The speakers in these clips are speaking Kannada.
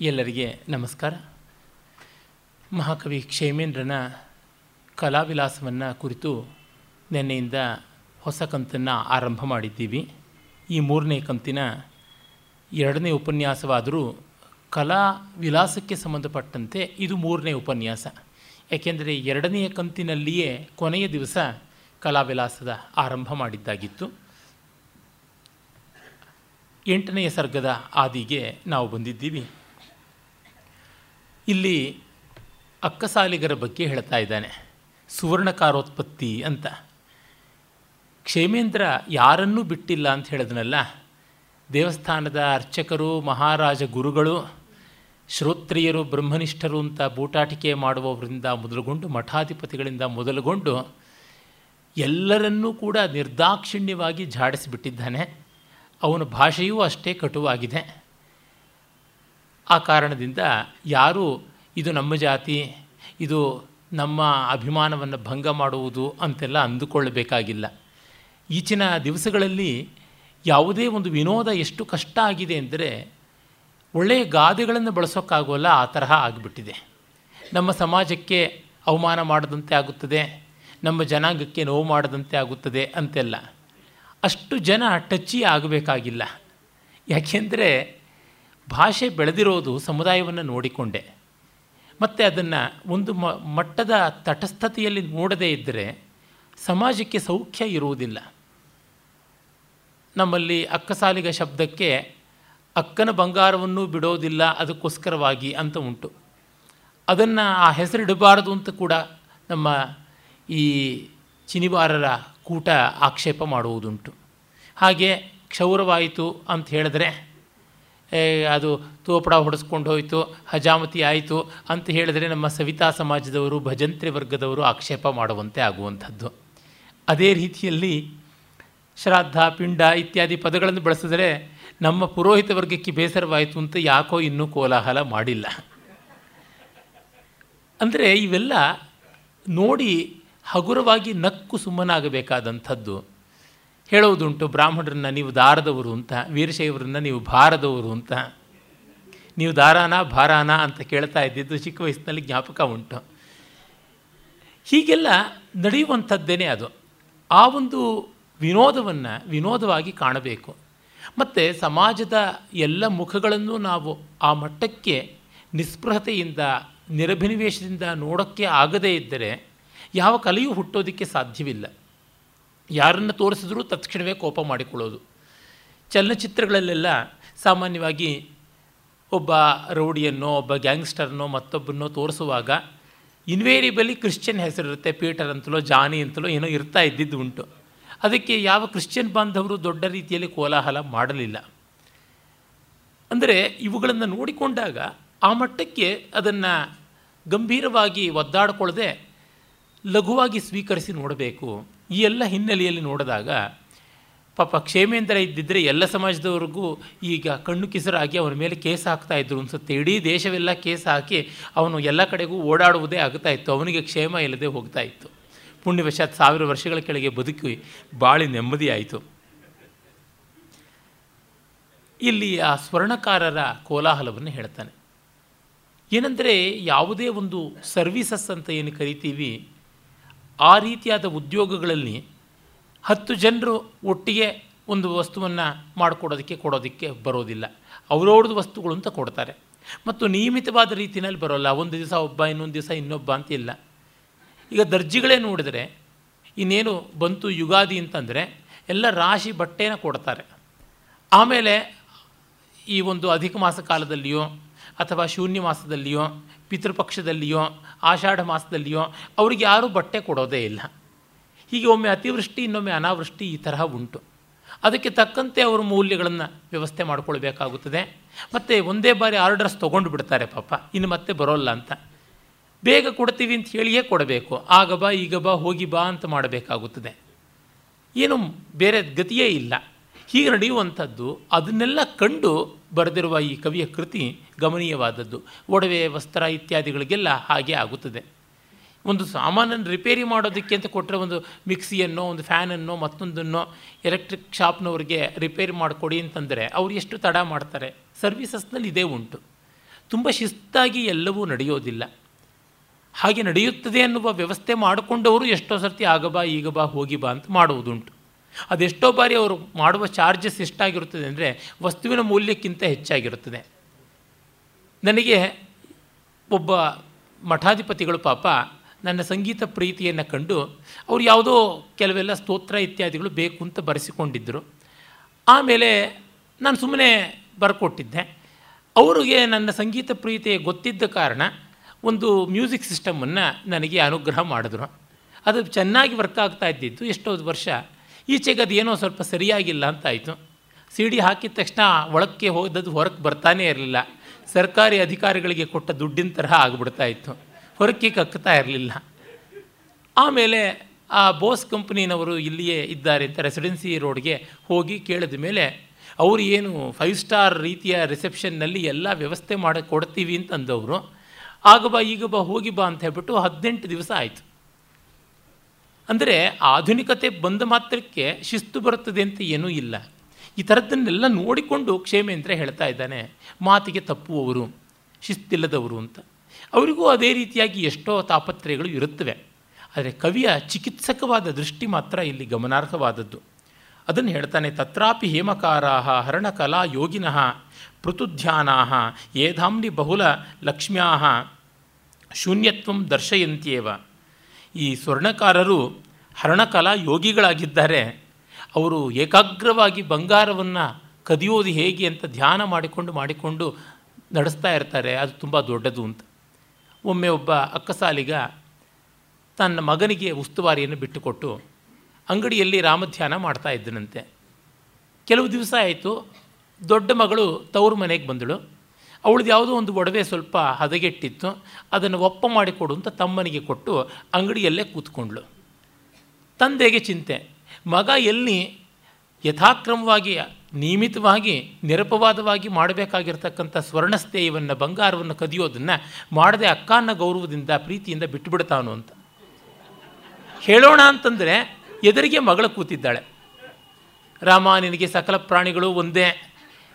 ಎಲ್ಲರಿಗೆ ನಮಸ್ಕಾರ. ಮಹಾಕವಿ ಕ್ಷೇಮೇಂದ್ರನ ಕಲಾವಿಲಾಸವನ್ನು ಕುರಿತು ನಿನ್ನೆಯಿಂದ ಹೊಸ ಕಂತನ್ನು ಆರಂಭ ಮಾಡಿದ್ದೀವಿ. ಈ ಮೂರನೇ ಕಂತಿನ ಎರಡನೇ ಉಪನ್ಯಾಸವಾದರೂ ಕಲಾ ವಿಲಾಸಕ್ಕೆ ಸಂಬಂಧಪಟ್ಟಂತೆ ಇದು ಮೂರನೇ ಉಪನ್ಯಾಸ. ಏಕೆಂದರೆ ಎರಡನೆಯ ಕಂತಿನಲ್ಲಿಯೇ ಕೊನೆಯ ದಿವಸ ಕಲಾವಿಲಾಸದ ಆರಂಭ ಮಾಡಿದ್ದಾಗಿತ್ತು. ಎಂಟನೆಯ ಸರ್ಗದ ಆದಿಗೆ ನಾವು ಬಂದಿದ್ದೀವಿ. ಇಲ್ಲಿ ಅಕ್ಕಸಾಲಿಗರ ಬಗ್ಗೆ ಹೇಳ್ತಾ ಇದ್ದಾನೆ. ಸುವರ್ಣಕಾರೋತ್ಪತ್ತಿ ಅಂತ. ಕ್ಷೇಮೇಂದ್ರ ಯಾರನ್ನೂ ಬಿಟ್ಟಿಲ್ಲ ಅಂತ ಹೇಳಿದ್ನಲ್ಲ. ದೇವಸ್ಥಾನದ ಅರ್ಚಕರು, ಮಹಾರಾಜ ಗುರುಗಳು, ಶ್ರೋತ್ರಿಯರು, ಬ್ರಹ್ಮನಿಷ್ಠರು ಅಂತ ಬೂಟಾಟಿಕೆ ಮಾಡುವವರಿಂದ ಮೊದಲುಗೊಂಡು, ಮಠಾಧಿಪತಿಗಳಿಂದ ಮೊದಲುಗೊಂಡು ಎಲ್ಲರನ್ನೂ ಕೂಡ ನಿರ್ದಾಕ್ಷಿಣ್ಯವಾಗಿ ಝಾಡಿಸಿಬಿಟ್ಟಿದ್ದಾನೆ. ಅವನ ಭಾಷೆಯೂ ಅಷ್ಟೇ ಕಟುವಾಗಿದೆ. ಆ ಕಾರಣದಿಂದ ಯಾರೂ ಇದು ನಮ್ಮ ಜಾತಿ, ಇದು ನಮ್ಮ ಅಭಿಮಾನವನ್ನು ಭಂಗ ಮಾಡುವುದು ಅಂತೆಲ್ಲ ಅಂದುಕೊಳ್ಳಬೇಕಾಗಿಲ್ಲ. ಈಚಿನ ದಿವಸಗಳಲ್ಲಿ ಯಾವುದೇ ಒಂದು ವಿನೋದ ಎಷ್ಟು ಕಷ್ಟ ಆಗಿದೆ ಅಂದರೆ ಒಳ್ಳೆಯ ಗಾದೆಗಳನ್ನು ಬಳಸೋಕ್ಕಾಗೋಲ್ಲ, ಆ ತರಹ ಆಗಿಬಿಟ್ಟಿದೆ. ನಮ್ಮ ಸಮಾಜಕ್ಕೆ ಅವಮಾನ ಮಾಡದಂತೆ ಆಗುತ್ತದೆ, ನಮ್ಮ ಜನಾಂಗಕ್ಕೆ ನೋವು ಮಾಡದಂತೆ ಆಗುತ್ತದೆ ಅಂತೆಲ್ಲ. ಅಷ್ಟು ಜನ ಟಚ್ಚಿ ಆಗಬೇಕಾಗಿಲ್ಲ. ಯಾಕೆಂದರೆ ಭಾಷೆ ಬೆಳೆದಿರೋದು ಸಮುದಾಯವನ್ನು ನೋಡಿಕೊಂಡೆ. ಮತ್ತು ಅದನ್ನು ಒಂದು ಮಟ್ಟದ ತಟಸ್ಥತೆಯಲ್ಲಿ ನೋಡದೇ ಇದ್ದರೆ ಸಮಾಜಕ್ಕೆ ಸೌಖ್ಯ ಇರುವುದಿಲ್ಲ. ನಮ್ಮಲ್ಲಿ ಅಕ್ಕಸಾಲಿಗ ಶಬ್ದಕ್ಕೆ ಅಕ್ಕನ ಬಂಗಾರವನ್ನು ಬಿಡೋದಿಲ್ಲ, ಅದಕ್ಕೋಸ್ಕರವಾಗಿ ಅಂತ ಉಂಟು. ಅದನ್ನು ಆ ಹೆಸರಿಡಬಾರದು ಅಂತ ಕೂಡ ನಮ್ಮ ಈ ಚಿನಿವಾರರ ಕೂಟ ಆಕ್ಷೇಪ ಮಾಡುವುದುಂಟು. ಹಾಗೆ ಕ್ಷೌರವಾಯಿತು ಅಂತ ಹೇಳಿದ್ರೆ ಅದು ತೋಪಡ ಹೊಡೆಸ್ಕೊಂಡು ಹೋಯಿತು, ಹಜಾಮತಿ ಆಯಿತು ಅಂತ ಹೇಳಿದರೆ ನಮ್ಮ ಸವಿತಾ ಸಮಾಜದವರು, ಭಜಂತ್ರಿ ವರ್ಗದವರು ಆಕ್ಷೇಪ ಮಾಡುವಂತೆ ಆಗುವಂಥದ್ದು. ಅದೇ ರೀತಿಯಲ್ಲಿ ಶ್ರಾದ್ದ, ಪಿಂಡ ಇತ್ಯಾದಿ ಪದಗಳನ್ನು ಬಳಸಿದರೆ ನಮ್ಮ ಪುರೋಹಿತ ವರ್ಗಕ್ಕೆ ಬೇಸರವಾಯಿತು ಅಂತ ಯಾಕೋ ಇನ್ನೂ ಕೋಲಾಹಲ ಮಾಡಿಲ್ಲ. ಅಂದರೆ ಇವೆಲ್ಲ ನೋಡಿ ಹಗುರವಾಗಿ ನಕ್ಕು ಸುಮ್ಮನಾಗಬೇಕಾದಂಥದ್ದು. ಹೇಳುವುದುಂಟು, ಬ್ರಾಹ್ಮಣರನ್ನ ನೀವು ದಾರದವರು ಅಂತ, ವೀರಶೈವರನ್ನ ನೀವು ಭಾರದವರು ಅಂತ. ನೀವು ದಾರಾನ, ಭಾರಾನ ಅಂತ ಕೇಳ್ತಾ ಇದ್ದಿದ್ದು ಚಿಕ್ಕ ವಯಸ್ಸಿನಲ್ಲಿ ಜ್ಞಾಪಕ ಉಂಟು. ಹೀಗೆಲ್ಲ ನಡೆಯುವಂಥದ್ದೇನೆ ಅದು. ಆ ಒಂದು ವಿನೋದವನ್ನು ವಿನೋದವಾಗಿ ಕಾಣಬೇಕು. ಮತ್ತು ಸಮಾಜದ ಎಲ್ಲ ಮುಖಗಳನ್ನು ನಾವು ಆ ಮಟ್ಟಕ್ಕೆ ನಿಸ್ಪೃಹತೆಯಿಂದ, ನಿರಭಿನಿವೇಶದಿಂದ ನೋಡೋಕ್ಕೆ ಆಗದೇ ಇದ್ದರೆ ಯಾವ ಕಲೆಯೂ ಹುಟ್ಟೋದಕ್ಕೆ ಸಾಧ್ಯವಿಲ್ಲ. ಯಾರನ್ನು ತೋರಿಸಿದ್ರೂ ತತ್ಕ್ಷಣವೇ ಕೋಪ ಮಾಡಿಕೊಳ್ಳೋದು. ಚಲನಚಿತ್ರಗಳಲ್ಲೆಲ್ಲ ಸಾಮಾನ್ಯವಾಗಿ ಒಬ್ಬ ರೌಡಿಯನ್ನೋ, ಒಬ್ಬ ಗ್ಯಾಂಗ್ಸ್ಟರ್ನೋ, ಮತ್ತೊಬ್ಬನೋ ತೋರಿಸುವಾಗ ಇನ್ವೇರಿಯಬಲಿ ಕ್ರಿಶ್ಚಿಯನ್ ಹೆಸರಿರುತ್ತೆ, ಪೀಟರ್ ಅಂತಲೋ, ಜಾನಿ ಅಂತಲೋ ಏನೋ ಇರ್ತಾ ಇದ್ದಿದ್ದು ಉಂಟು. ಅದಕ್ಕೆ ಯಾವ ಕ್ರಿಶ್ಚಿಯನ್ ಬಾಂಧವರು ದೊಡ್ಡ ರೀತಿಯಲ್ಲಿ ಕೋಲಾಹಲ ಮಾಡಲಿಲ್ಲ. ಅಂದರೆ ಇವುಗಳನ್ನು ನೋಡಿಕೊಂಡಾಗ ಆ ಮಟ್ಟಕ್ಕೆ ಅದನ್ನು ಗಂಭೀರವಾಗಿ ಒದ್ದಾಡಿಕೊಳ್ಳದೆ ಲಘುವಾಗಿ ಸ್ವೀಕರಿಸಿ ನೋಡಬೇಕು. ಈ ಎಲ್ಲ ಹಿನ್ನೆಲೆಯಲ್ಲಿ ನೋಡಿದಾಗ ಪಾಪ ಕ್ಷೇಮೇಂದ್ರ ಇದ್ದಿದ್ದರೆ ಎಲ್ಲ ಸಮಾಜದವ್ರಿಗೂ ಈಗ ಕಣ್ಣು ಕಿಸರಾಗಿ ಅವನ ಮೇಲೆ ಕೇಸ್ ಹಾಕ್ತಾ ಇದ್ರು ಅನ್ಸುತ್ತೆ. ಇಡೀ ದೇಶವೆಲ್ಲ ಕೇಸ್ ಹಾಕಿ ಅವನು ಎಲ್ಲ ಕಡೆಗೂ ಓಡಾಡುವುದೇ ಆಗ್ತಾ ಇತ್ತು. ಅವನಿಗೆ ಕ್ಷೇಮ ಇಲ್ಲದೆ ಹೋಗ್ತಾ ಇತ್ತು. ಪುಣ್ಯವಶಾತ್ ಸಾವಿರ ವರ್ಷಗಳ ಕೆಳಗೆ ಬದುಕಿ ಬಾಳಿ ನೆಮ್ಮದಿ ಆಯಿತು. ಇಲ್ಲಿ ಆ ಸ್ವರ್ಣಕಾರರ ಕೋಲಾಹಲವನ್ನು ಹೇಳ್ತಾನೆ. ಏನಂದರೆ ಯಾವುದೇ ಒಂದು ಸರ್ವೀಸಸ್ ಅಂತ ಏನು ಕರಿತೀವಿ ಆ ರೀತಿಯಾದ ಉದ್ಯೋಗಗಳಲ್ಲಿ ಹತ್ತು ಜನರು ಒಟ್ಟಿಗೆ ಒಂದು ವಸ್ತುವನ್ನು ಮಾಡಿಕೊಡೋದಕ್ಕೆ, ಕೊಡೋದಕ್ಕೆ ಬರೋದಿಲ್ಲ. ಅವರವ್ರದ್ದು ವಸ್ತುಗಳು ಅಂತ ಕೊಡ್ತಾರೆ. ಮತ್ತು ನಿಯಮಿತವಾದ ರೀತಿಯಲ್ಲಿ ಬರೋಲ್ಲ. ಒಂದು ದಿವಸ ಒಬ್ಬ, ಇನ್ನೊಂದು ದಿವಸ ಇನ್ನೊಬ್ಬ ಅಂತ ಇಲ್ಲ. ಈಗ ದರ್ಜಿಗಳೇ ನೋಡಿದರೆ, ಇನ್ನೇನು ಬಂತು ಯುಗಾದಿ ಅಂತಂದರೆ, ಎಲ್ಲ ರಾಶಿ ಬಟ್ಟೆನ ಕೊಡ್ತಾರೆ. ಆಮೇಲೆ ಈ ಒಂದು ಅಧಿಕ ಮಾಸ ಕಾಲದಲ್ಲಿಯೋ, ಅಥವಾ ಶೂನ್ಯ ಮಾಸದಲ್ಲಿಯೋ, ಪಿತೃಪಕ್ಷದಲ್ಲಿಯೋ ಆಷಾಢ ಮಾಸದಲ್ಲಿಯೋ ಅವ್ರಿಗೆ ಯಾರೂ ಬಟ್ಟೆ ಕೊಡೋದೇ ಇಲ್ಲ. ಹೀಗೆ ಒಮ್ಮೆ ಅತಿವೃಷ್ಟಿ, ಇನ್ನೊಮ್ಮೆ ಅನಾವೃಷ್ಟಿ ಈ ತರಹ ಉಂಟು. ಅದಕ್ಕೆ ತಕ್ಕಂತೆ ಅವರು ಮೌಲ್ಯಗಳನ್ನು ವ್ಯವಸ್ಥೆ ಮಾಡಿಕೊಳ್ಬೇಕಾಗುತ್ತದೆ. ಮತ್ತು ಒಂದೇ ಬಾರಿ ಆರ್ಡರ್ಸ್ ತೊಗೊಂಡು ಬಿಡ್ತಾರೆ ಪಾಪ, ಇನ್ನು ಮತ್ತೆ ಬರೋಲ್ಲ ಅಂತ. ಬೇಗ ಕೊಡ್ತೀವಿ ಅಂತ ಹೇಳಿಯೇ ಕೊಡಬೇಕು. ಆಗ ಬಾ, ಈಗ ಬಾ, ಹೋಗಿ ಬಾ ಅಂತ ಮಾಡಬೇಕಾಗುತ್ತದೆ. ಏನು ಬೇರೆ ಗತಿಯೇ ಇಲ್ಲ. ಹೀಗೆ ನಡೆಯುವಂಥದ್ದು ಅದನ್ನೆಲ್ಲ ಕಂಡು ಬರೆದಿರುವ ಈ ಕವಿಯ ಕೃತಿ ಗಮನೀಯವಾದದ್ದು. ಒಡವೆ, ವಸ್ತ್ರ ಇತ್ಯಾದಿಗಳಿಗೆಲ್ಲ ಹಾಗೆ ಆಗುತ್ತದೆ. ಒಂದು ಸಾಮಾನನ್ನು ರಿಪೇರಿ ಮಾಡೋದಕ್ಕೆ ಅಂತ ಕೊಟ್ಟರೆ ಒಂದು ಮಿಕ್ಸಿಯನ್ನೋ, ಒಂದು ಫ್ಯಾನನ್ನೋ, ಮತ್ತೊಂದನ್ನೋ ಎಲೆಕ್ಟ್ರಿಕ್ ಶಾಪ್ನವ್ರಿಗೆ ರಿಪೇರಿ ಮಾಡಿಕೊಡಿ ಅಂತಂದರೆ ಅವ್ರು ಎಷ್ಟು ತಡ ಮಾಡ್ತಾರೆ? ಸರ್ವಿಸಸ್ನಲ್ಲಿ ಇದೇ ಉಂಟು. ತುಂಬ ಶಿಸ್ತಾಗಿ ಎಲ್ಲವೂ ನಡೆಯೋದಿಲ್ಲ. ಹಾಗೆ ನಡೆಯುತ್ತದೆ ಅನ್ನುವ ವ್ಯವಸ್ಥೆ ಮಾಡಿಕೊಂಡವರು ಎಷ್ಟೋ ಸರ್ತಿ ಆಗ ಬಾ ಈಗ ಬಾ ಹೋಗಿ ಬಾ ಅಂತ ಮಾಡುವುದುಂಟು. ಅದೆಷ್ಟೋ ಬಾರಿ ಅವರು ಮಾಡುವ ಚಾರ್ಜಸ್ ಎಷ್ಟಾಗಿರುತ್ತದೆ ಅಂದರೆ ವಸ್ತುವಿನ ಮೌಲ್ಯಕ್ಕಿಂತ ಹೆಚ್ಚಾಗಿರುತ್ತದೆ. ನನಗೆ ಒಬ್ಬ ಮಠಾಧಿಪತಿಗಳು ಪಾಪ ನನ್ನ ಸಂಗೀತ ಪ್ರೀತಿಯನ್ನು ಕಂಡು ಅವರು ಯಾವುದೋ ಕೆಲವೆಲ್ಲ ಸ್ತೋತ್ರ ಇತ್ಯಾದಿಗಳು ಬೇಕು ಅಂತ ಬರೆಸಿಕೊಂಡಿದ್ದರು ಆಮೇಲೆ ನಾನು ಸುಮ್ಮನೆ ಬರ್ಕೊಟ್ಟಿದ್ದೆ. ಅವರಿಗೆ ನನ್ನ ಸಂಗೀತ ಪ್ರೀತಿ ಗೊತ್ತಿದ್ದ ಕಾರಣ ಒಂದು ಮ್ಯೂಸಿಕ್ ಸಿಸ್ಟಮನ್ನು ನನಗೆ ಅನುಗ್ರಹ ಮಾಡಿದ್ರು. ಅದು ಚೆನ್ನಾಗಿ ವರ್ಕ್ ಆಗ್ತಾ ಇದ್ದಿದ್ದು ಎಷ್ಟೋ ವರ್ಷ ಈಚೆಗೆ ಅದೇನೋ ಸ್ವಲ್ಪ ಸರಿಯಾಗಿಲ್ಲ ಅಂತಾಯಿತು. ಸಿ ಡಿ ಹಾಕಿದ ತಕ್ಷಣ ಒಳಕ್ಕೆ ಹೋದದ್ದು ಹೊರಕ್ಕೆ ಬರ್ತಾನೇ ಇರಲಿಲ್ಲ. ಸರ್ಕಾರಿ ಅಧಿಕಾರಿಗಳಿಗೆ ಕೊಟ್ಟ ದುಡ್ಡಿನ ತರಹ ಆಗಿಬಿಡ್ತಾ ಇತ್ತು ಹೊರಕ್ಕೆ ಕಕ್ಕುತ್ತಾ ಇರಲಿಲ್ಲ. ಆಮೇಲೆ ಆ ಬೋಸ್ ಕಂಪ್ನಿನವರು ಇಲ್ಲಿಯೇ ಇದ್ದಾರೆ ಅಂತ ರೆಸಿಡೆನ್ಸಿ ರೋಡ್ಗೆ ಹೋಗಿ ಕೇಳಿದ ಮೇಲೆ, ಅವರು ಏನು ಫೈವ್ ಸ್ಟಾರ್ ರೀತಿಯ ರಿಸೆಪ್ಷನ್ನಲ್ಲಿ ಎಲ್ಲ ವ್ಯವಸ್ಥೆ ಮಾಡಿ ಕೊಡ್ತೀವಿ ಅಂತಂದವರು. ಆಗ ಬಾ, ಈಗ ಬಾ, ಹೋಗಿ ಬಾ ಅಂತ ಹೇಳ್ಬಿಟ್ಟು ಹದಿನೆಂಟು ದಿವಸ ಆಯಿತು. ಅಂದರೆ ಆಧುನಿಕತೆ ಬಂದ ಮಾತ್ರಕ್ಕೆ ಶಿಸ್ತು ಬರುತ್ತದೆ ಅಂತ ಏನೂ ಇಲ್ಲ. ಈ ಥರದ್ದನ್ನೆಲ್ಲ ನೋಡಿಕೊಂಡು ಕ್ಷೇಮೇಂದ್ರ ಹೇಳ್ತಾ ಇದ್ದಾನೆ, ಮಾತಿಗೆ ತಪ್ಪುವವರು, ಶಿಸ್ತಿಲ್ಲದವರು ಅಂತ. ಅವರಿಗೂ ಅದೇ ರೀತಿಯಾಗಿ ಎಷ್ಟೋ ತಾಪತ್ರಯಗಳು ಇರುತ್ತವೆ. ಆದರೆ ಕವಿಯ ಚಿಕಿತ್ಸಕವಾದ ದೃಷ್ಟಿ ಮಾತ್ರ ಇಲ್ಲಿ ಗಮನಾರ್ಹವಾದದ್ದು. ಅದನ್ನು ಹೇಳ್ತಾನೆ, ತತ್ರಾಪಿ ಹೇಮಕಾರಾಹ ಹರಣಕಲಾ ಯೋಗಿನಃ ಪೃಥುಧ್ಯಾನಾಹ ಏಧಾಂನಿ ಬಹುಲ ಲಕ್ಷ್ಮ್ಯಾ ಶೂನ್ಯತ್ವಂ ದರ್ಶಯಂತ್ಯೇವ. ಈ ಸ್ವರ್ಣಕಾರರು ಹರಣಕಲಾ ಯೋಗಿಗಳಾಗಿದ್ದಾರೆ. ಅವರು ಏಕಾಗ್ರವಾಗಿ ಬಂಗಾರವನ್ನು ಕದಿಯೋದು ಹೇಗೆ ಅಂತ ಧ್ಯಾನ ಮಾಡಿಕೊಂಡು ಮಾಡಿಕೊಂಡು ನಡೆಸ್ತಾ ಇರ್ತಾರೆ. ಅದು ತುಂಬ ದೊಡ್ಡದು ಅಂತ. ಒಮ್ಮೆ ಒಬ್ಬ ಅಕ್ಕಸಾಲಿಗ ತನ್ನ ಮಗನಿಗೆ ಉಸ್ತುವಾರಿಯನ್ನು ಬಿಟ್ಟುಕೊಟ್ಟು ಅಂಗಡಿಯಲ್ಲಿ ರಾಮಧ್ಯಾನ ಮಾಡ್ತಾ ಇದ್ದನಂತೆ. ಕೆಲವು ದಿವಸ ಆಯಿತು, ದೊಡ್ಡ ಮಗಳು ತವರು ಮನೆಗೆ ಬಂದಳು. ಅವಳದು ಯಾವುದೋ ಒಂದು ಒಡವೆ ಸ್ವಲ್ಪ ಹದಗೆಟ್ಟಿತ್ತು, ಅದನ್ನು ಒಪ್ಪ ಮಾಡಿಕೊಡು ಅಂತ ತಮ್ಮನಿಗೆ ಕೊಟ್ಟು ಅಂಗಡಿಯಲ್ಲೇ ಕೂತ್ಕೊಂಡ್ಳು. ತಂದೆಗೆ ಚಿಂತೆ. ಮಗ ಎಲ್ಲಿ ಯಥಾಕ್ರಮವಾಗಿ, ನಿಯಮಿತವಾಗಿ, ನಿರಪವಾದವಾಗಿ ಮಾಡಬೇಕಾಗಿರ್ತಕ್ಕಂಥ ಸ್ವರ್ಣಸ್ಥೇಯವನ್ನು ಬಂಗಾರವನ್ನು ಕದಿಯೋದನ್ನು ಮಾಡದೆ ಅಕ್ಕನ ಗೌರವದಿಂದ, ಪ್ರೀತಿಯಿಂದ ಬಿಟ್ಟುಬಿಡ್ತಾನು ಅಂತ. ಹೇಳೋಣ ಅಂತಂದರೆ ಎದುರಿಗೆ ಮಗಳು ಕೂತಿದ್ದಾಳೆ. ರಾಮ, ನಿನಗೆ ಸಕಲ ಪ್ರಾಣಿಗಳು ಒಂದೇ.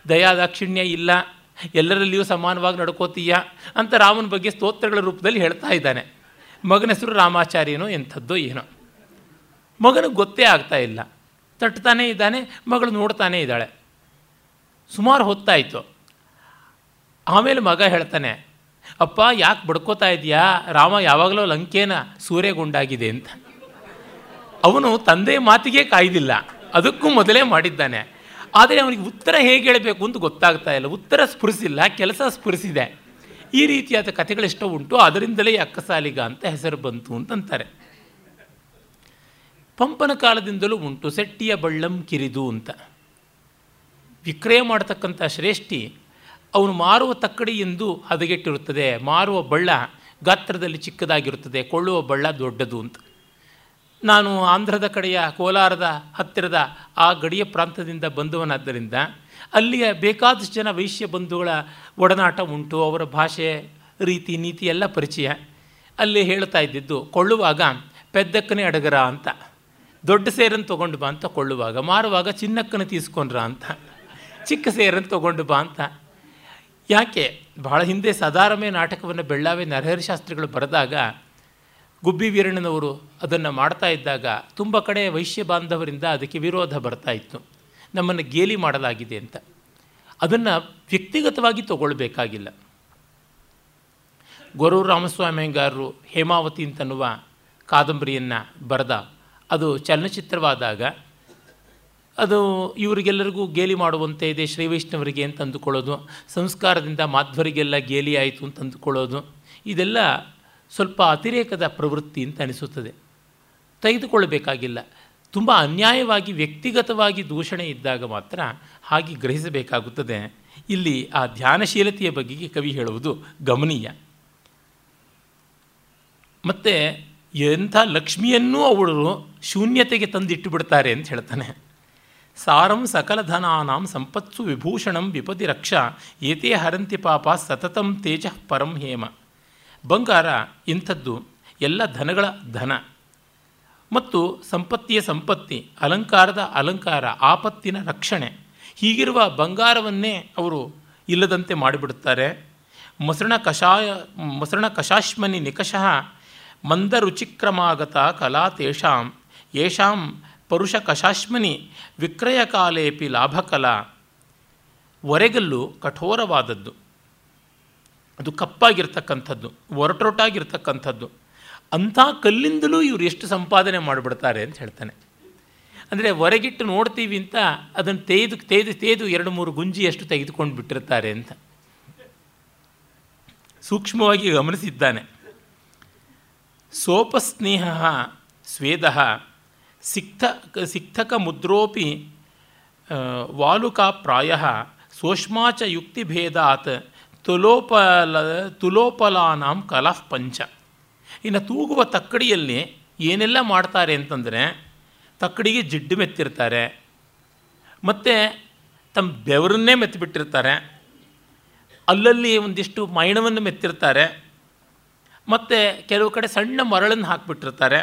ದಯಾದಾಕ್ಷಿಣ್ಯ ಇಲ್ಲ. ಎಲ್ಲರಲ್ಲಿಯೂ ಸಮಾನವಾಗಿ ನಡ್ಕೋತೀಯ ಅಂತ ರಾಮನ ಬಗ್ಗೆ ಸ್ತೋತ್ರಗಳ ರೂಪದಲ್ಲಿ ಹೇಳ್ತಾ ಇದ್ದಾನೆ. ಮಗನ ಹೆಸರು ರಾಮಾಚಾರ್ಯನೋ, ಎಂಥದ್ದೋ ಏನೋ. ಮಗನಿಗೆ ಗೊತ್ತೇ ಆಗ್ತಾ ಇಲ್ಲ. ತಟ್ತಾನೇ ಇದ್ದಾನೆ, ಮಗಳು ನೋಡ್ತಾನೇ ಇದ್ದಾಳೆ. ಸುಮಾರು ಹೊತ್ತಾಯಿತು. ಆಮೇಲೆ ಮಗ ಹೇಳ್ತಾನೆ, ಅಪ್ಪ, ಯಾಕೆ ಬಡ್ಕೋತಾ ಇದೆಯಾ ರಾಮ ಯಾವಾಗಲೂ ಲಂಕೇನ ಸೂರ್ಯಗೊಂಡಾಗಿದೆ ಅಂತ. ಅವನು ತಂದೆ ಮಾತಿಗೆ ಕಾಯ್ದಿಲ್ಲ. ಅದಕ್ಕೂ ಮೊದಲೇ ಮಾಡಿದ್ದಾನೆ. ಆದರೆ ಅವನಿಗೆ ಉತ್ತರ ಹೇಗೆ ಹೇಳಬೇಕು ಅಂತ ಗೊತ್ತಾಗ್ತಾ ಇಲ್ಲ. ಉತ್ತರ ಸ್ಫುರಿಸಿಲ್ಲ, ಕೆಲಸ ಸ್ಫುರಿಸಿದೆ. ಈ ರೀತಿಯಾದ ಕಥೆಗಳೆಷ್ಟೋ ಉಂಟು. ಅದರಿಂದಲೇ ಅಕ್ಕಸಾಲಿಗ ಅಂತ ಹೆಸರು ಬಂತು ಅಂತಂತಾರೆ. ಪಂಪನ ಕಾಲದಿಂದಲೂ ಉಂಟು, ಸೆಟ್ಟಿಯ ಬಳ್ಳಂ ಕಿರಿದು ಅಂತ. ವಿಕ್ರಯ ಮಾಡತಕ್ಕಂಥ ಶ್ರೇಷ್ಠಿ, ಅವನು ಮಾರುವ ತಕ್ಕಡಿ ಎಂದು ಹದಗೆಟ್ಟಿರುತ್ತದೆ. ಮಾರುವ ಬಳ್ಳ ಗಾತ್ರದಲ್ಲಿ ಚಿಕ್ಕದಾಗಿರುತ್ತದೆ. ಕೊಳ್ಳುವ ಬಳ್ಳ ದೊಡ್ಡದು ಅಂತ. ನಾನು ಆಂಧ್ರದ ಕಡೆಯ ಕೋಲಾರದ ಹತ್ತಿರದ ಆ ಗಡಿಯ ಪ್ರಾಂತದಿಂದ ಬಂದವನಾದ್ದರಿಂದ ಅಲ್ಲಿಯ ಬೇಕಾದಷ್ಟು ಜನ ವೈಶ್ಯ ಬಂಧುಗಳ ಒಡನಾಟ ಉಂಟು, ಅವರ ಭಾಷೆ, ರೀತಿ, ನೀತಿ ಎಲ್ಲ ಪರಿಚಯ. ಅಲ್ಲಿ ಹೇಳ್ತಾ ಇದ್ದಿದ್ದು, ಕೊಳ್ಳುವಾಗ ಪೆದ್ದಕ್ಕನೇ ಅಡಗರ ಅಂತ, ದೊಡ್ಡ ಸೇರನ್ನು ತೊಗೊಂಡು ಬಾ ಅಂತ ಕೊಳ್ಳುವಾಗ, ಮಾರುವಾಗ ಚಿನ್ನಕ್ಕನ ತೀಸ್ಕೊಂಡ್ರ ಅಂತ, ಚಿಕ್ಕ ಸೇರನ್ನು ತೊಗೊಂಡು ಬಾ ಅಂತ. ಯಾಕೆ? ಬಹಳ ಹಿಂದೆ ಸದಾರಮೆ ನಾಟಕವನ್ನು ಬೆಳ್ಳಾವೆ ನರಹರಿ ಶಾಸ್ತ್ರಿಗಳು ಬರೆದಾಗ ಗುಬ್ಬಿ ವೀರಣ್ಣನವರು ಅದನ್ನು ಮಾಡ್ತಾ ಇದ್ದಾಗ ತುಂಬ ಕಡೆ ವೈಶ್ಯ ಬಾಂಧವರಿಂದ ಅದಕ್ಕೆ ವಿರೋಧ ಬರ್ತಾ ಇತ್ತು. ನಮ್ಮನ್ನು ಗೇಲಿ ಮಾಡಲಾಗಿದೆ ಅಂತ. ಅದನ್ನು ವ್ಯಕ್ತಿಗತವಾಗಿ ತಗೊಳ್ಬೇಕಾಗಿಲ್ಲ. ಗೊರು ರಾಮಸ್ವಾಮಿ ಅಯ್ಯಂಗಾರರು ಹೇಮಾವತಿ ಅಂತನ್ನುವ ಕಾದಂಬರಿಯನ್ನು ಬರೆದ. ಅದು ಚಲನಚಿತ್ರವಾದಾಗ ಅದು ಇವರಿಗೆಲ್ಲರಿಗೂ ಗೇಲಿ ಮಾಡುವಂತೆ ಇದೆ ಶ್ರೀ ವೈಷ್ಣವರಿಗೆ ಅಂತ ಅಂದುಕೊಳ್ಳೋದು ಸಂಸ್ಕಾರದಿಂದ ಮಾಧ್ವರಿಗೆಲ್ಲ ಗೇಲಿ ಆಯಿತು ಅಂತ ಅಂದುಕೊಳ್ಳೋದು ಇದೆಲ್ಲ ಸ್ವಲ್ಪ ಅತಿರೇಕದ ಪ್ರವೃತ್ತಿ ಅಂತ ಅನಿಸುತ್ತದೆ. ತೆಗೆದುಕೊಳ್ಳಬೇಕಾಗಿಲ್ಲ. ತುಂಬ ಅನ್ಯಾಯವಾಗಿ ವ್ಯಕ್ತಿಗತವಾಗಿ ದೂಷಣೆ ಇದ್ದಾಗ ಮಾತ್ರ ಹಾಗೆ ಗ್ರಹಿಸಬೇಕಾಗುತ್ತದೆ. ಇಲ್ಲಿ ಆ ಧ್ಯಾನಶೀಲತೆಯ ಬಗೆಗೆ ಕವಿ ಹೇಳುವುದು ಗಮನೀಯ. ಮತ್ತು ಎಂಥ ಲಕ್ಷ್ಮಿಯನ್ನೂ ಅವಳು ಶೂನ್ಯತೆಗೆ ತಂದಿಟ್ಟು ಬಿಡ್ತಾರೆ ಅಂತ ಹೇಳ್ತಾನೆ. ಸಾರಂ ಸಕಲಧನಾಂ ಸಂಪತ್ಸು ವಿಭೂಷಣಂ ವಿಪದಿ ರಕ್ಷಾ ಏತೇ ಹರಂತಿ ಪಾಪ ಸತತಂ ತೇಜಃ ಪರಂ ಹೇಮ. ಬಂಗಾರ ಇಂಥದ್ದು ಎಲ್ಲ ಧನಗಳ ಧನ. ಮತ್ತು ಸಂಪತ್ತಿಯ ಸಂಪತ್ತಿ, ಅಲಂಕಾರದ ಅಲಂಕಾರ, ಆಪತ್ತಿನ ರಕ್ಷಣೆ, ಹೀಗಿರುವ ಬಂಗಾರವನ್ನೇ ಅವರು ಇಲ್ಲದಂತೆ ಮಾಡಿಬಿಡುತ್ತಾರೆ. ಮೊಸರಣ ಕಷಾಯ ಮೊಸರಣ ಕಷಾಶ್ಮನಿ ನಿಕಷಃ ಮಂದರುಚಿಕ್ರಮಾಗತ ಕಲಾ ತೇಷಾಂ, ಯೇಷಾಂ ಪರುಷ ಕಷಾಶ್ಮನಿ ವಿಕ್ರಯಕಾಲೇಪಿ ಲಾಭಕಲಾ. ಒರೆಗಲ್ಲು ಕಠೋರವಾದದ್ದು. ಅದು ಕಪ್ಪಾಗಿರ್ತಕ್ಕಂಥದ್ದು, ಒರಟೊರಟಾಗಿರ್ತಕ್ಕಂಥದ್ದು. ಅಂಥ ಕಲ್ಲಿಂದಲೂ ಇವರು ಎಷ್ಟು ಸಂಪಾದನೆ ಮಾಡಿಬಿಡ್ತಾರೆ ಅಂತ ಹೇಳ್ತಾನೆ. ಅಂದರೆ ಹೊರಗಿಟ್ಟು ನೋಡ್ತೀವಿ ಅಂತ ಅದನ್ನು ತೇದು ತೇದು ತೇದು ಎರಡು ಮೂರು ಗುಂಜಿಯಷ್ಟು ತೆಗೆದುಕೊಂಡು ಬಿಟ್ಟಿರ್ತಾರೆ ಅಂತ. ಸೂಕ್ಷ್ಮವಾಗಿ ಗಮನಿಸಿದ್ದಾನೆ. ಸೋಪಸ್ನೇಹ ಸ್ವೇದ ಸಿಕ್ತ, ಸಿಕ್ತಕ ಮುದ್ರೋಪಿ ವಾಲುಕಾ ಪ್ರಾಯ ಸೋಷ್ಮಾಚ ಯುಕ್ತಿಭೇದಾತ್ ತುಲೋಪಲ ತುಲೋಪಲಾನಾಂ ಕಲಾಫ್ ಪಂಚ. ಇನ್ನು ತೂಗುವ ತಕ್ಕಡಿಯಲ್ಲಿ ಏನೆಲ್ಲ ಮಾಡ್ತಾರೆ ಅಂತಂದರೆ, ತಕ್ಕಡಿಗೆ ಜಿಡ್ಡು ಮೆತ್ತಿರ್ತಾರೆ, ಮತ್ತು ತಮ್ಮ ಬೆವರನ್ನೇ ಮೆತ್ತಿಬಿಟ್ಟಿರ್ತಾರೆ, ಅಲ್ಲಲ್ಲಿ ಒಂದಿಷ್ಟು ಮೈಣವನ್ನು ಮೆತ್ತಿರ್ತಾರೆ, ಮತ್ತು ಕೆಲವು ಕಡೆ ಸಣ್ಣ ಮರಳನ್ನು ಹಾಕಿಬಿಟ್ಟಿರ್ತಾರೆ,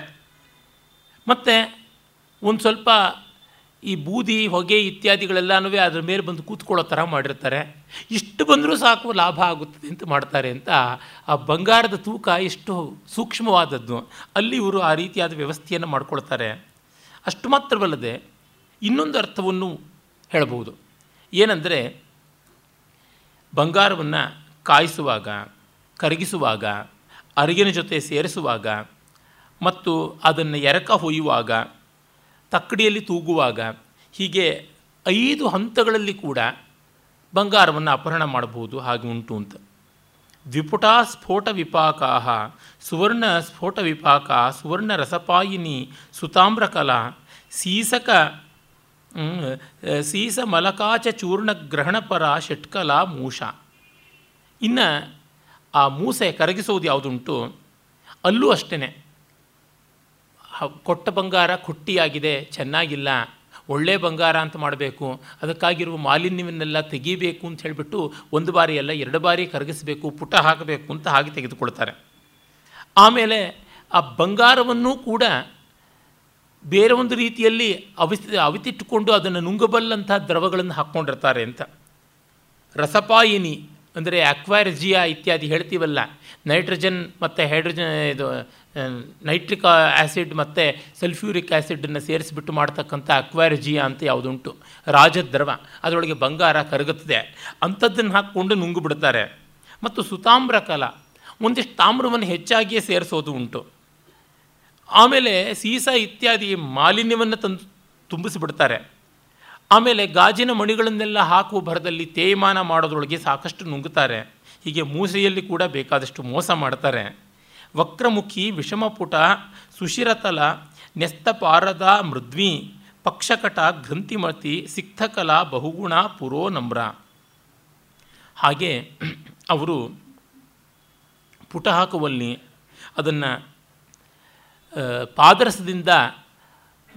ಮತ್ತು ಒಂದು ಸ್ವಲ್ಪ ಈ ಬೂದಿ, ಹೊಗೆ ಇತ್ಯಾದಿಗಳೆಲ್ಲನೂ ಅದ್ರ ಮೇಲೆ ಬಂದು ಕೂತ್ಕೊಳ್ಳೋ ಥರ ಮಾಡಿರ್ತಾರೆ. ಇಷ್ಟು ಬಂದರೂ ಸಾಕು ಲಾಭ ಆಗುತ್ತದೆ ಅಂತ ಮಾಡ್ತಾರೆ ಅಂತ ಆ ಬಂಗಾರದ ತೂಕ ಎಷ್ಟು ಸೂಕ್ಷ್ಮವಾದದ್ದು. ಅಲ್ಲಿ ಇವರು ಆ ರೀತಿಯಾದ ವ್ಯವಸ್ಥೆಯನ್ನು ಮಾಡ್ಕೊಳ್ತಾರೆ. ಅಷ್ಟು ಮಾತ್ರವಲ್ಲದೆ ಇನ್ನೊಂದು ಅರ್ಥವನ್ನು ಹೇಳಬಹುದು. ಏನಂದರೆ ಬಂಗಾರವನ್ನು ಕಾಯಿಸುವಾಗ, ಕರಗಿಸುವಾಗ, ಅರಿಗಿನ ಜೊತೆ ಸೇರಿಸುವಾಗ ಮತ್ತು ಅದನ್ನು ಎರಕ ಹೊಯ್ಯುವಾಗ ತಕ್ಕಡಿಯಲ್ಲಿ ತೂಗುವಾಗ ಹೀಗೆ ಐದು ಹಂತಗಳಲ್ಲಿ ಕೂಡ ಬಂಗಾರವನ್ನು ಅಪಹರಣ ಮಾಡಬಹುದು, ಹಾಗೆ ಉಂಟು ಅಂತ. ದ್ವಿಪುಟ ಸ್ಫೋಟ ವಿಪಾಕಾ ಸುವರ್ಣ ಸ್ಫೋಟ ವಿಪಾಕ, ಸುವರ್ಣ ರಸಪಾಯಿನಿ, ಸುತಾಮ್ರಕಲಾ, ಸೀಸಕ ಸೀಸ ಮಲಕಾಚ ಚೂರ್ಣ ಗ್ರಹಣಪರ ಷಟ್ಕಲಾ ಮೂಷ. ಇನ್ನು ಆ ಮೂಸೆ ಕರಗಿಸೋದು ಯಾವುದುಂಟು? ಅಲ್ಲೂ ಅಷ್ಟೇ ಕೊಟ್ಟ ಬಂಗಾರ ಕುಟ್ಟಿಯಾಗಿದೆ, ಚೆನ್ನಾಗಿಲ್ಲ, ಒಳ್ಳೆ ಬಂಗಾರ ಅಂತ ಮಾಡಬೇಕು, ಅದಕ್ಕಾಗಿರುವ ಮಾಲಿನ್ಯವನ್ನೆಲ್ಲ ತೆಗೀಬೇಕು ಅಂತ ಹೇಳಿಬಿಟ್ಟು ಒಂದು ಬಾರಿ ಅಲ್ಲ ಎರಡು ಬಾರಿ ಕರಗಿಸಬೇಕು, ಪುಟ ಹಾಕಬೇಕು ಅಂತ ಹಾಗೆ ತೆಗೆದುಕೊಳ್ತಾರೆ. ಆಮೇಲೆ ಆ ಬಂಗಾರವನ್ನು ಕೂಡ ಬೇರೆ ಒಂದು ರೀತಿಯಲ್ಲಿ ಅವಿಸ್, ಅವಿತಿಟ್ಟುಕೊಂಡು ಅದನ್ನು ನುಂಗಬಲ್ಲಂಥ ದ್ರವಗಳನ್ನು ಹಾಕ್ಕೊಂಡಿರ್ತಾರೆ ಅಂತ. ರಸಪಾಯಿನಿ ಅಂದರೆ ಅಕ್ವಾರ್ಜಿಯಾ ಇತ್ಯಾದಿ ಹೇಳ್ತೀವಲ್ಲ, ನೈಟ್ರೋಜನ್ ಮತ್ತು ಹೈಡ್ರೋಜನ್, ಇದು ನೈಟ್ರಿಕ್ ಆ್ಯಸಿಡ್ ಮತ್ತು ಸಲ್ಫ್ಯೂರಿಕ್ ಆ್ಯಸಿಡನ್ನು ಸೇರಿಸಿಬಿಟ್ಟು ಮಾಡ್ತಕ್ಕಂಥ ಅಕ್ವಾರಜಿಯಾ ಅಂತ ಯಾವುದುಂಟು? ರಾಜದ್ರವ. ಅದರೊಳಗೆ ಬಂಗಾರ ಕರಗುತ್ತದೆ. ಅಂಥದ್ದನ್ನು ಹಾಕ್ಕೊಂಡು ನುಂಗು ಬಿಡ್ತಾರೆ ಮತ್ತು ಸುತಾಮ್ರ ಕಲ. ಒಂದಿಷ್ಟು ತಾಮ್ರವನ್ನು ಹೆಚ್ಚಾಗಿಯೇ ಸೇರಿಸೋದು ಉಂಟು. ಆಮೇಲೆ ಸೀಸ ಇತ್ಯಾದಿ ಮಾಲಿನ್ಯವನ್ನು ತಂದು ತುಂಬಿಸಿಬಿಡ್ತಾರೆ. ಆಮೇಲೆ ಗಾಜಿನ ಮಣಿಗಳನ್ನೆಲ್ಲ ಹಾಕುವ ಭರದಲ್ಲಿ ತೇಯಮಾನ ಮಾಡೋದ್ರೊಳಗೆ ಸಾಕಷ್ಟು ನುಂಗುತ್ತಾರೆ. ಹೀಗೆ ಮೂಸೆಯಲ್ಲಿ ಕೂಡ ಬೇಕಾದಷ್ಟು ಮೋಸ ಮಾಡ್ತಾರೆ. ವಕ್ರಮುಖಿ, ವಿಷಮಪುಟ, ಸುಶಿರತಲ, ನೆಸ್ತಪಾರದ ಮೃದ್ವಿ, ಪಕ್ಷಕಟ ಗ್ರಂಥಿಮತಿ ಸಿಕ್ತಕಲಾ, ಬಹುಗುಣ ಪುರೋ ನಮ್ರ ಹಾಗೆ ಅವರು ಪುಟ ಹಾಕುವಲ್ಲಿ ಅದನ್ನು ಪಾದರಸದಿಂದ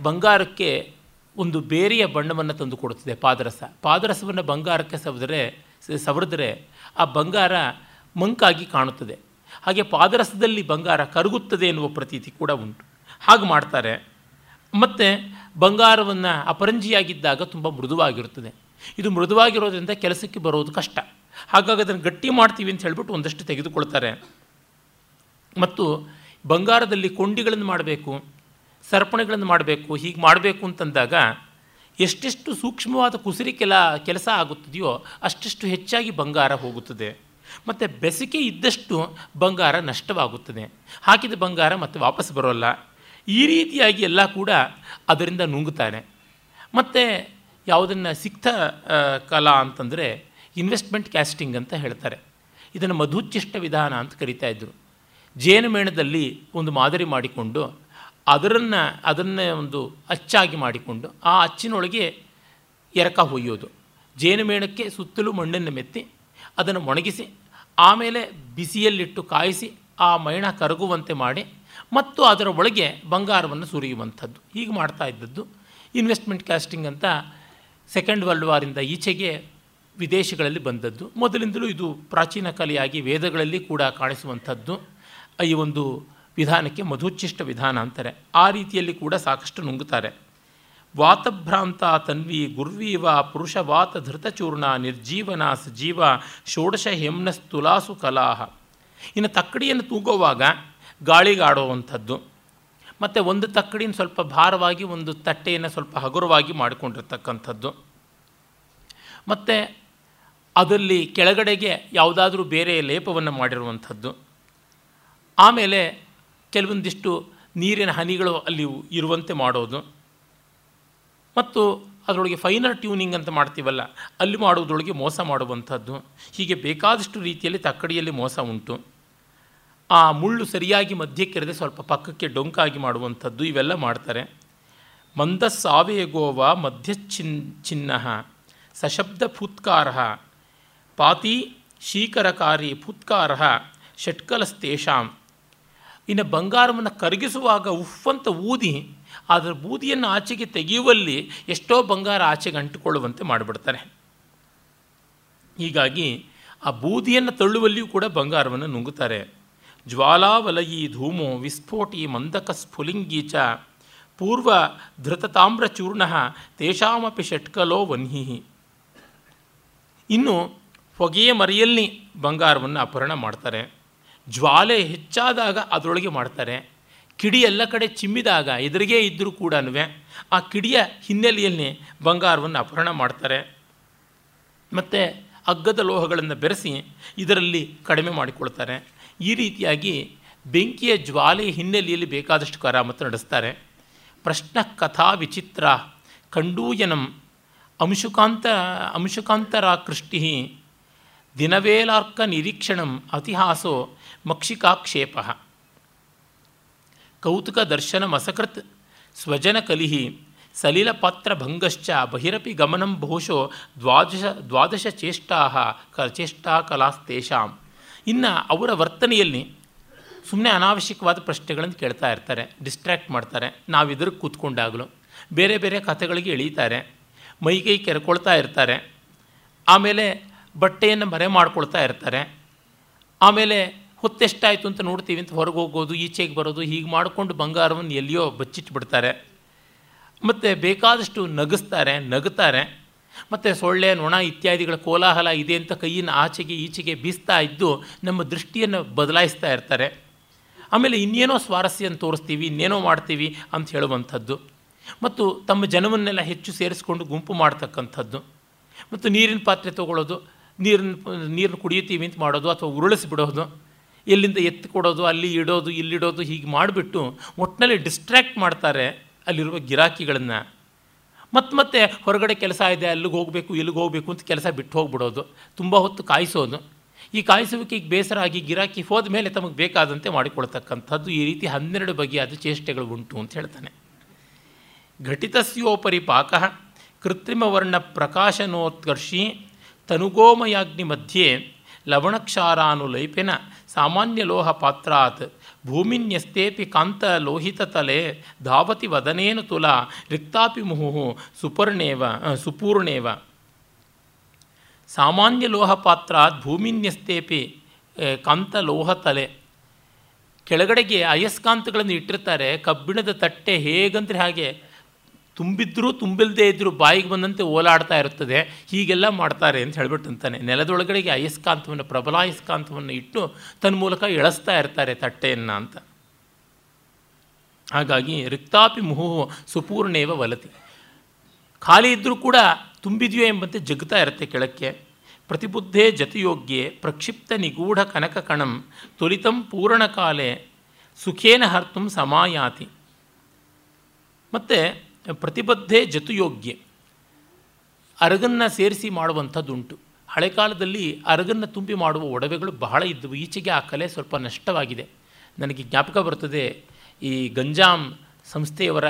ಬಂಗಾರಕ್ಕೆ ಒಂದು ಬೇರೆಯ ಬಣ್ಣವನ್ನು ತಂದು ಕೊಡುತ್ತದೆ ಪಾದರಸ. ಪಾದರಸವನ್ನು ಬಂಗಾರಕ್ಕೆ ಸವದರೆ, ಸವರಿದ್ರೆ ಆ ಬಂಗಾರ ಮಂಕಾಗಿ ಕಾಣುತ್ತದೆ. ಹಾಗೆ ಪಾದರಸದಲ್ಲಿ ಬಂಗಾರ ಕರಗುತ್ತದೆ ಎನ್ನುವ ಪ್ರತೀತಿ ಕೂಡ ಉಂಟು. ಹಾಗೆ ಮಾಡ್ತಾರೆ. ಮತ್ತು ಬಂಗಾರವನ್ನು ಅಪರಂಜಿಯಾಗಿದ್ದಾಗ ತುಂಬ ಮೃದುವಾಗಿರುತ್ತದೆ. ಇದು ಮೃದುವಾಗಿರೋದ್ರಿಂದ ಕೆಲಸಕ್ಕೆ ಬರೋದು ಕಷ್ಟ. ಹಾಗಾಗಿ ಅದನ್ನು ಗಟ್ಟಿ ಮಾಡ್ತೀವಿ ಅಂತ ಹೇಳ್ಬಿಟ್ಟು ಒಂದಷ್ಟು ತೆಗೆದುಕೊಳ್ತಾರೆ. ಮತ್ತು ಬಂಗಾರದಲ್ಲಿ ಕೊಂಡಿಗಳನ್ನು ಮಾಡಬೇಕು, ಸರ್ಪಣೆಗಳನ್ನು ಮಾಡಬೇಕು, ಹೀಗೆ ಮಾಡಬೇಕು ಅಂತಂದಾಗ ಎಷ್ಟೆಷ್ಟು ಸೂಕ್ಷ್ಮವಾದ ಕುಸಿರಿ ಕೆಲ, ಕೆಲಸ ಆಗುತ್ತದೆಯೋ ಅಷ್ಟೆಷ್ಟು ಹೆಚ್ಚಾಗಿ ಬಂಗಾರ ಹೋಗುತ್ತದೆ. ಮತ್ತು ಬೆಸಿಕೆ ಇದ್ದಷ್ಟು ಬಂಗಾರ ನಷ್ಟವಾಗುತ್ತದೆ. ಹಾಕಿದ ಬಂಗಾರ ಮತ್ತೆ ವಾಪಸ್ ಬರೋಲ್ಲ. ಈ ರೀತಿಯಾಗಿ ಎಲ್ಲ ಕೂಡ ಅದರಿಂದ ನುಂಗುತ್ತಾನೆ ಮತ್ತು ಯಾವುದನ್ನು ಸಿಕ್ತ ಕಲಾ ಅಂತಂದರೆ ಇನ್ವೆಸ್ಟ್ಮೆಂಟ್ ಕ್ಯಾಸ್ಟಿಂಗ್ ಅಂತ ಹೇಳ್ತಾರೆ. ಇದನ್ನು ಮಧುಚಿಷ್ಟ ವಿಧಾನ ಅಂತ ಕರಿತಾ ಇದ್ದರು ಜೇನುಮೇಣದಲ್ಲಿ ಒಂದು ಮಾದರಿ ಮಾಡಿಕೊಂಡು ಅದರನ್ನು, ಅದನ್ನೇ ಒಂದು ಅಚ್ಚಾಗಿ ಮಾಡಿಕೊಂಡು ಆ ಅಚ್ಚಿನೊಳಗೆ ಎರಕ ಹೊಯ್ಯೋದು. ಜೇನುಮೇಣಕ್ಕೆ ಸುತ್ತಲೂ ಮಣ್ಣನ್ನು ಮೆತ್ತಿ ಅದನ್ನು ಒಣಗಿಸಿ ಆಮೇಲೆ ಬಿಸಿಯಲ್ಲಿಟ್ಟು ಕಾಯಿಸಿ, ಆ ಮೈಣ ಕರಗುವಂತೆ ಮಾಡಿ ಮತ್ತು ಅದರ ಒಳಗೆ ಬಂಗಾರವನ್ನು ಸುರಿಯುವಂಥದ್ದು. ಹೀಗೆ ಮಾಡ್ತಾ ಇದ್ದದ್ದು. ಇನ್ವೆಸ್ಟ್ಮೆಂಟ್ ಕ್ಯಾಸ್ಟಿಂಗ್ ಅಂತ ಸೆಕೆಂಡ್ ವರ್ಲ್ಡ್ ವಾರಿಂದ ಈಚೆಗೆ ವಿದೇಶಗಳಲ್ಲಿ ಬಂದದ್ದು. ಮೊದಲಿಂದಲೂ ಇದು ಪ್ರಾಚೀನ ಕಲೆಯಾಗಿ ವೇದಗಳಲ್ಲಿ ಕೂಡ ಕಾಣಿಸುವಂಥದ್ದು. ಈ ಒಂದು ವಿಧಾನಕ್ಕೆ ಮಧುಚ್ಛಿಷ್ಟ ವಿಧಾನ ಅಂತಾರೆ. ಆ ರೀತಿಯಲ್ಲಿ ಕೂಡ ಸಾಕಷ್ಟು ನುಂಗುತ್ತಾರೆ. ವಾತಭ್ರಾಂತ ತನ್ವಿ ಗುರ್ವೀವ ಪುರುಷವಾತ ಧೃತಚೂರ್ಣ ನಿರ್ಜೀವನ ಸಜೀವ ಷೋಡಶ ಹೆಮ್ನಸ್ತುಲಾಸು ಕಲಾಹ. ಇನ್ನು ತಕ್ಕಡಿಯನ್ನು ತೂಗುವಾಗ ಗಾಳಿಗಾಡುವಂಥದ್ದು. ಮತ್ತು ಒಂದು ತಕ್ಕಡಿನ ಸ್ವಲ್ಪ ಭಾರವಾಗಿ, ಒಂದು ತಟ್ಟೆಯನ್ನು ಸ್ವಲ್ಪ ಹಗುರವಾಗಿ ಮಾಡಿಕೊಂಡಿರ್ತಕ್ಕಂಥದ್ದು. ಮತ್ತು ಅದರಲ್ಲಿ ಕೆಳಗಡೆಗೆ ಯಾವುದಾದ್ರೂ ಬೇರೆ ಲೇಪವನ್ನು ಮಾಡಿರುವಂಥದ್ದು. ಆಮೇಲೆ ಕೆಲವೊಂದಿಷ್ಟು ನೀರಿನ ಹನಿಗಳು ಅಲ್ಲಿ ಇರುವಂತೆ ಮಾಡೋದು. ಮತ್ತು ಅದರೊಳಗೆ ಫೈನರ್ ಟ್ಯೂನಿಂಗ್ ಅಂತ ಮಾಡ್ತೀವಲ್ಲ, ಅಲ್ಲಿ ಮಾಡುವುದರೊಳಗೆ ಮೋಸ ಮಾಡುವಂಥದ್ದು. ಹೀಗೆ ಬೇಕಾದಷ್ಟು ರೀತಿಯಲ್ಲಿ ತಕ್ಕಡಿಯಲ್ಲಿ ಮೋಸ ಉಂಟು. ಆ ಮುಳ್ಳು ಸರಿಯಾಗಿ ಮಧ್ಯಕ್ಕಿರದೆ ಸ್ವಲ್ಪ ಪಕ್ಕಕ್ಕೆ ಡೊಂಕಾಗಿ ಮಾಡುವಂಥದ್ದು ಇವೆಲ್ಲ ಮಾಡ್ತಾರೆ. ಮಂದ ಮಧ್ಯ ಚಿನ್ ಚಿನ್ನ ಸಶಬ್ದ ಫೂತ್ಕಾರ ಪಾತಿ ಶೀಕರಕಾರಿ ಫುತ್ಕಾರ ಷಟ್ಕಲಸ್ತೇಷಾಂ. ಇನ್ನು ಬಂಗಾರವನ್ನು ಕರಗಿಸುವಾಗ ಉಫ್ಫಂತ ಊದಿ ಅದರ ಬೂದಿಯನ್ನು ಆಚೆಗೆ ತೆಗೆಯುವಲ್ಲಿ ಎಷ್ಟೋ ಬಂಗಾರ ಆಚೆಗೆ ಅಂಟಿಕೊಳ್ಳುವಂತೆ ಮಾಡಿಬಿಡ್ತಾರೆ ಹೀಗಾಗಿ ಆ ಬೂದಿಯನ್ನು ತಳ್ಳುವಲ್ಲಿಯೂ ಕೂಡ ಬಂಗಾರವನ್ನು ನುಂಗುತ್ತಾರೆ. ಜ್ವಾಲಾವಲಯಿ ಧೂಮೋ ವಿಸ್ಫೋಟಿ ಮಂದಕ ಸ್ಫುಲಿಂಗೀಚ ಪೂರ್ವ ಧೃತತಾಮ್ರಚೂರ್ಣ ತೇಷಾಮಪಿ ಷಟ್ಕಲೋ ವನ್ಹಿ ಇನ್ನು ಹೊಗೆಯ ಮರೆಯಲ್ಲಿ ಬಂಗಾರವನ್ನು ಅಪಹರಣ ಮಾಡ್ತಾರೆ. ಜ್ವಾಲೆ ಹೆಚ್ಚಾದಾಗ ಅದರೊಳಗೆ ಮಾಡ್ತಾರೆ. ಕಿಡಿ ಎಲ್ಲ ಕಡೆ ಚಿಮ್ಮಿದಾಗ ಎದುರಿಗೆ ಇದ್ದರೂ ಕೂಡ ಆ ಕಿಡಿಯ ಹಿನ್ನೆಲೆಯಲ್ಲಿ ಬಂಗಾರವನ್ನು ಅಪಹರಣ ಮಾಡ್ತಾರೆ. ಮತ್ತು ಅಗ್ಗದ ಲೋಹಗಳನ್ನು ಬೆರೆಸಿ ಇದರಲ್ಲಿ ಕಡಿಮೆ ಮಾಡಿಕೊಳ್ತಾರೆ. ಈ ರೀತಿಯಾಗಿ ಬೆಂಕಿಯ ಜ್ವಾಲೆ ಹಿನ್ನೆಲೆಯಲ್ಲಿ ಬೇಕಾದಷ್ಟು ಕರಾಮತ್ತು ನಡೆಸ್ತಾರೆ. ಪ್ರಶ್ನ ಕಥಾ ವಿಚಿತ್ರ ಕಂಡೂಯನಂ ಅಂಶುಕಾಂತ ಅಂಶುಕಾಂತರಾಕೃಷ್ಟಿ ದಿನವೇಲಾರ್ಕ ನಿರೀಕ್ಷಣಂ ಅತಿಹಾಸೋ ಮಕ್ಷಿಕಾಕ್ಷೇಪ. ಕೌತುಕ ದರ್ಶನ ಮಸಕೃತ್ ಸ್ವಜನ ಕಲಿಹಿ ಸಲಿಲ ಪಾತ್ರ ಸಲಿಲಪಾತ್ರಭಂಗಶ್ಚ ಬಹಿರಪಿ ಗಮನಂ ಬಹುಶೋ ದ್ವಾದಶ ದ್ವಾದಶ ಚೇಷ್ಟಾ ಕ ಚೇಷ್ಟಾ ಕಲಾಸ್ತೇಷಾಂ. ಇನ್ನು ಅವರ ವರ್ತನೆಯಲ್ಲಿ ಸುಮ್ಮನೆ ಅನಾವಶ್ಯಕವಾದ ಪ್ರಶ್ನೆಗಳನ್ನು ಕೇಳ್ತಾ ಇರ್ತಾರೆ ಡಿಸ್ಟ್ರ್ಯಾಕ್ಟ್ ಮಾಡ್ತಾರೆ ನಾವು ಎದುರಿಗೆ ಕೂತ್ಕೊಂಡಾಗಲೂ. ಬೇರೆ ಬೇರೆ ಕಥೆಗಳಿಗೆ ಎಳೀತಾರೆ ಮೈಕೈ ಕೆರ್ಕೊಳ್ತಾ ಇರ್ತಾರೆ, ಆಮೇಲೆ ಬಟ್ಟೆಯನ್ನು ಮರೆ ಮಾಡ್ಕೊಳ್ತಾ ಇರ್ತಾರೆ, ಆಮೇಲೆ ಹೊತ್ತೆಷ್ಟಾಯಿತು ಅಂತ ನೋಡ್ತೀವಿ ಅಂತ ಹೊರಗೆ ಹೋಗೋದು, ಈಚೆಗೆ ಬರೋದು, ಹೀಗೆ ಮಾಡಿಕೊಂಡು ಬಂಗಾರವನ್ನು ಎಲ್ಲಿಯೋ ಬಚ್ಚಿಟ್ಬಿಡ್ತಾರೆ. ಮತ್ತು ಬೇಕಾದಷ್ಟು ನಗಿಸ್ತಾರೆ ನಗುತ್ತಾರೆ ಮತ್ತು ಸೊಳ್ಳೆ, ನೊಣ ಇತ್ಯಾದಿಗಳ ಕೋಲಾಹಲ ಇದೆ ಅಂತ ಕೈಯನ್ನು ಆಚೆಗೆ ಈಚೆಗೆ ಬೀಸ್ತಾ ಇದ್ದು ನಮ್ಮ ದೃಷ್ಟಿಯನ್ನು ಬದಲಾಯಿಸ್ತಾ ಇರ್ತಾರೆ. ಆಮೇಲೆ ಇನ್ನೇನೋ ಸ್ವಾರಸ್ಯನ ತೋರಿಸ್ತೀವಿ, ಇನ್ನೇನೋ ಮಾಡ್ತೀವಿ ಅಂತ ಹೇಳುವಂಥದ್ದು. ಮತ್ತು ತಮ್ಮ ಜನವನ್ನೆಲ್ಲ ಹೆಚ್ಚು ಸೇರಿಸ್ಕೊಂಡು ಗುಂಪು ಮಾಡ್ತಕ್ಕಂಥದ್ದು. ಮತ್ತು ನೀರಿನ ಪಾತ್ರೆ ತೊಗೊಳ್ಳೋದು ನೀರನ್ನು ನೀರನ್ನು ಕುಡಿಯುತ್ತೀವಿ ಅಂತ ಮಾಡೋದು ಅಥವಾ ಉರುಳಿಸ್ಬಿಡೋದು. ಎಲ್ಲಿಂದ ಎತ್ತು ಕೊಡೋದು, ಅಲ್ಲಿ ಇಡೋದು, ಇಲ್ಲಿಡೋದು ಹೀಗೆ ಮಾಡಿಬಿಟ್ಟು ಒಟ್ಟಿನಲ್ಲಿ ಡಿಸ್ಟ್ರ್ಯಾಕ್ಟ್ ಮಾಡ್ತಾರೆ ಅಲ್ಲಿರುವ ಗಿರಾಕಿಗಳನ್ನು. ಮತ್ತು ಮತ್ತೆ ಹೊರಗಡೆ ಕೆಲಸ ಇದೆ, ಅಲ್ಲಿಗೆ ಹೋಗಬೇಕು, ಇಲ್ಲಿಗೆ ಹೋಗಬೇಕು ಅಂತ ಕೆಲಸ ಬಿಟ್ಟು ಹೋಗ್ಬಿಡೋದು. ತುಂಬ ಹೊತ್ತು ಕಾಯಿಸೋದು. ಈ ಕಾಯಿಸುವಿಕೆಗೆ ಬೇಸರ ಆಗಿ ಗಿರಾಕಿ ಹೋದ ಮೇಲೆ ತಮಗೆ ಬೇಕಾದಂತೆ ಮಾಡಿಕೊಳ್ತಕ್ಕಂಥದ್ದು ಈ ರೀತಿ ಹನ್ನೆರಡು ಬಗೆಯಾದ ಚೇಷ್ಟೆಗಳು ಉಂಟು ಅಂತ ಹೇಳ್ತಾನೆ. ಘಟಿತಸ್ಯೋಪರಿ ಪಾಕ ಕೃತ್ರಿಮವರ್ಣ ಪ್ರಕಾಶನೋತ್ಕರ್ಷಿ ತನುಗೋಮಯಾಗ್ನಿ ಮಧ್ಯೆ ಲವಣಕ್ಷಾರಾನುಲೈಪೆನ ಸಾಮಾನ್ಯ ಲೋಹ ಪಾತ್ರಾತ್ ಭೂಮಿನ್ಯಸ್ತೇಪಿ ಕಾಂತ ಲೋಹಿತತಲೆ ಧಾವತಿ ವದನೇನು ತುಲಾ, ರಿಕ್ತಾಪಿ ಮುಹು ಸುಪರ್ಣೇವ ಸುಪೂರ್ಣೇವ. ಸಾಮಾನ್ಯ ಲೋಹ ಪಾತ್ರಾತ್ ಭೂಮಿನ್ಯಸ್ತೇಪಿ ಕಾಂತ ಲೋಹತಲೆ ಕೆಳಗಡೆಗೆ ಅಯಸ್ಕಾಂತಗಳನ್ನು ಇಟ್ಟಿರ್ತಾರೆ, ಕಬ್ಬಿಣದ ತಟ್ಟೆ ಹೇಗಂದ್ರೆ ಹಾಗೆ ತುಂಬಿದ್ರೂ ತುಂಬಿಲ್ಲದೆ ಇದ್ದರೂ ಬಾಯಿಗೆ ಬಂದಂತೆ ಓಲಾಡ್ತಾ ಇರುತ್ತದೆ. ಹೀಗೆಲ್ಲ ಮಾಡ್ತಾರೆ ಅಂತ ಹೇಳ್ಬಿಟ್ಟಂತಾನೆ. ನೆಲದೊಳಗಡೆಗೆ ಅಯಸ್ಕಾಂತವನ್ನು, ಪ್ರಬಲ ಅಯಸ್ಕಾಂತವನ್ನು ಇಟ್ಟು ತನ್ನ ಮೂಲಕ ಎಳಸ್ತಾ ಇರ್ತಾರೆ ತಟ್ಟೆಯನ್ನು ಅಂತ. ಹಾಗಾಗಿ ರಿಕ್ತಾಪಿ ಮುಹು ಸುಪೂರ್ಣೇವ ವಲತಿ. ಖಾಲಿ ಇದ್ದರೂ ಕೂಡ ತುಂಬಿದೆಯೋ ಎಂಬಂತೆ ಜಗ್ತಾ ಇರುತ್ತೆ ಕೆಳಕ್ಕೆ. ಪ್ರತಿಬುದ್ಧೇ ಜತಿಯೋಗ್ಯೆ ಪ್ರಕ್ಷಿಪ್ತ ನಿಗೂಢ ಕನಕ ಕಣಂ ತ್ವರಿತಂ ಪೂರ್ಣಕಾಲೆ ಸುಖೇನ ಹರ್ತು ಸಮಾಯಾತಿ. ಮತ್ತು ಪ್ರತಿಬದ್ಧೇ ಜತುಯೋಗ್ಯ. ಅರಗನ್ನು ಸೇರಿಸಿ ಮಾಡುವಂಥದ್ದುಂಟು. ಹಳೆ ಕಾಲದಲ್ಲಿ ಅರಗನ್ನು ತುಂಬಿ ಮಾಡುವ ಒಡವೆಗಳು ಬಹಳ ಇದ್ದವು. ಈಚೆಗೆ ಆ ಕಲೆ ಸ್ವಲ್ಪ ನಷ್ಟವಾಗಿದೆ. ನನಗೆ ಜ್ಞಾಪಕ ಬರ್ತದೆ ಈ ಗಂಜಾಂ ಸಂಸ್ಥೆಯವರ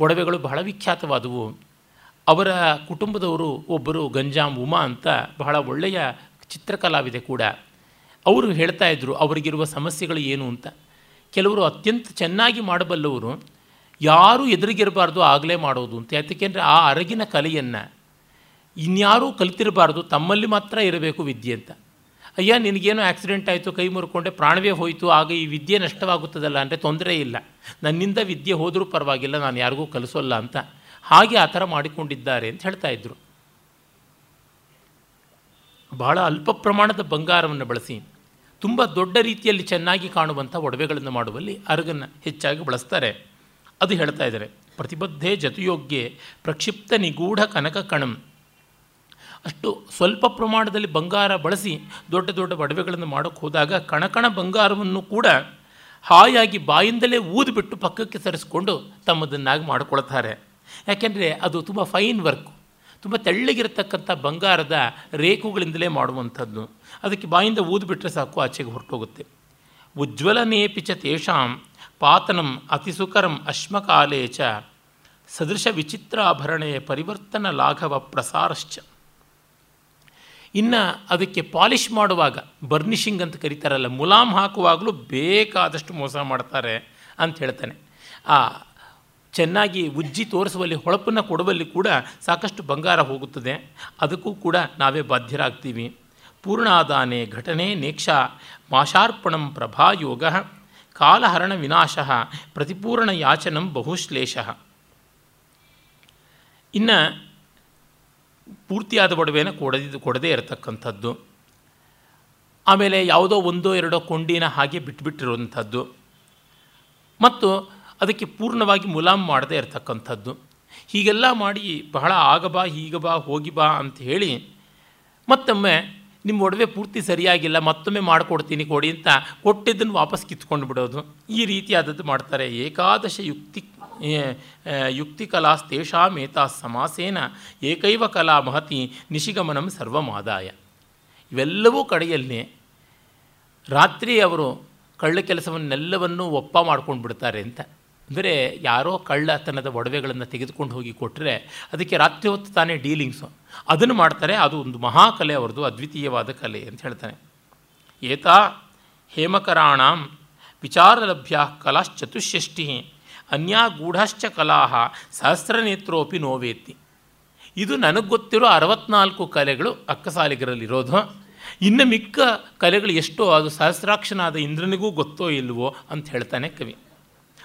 ಒಡವೆಗಳು ಬಹಳ ವಿಖ್ಯಾತವಾದವು. ಅವರ ಕುಟುಂಬದವರು ಒಬ್ಬರು ಗಂಜಾಂ ಉಮಾ ಅಂತ ಬಹಳ ಒಳ್ಳೆಯ ಚಿತ್ರಕಲಾವಿದೆ ಕೂಡ. ಅವರು ಹೇಳ್ತಾ ಇದ್ದರು ಅವರಿಗಿರುವ ಸಮಸ್ಯೆಗಳು ಏನು ಅಂತ. ಕೆಲವರು ಅತ್ಯಂತ ಚೆನ್ನಾಗಿ ಮಾಡಬಲ್ಲವರು. ಯಾರೂ ಎದುರಿಗಿರಬಾರ್ದು, ಆಗಲೇ ಮಾಡೋದು ಅಂತ. ಯಾಕೆಂದರೆ ಆ ಅರಗಿನ ಕಲೆಯನ್ನು ಇನ್ಯಾರೂ ಕಲಿತಿರಬಾರ್ದು, ತಮ್ಮಲ್ಲಿ ಮಾತ್ರ ಇರಬೇಕು ವಿದ್ಯೆ ಅಂತ. ಅಯ್ಯ, ನಿನಗೇನೋ ಆಕ್ಸಿಡೆಂಟ್ ಆಯಿತು, ಕೈ ಮುರ್ಕೊಂಡೆ, ಪ್ರಾಣವೇ ಹೋಯಿತು, ಆಗ ಈ ವಿದ್ಯೆ ನಷ್ಟವಾಗುತ್ತದಲ್ಲ ಅಂದರೆ ತೊಂದರೆ ಇಲ್ಲ. ನನ್ನಿಂದ ವಿದ್ಯೆ ಹೋದರೂ ಪರವಾಗಿಲ್ಲ, ನಾನು ಯಾರಿಗೂ ಕಲಿಸೋಲ್ಲ ಅಂತ. ಹಾಗೆ ಆ ಥರ ಮಾಡಿಕೊಂಡಿದ್ದಾರೆ ಅಂತ ಹೇಳ್ತಾ ಇದ್ದರು ಬಹಳ ಅಲ್ಪ ಪ್ರಮಾಣದ ಬಂಗಾರವನ್ನು ಬಳಸಿ, ತುಂಬ ದೊಡ್ಡ ರೀತಿಯಲ್ಲಿ ಚೆನ್ನಾಗಿ ಕಾಣುವಂಥ ಒಡವೆಗಳನ್ನು ಮಾಡುವಲ್ಲಿ ಅರಗನ್ನು ಹೆಚ್ಚಾಗಿ ಬಳಸ್ತಾರೆ. ಅದು ಹೇಳ್ತಾ ಇದ್ದಾರೆ. ಪ್ರತಿಬದ್ಧೆ ಜತುಯೋಗ್ಯೆ ಪ್ರಕ್ಷಿಪ್ತ ನಿಗೂಢ ಕನಕ ಕಣಂ. ಅಷ್ಟು ಸ್ವಲ್ಪ ಪ್ರಮಾಣದಲ್ಲಿ ಬಂಗಾರ ಬಳಸಿ ದೊಡ್ಡ ದೊಡ್ಡ ಒಡವೆಗಳನ್ನು ಮಾಡೋಕ್ಕೆ ಹೋದಾಗ ಕಣಕಣ ಬಂಗಾರವನ್ನು ಕೂಡ ಹಾಯಾಗಿ ಬಾಯಿಂದಲೇ ಊದಿಬಿಟ್ಟು ಪಕ್ಕಕ್ಕೆ ಸರಿಸ್ಕೊಂಡು ತಮ್ಮದನ್ನಾಗಿ ಮಾಡಿಕೊಳ್ತಾರೆ. ಯಾಕೆಂದರೆ ಅದು ತುಂಬ ಫೈನ್ ವರ್ಕ್ ತುಂಬ ತೆಳ್ಳಗಿರತಕ್ಕಂಥ ಬಂಗಾರದ ರೇಖುಗಳಿಂದಲೇ ಮಾಡುವಂಥದ್ದು. ಅದಕ್ಕೆ ಬಾಯಿಂದ ಊದಿಬಿಟ್ರೆ ಸಾಕು, ಆಚೆಗೆ ಹೊರಟೋಗುತ್ತೆ. ಉಜ್ವಲನೇಪಿ ಚ ತೇಷಾಂ ಪಾತನಂ ಅತಿಸುಕರಂ ಅಶ್ಮಕಾಲೇ ಚ. ಸದೃಶ ವಿಚಿತ್ರಾಭರಣೆ ಪರಿವರ್ತನ ಲಾಘವ ಪ್ರಸಾರಶ್ಚ. ಇನ್ನು ಅದಕ್ಕೆ ಪಾಲಿಷ್ ಮಾಡುವಾಗ ಬರ್ನಿಷಿಂಗ್ ಅಂತ ಕರೀತಾರಲ್ಲ, ಮುಲಾಮ್ ಹಾಕುವಾಗಲೂ ಬೇಕಾದಷ್ಟು ಮೋಸ ಮಾಡ್ತಾರೆ ಅಂತ ಹೇಳ್ತಾನೆ. ಆ ಚೆನ್ನಾಗಿ ಉಜ್ಜಿ ತೋರಿಸುವಲ್ಲಿ, ಹೊಳಪನ್ನು ಕೊಡುವಲ್ಲಿ ಕೂಡ ಸಾಕಷ್ಟು ಬಂಗಾರ ಹೋಗುತ್ತದೆ. ಅದಕ್ಕೂ ಕೂಡ ನಾವೇ ಬಾಧ್ಯರಾಗ್ತೀವಿ. ಪೂರ್ಣಾದಾನೆ ಘಟನೆ ನೇಕ್ಷ ಮಾಷಾರ್ಪಣಂ ಪ್ರಭಾಯೋಗ ಕಾಲಹರಣ ವಿನಾಶ ಪ್ರತಿಪೂರ್ಣ ಯಾಚನಂ ಬಹುಶ್ಲೇಷ. ಇನ್ನು ಪೂರ್ತಿಯಾದ ಒಡವೆಯನ್ನು ಕೊಡದಿದ್ದು ಕೊಡದೇ ಇರತಕ್ಕಂಥದ್ದು. ಆಮೇಲೆ ಯಾವುದೋ ಒಂದೋ ಎರಡೋ ಕೊಂಡಿನ ಹಾಗೆ ಬಿಟ್ಬಿಟ್ಟಿರುವಂಥದ್ದು. ಮತ್ತು ಅದಕ್ಕೆ ಪೂರ್ಣವಾಗಿ ಮುಲಾಮ್ ಮಾಡದೇ ಇರತಕ್ಕಂಥದ್ದು. ಹೀಗೆಲ್ಲ ಮಾಡಿ ಬಹಳ ಆಗ ಬಾ ಹೀಗ ಬಾ ಹೋಗಿ ಬಾ ಅಂತ ಹೇಳಿ ಮತ್ತೊಮ್ಮೆ ನಿಮ್ಮ ಒಡವೆ ಪೂರ್ತಿ ಸರಿಯಾಗಿಲ್ಲ, ಮತ್ತೊಮ್ಮೆ ಮಾಡಿಕೊಡ್ತೀನಿ ಕೊಡಿ ಅಂತ ಕೊಟ್ಟಿದ್ದನ್ನು ವಾಪಸ್ ಕಿತ್ಕೊಂಡು ಬಿಡೋದು. ಈ ರೀತಿಯಾದದ್ದು ಮಾಡ್ತಾರೆ. ಏಕಾದಶ ಯುಕ್ತಿ ಯುಕ್ತಿ ಕಲಾ ಏತಾ ಸಮಾಸೇನ, ಏಕೈವ ಕಲಾ ಮಹತಿ ನಿಶಿಗಮನಂ ಸರ್ವಮಾದಾಯ. ಇವೆಲ್ಲವೂ ಕಡೆಯಲ್ಲಿ ರಾತ್ರಿ ಅವರು ಕಳ್ಳ ಕೆಲಸವನ್ನೆಲ್ಲವನ್ನೂ ಒಪ್ಪ ಮಾಡ್ಕೊಂಡು ಬಿಡ್ತಾರೆ ಅಂತ. ಅಂದರೆ ಯಾರೋ ಕಳ್ಳತನದ ಒಡವೆಗಳನ್ನು ತೆಗೆದುಕೊಂಡು ಹೋಗಿ ಕೊಟ್ಟರೆ ಅದಕ್ಕೆ ರಾತ್ರಿ ಹೊತ್ತು ತಾನೇ ಡೀಲಿಂಗ್ಸು. ಅದನ್ನು ಮಾಡ್ತಾರೆ, ಅದು ಒಂದು ಮಹಾಕಲೆ ಅವ್ರದ್ದು, ಅದ್ವಿತೀಯವಾದ ಕಲೆ ಅಂತ ಹೇಳ್ತಾನೆ. ಏತಾ ಹೇಮಕರಾಣಾಂ ವಿಚಾರಲಭ್ಯ ಕಲಾಶ್ಚತುಷ್ಷಷ್ಟಿ ಅನ್ಯಾ ಗೂಢಶ್ಚ ಕಲಾ ಸಹಸ್ರನೇತ್ರೋಪಿ ನೋವೇತಿ. ಇದು ನನಗೆ ಗೊತ್ತಿರೋ ಅರವತ್ನಾಲ್ಕು ಕಲೆಗಳು ಅಕ್ಕಸಾಲಿಗರಲ್ಲಿರೋದು. ಇನ್ನು ಮಿಕ್ಕ ಕಲೆಗಳು ಎಷ್ಟೋ, ಅದು ಸಹಸ್ರಾಕ್ಷನಾದ ಇಂದ್ರನಿಗೂ ಗೊತ್ತೋ ಇಲ್ವೋ ಅಂತ ಹೇಳ್ತಾನೆ ಕವಿ.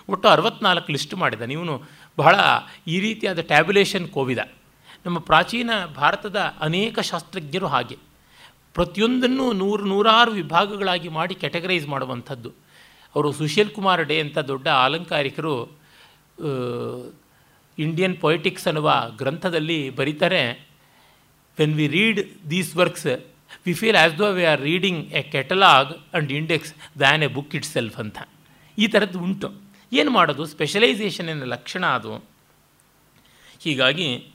ಒಟ್ಟು ಅರವತ್ನಾಲ್ಕು ಲಿಸ್ಟ್ ಮಾಡಿದ. ಇವನು ಬಹಳ ಈ ರೀತಿಯಾದ ಟ್ಯಾಬ್ಯುಲೇಷನ್ ಕೋವಿದ. ನಮ್ಮ ಪ್ರಾಚೀನ ಭಾರತದ ಅನೇಕ ಶಾಸ್ತ್ರಜ್ಞರು ಹಾಗೆ. ಪ್ರತಿಯೊಂದನ್ನು ನೂರು ನೂರಾರು ವಿಭಾಗಗಳಾಗಿ ಮಾಡಿ ಕ್ಯಾಟಗರೈಸ್ ಮಾಡುವಂಥದ್ದು. ಅವರು ಸುಶೀಲ್ ಕುಮಾರ್ ಡೇ ಅಂತ ದೊಡ್ಡ ಆಲಂಕಾರಿಕರು ಇಂಡಿಯನ್ ಪೊಯಿಟಿಕ್ಸ್ ಅನ್ನುವ ಗ್ರಂಥದಲ್ಲಿ ಬರೀತಾರೆ when we read these works we feel as though we are reading a catalogue and index than a book itself ಅಂತ. ಈ ಥರದ್ದು ಉಂಟು. ಏನು ಮಾಡೋದು? ಸ್ಪೆಷಲೈಸೇಷನಿನ ಲಕ್ಷಣ ಅದು? ಹೀಗಾಗಿ,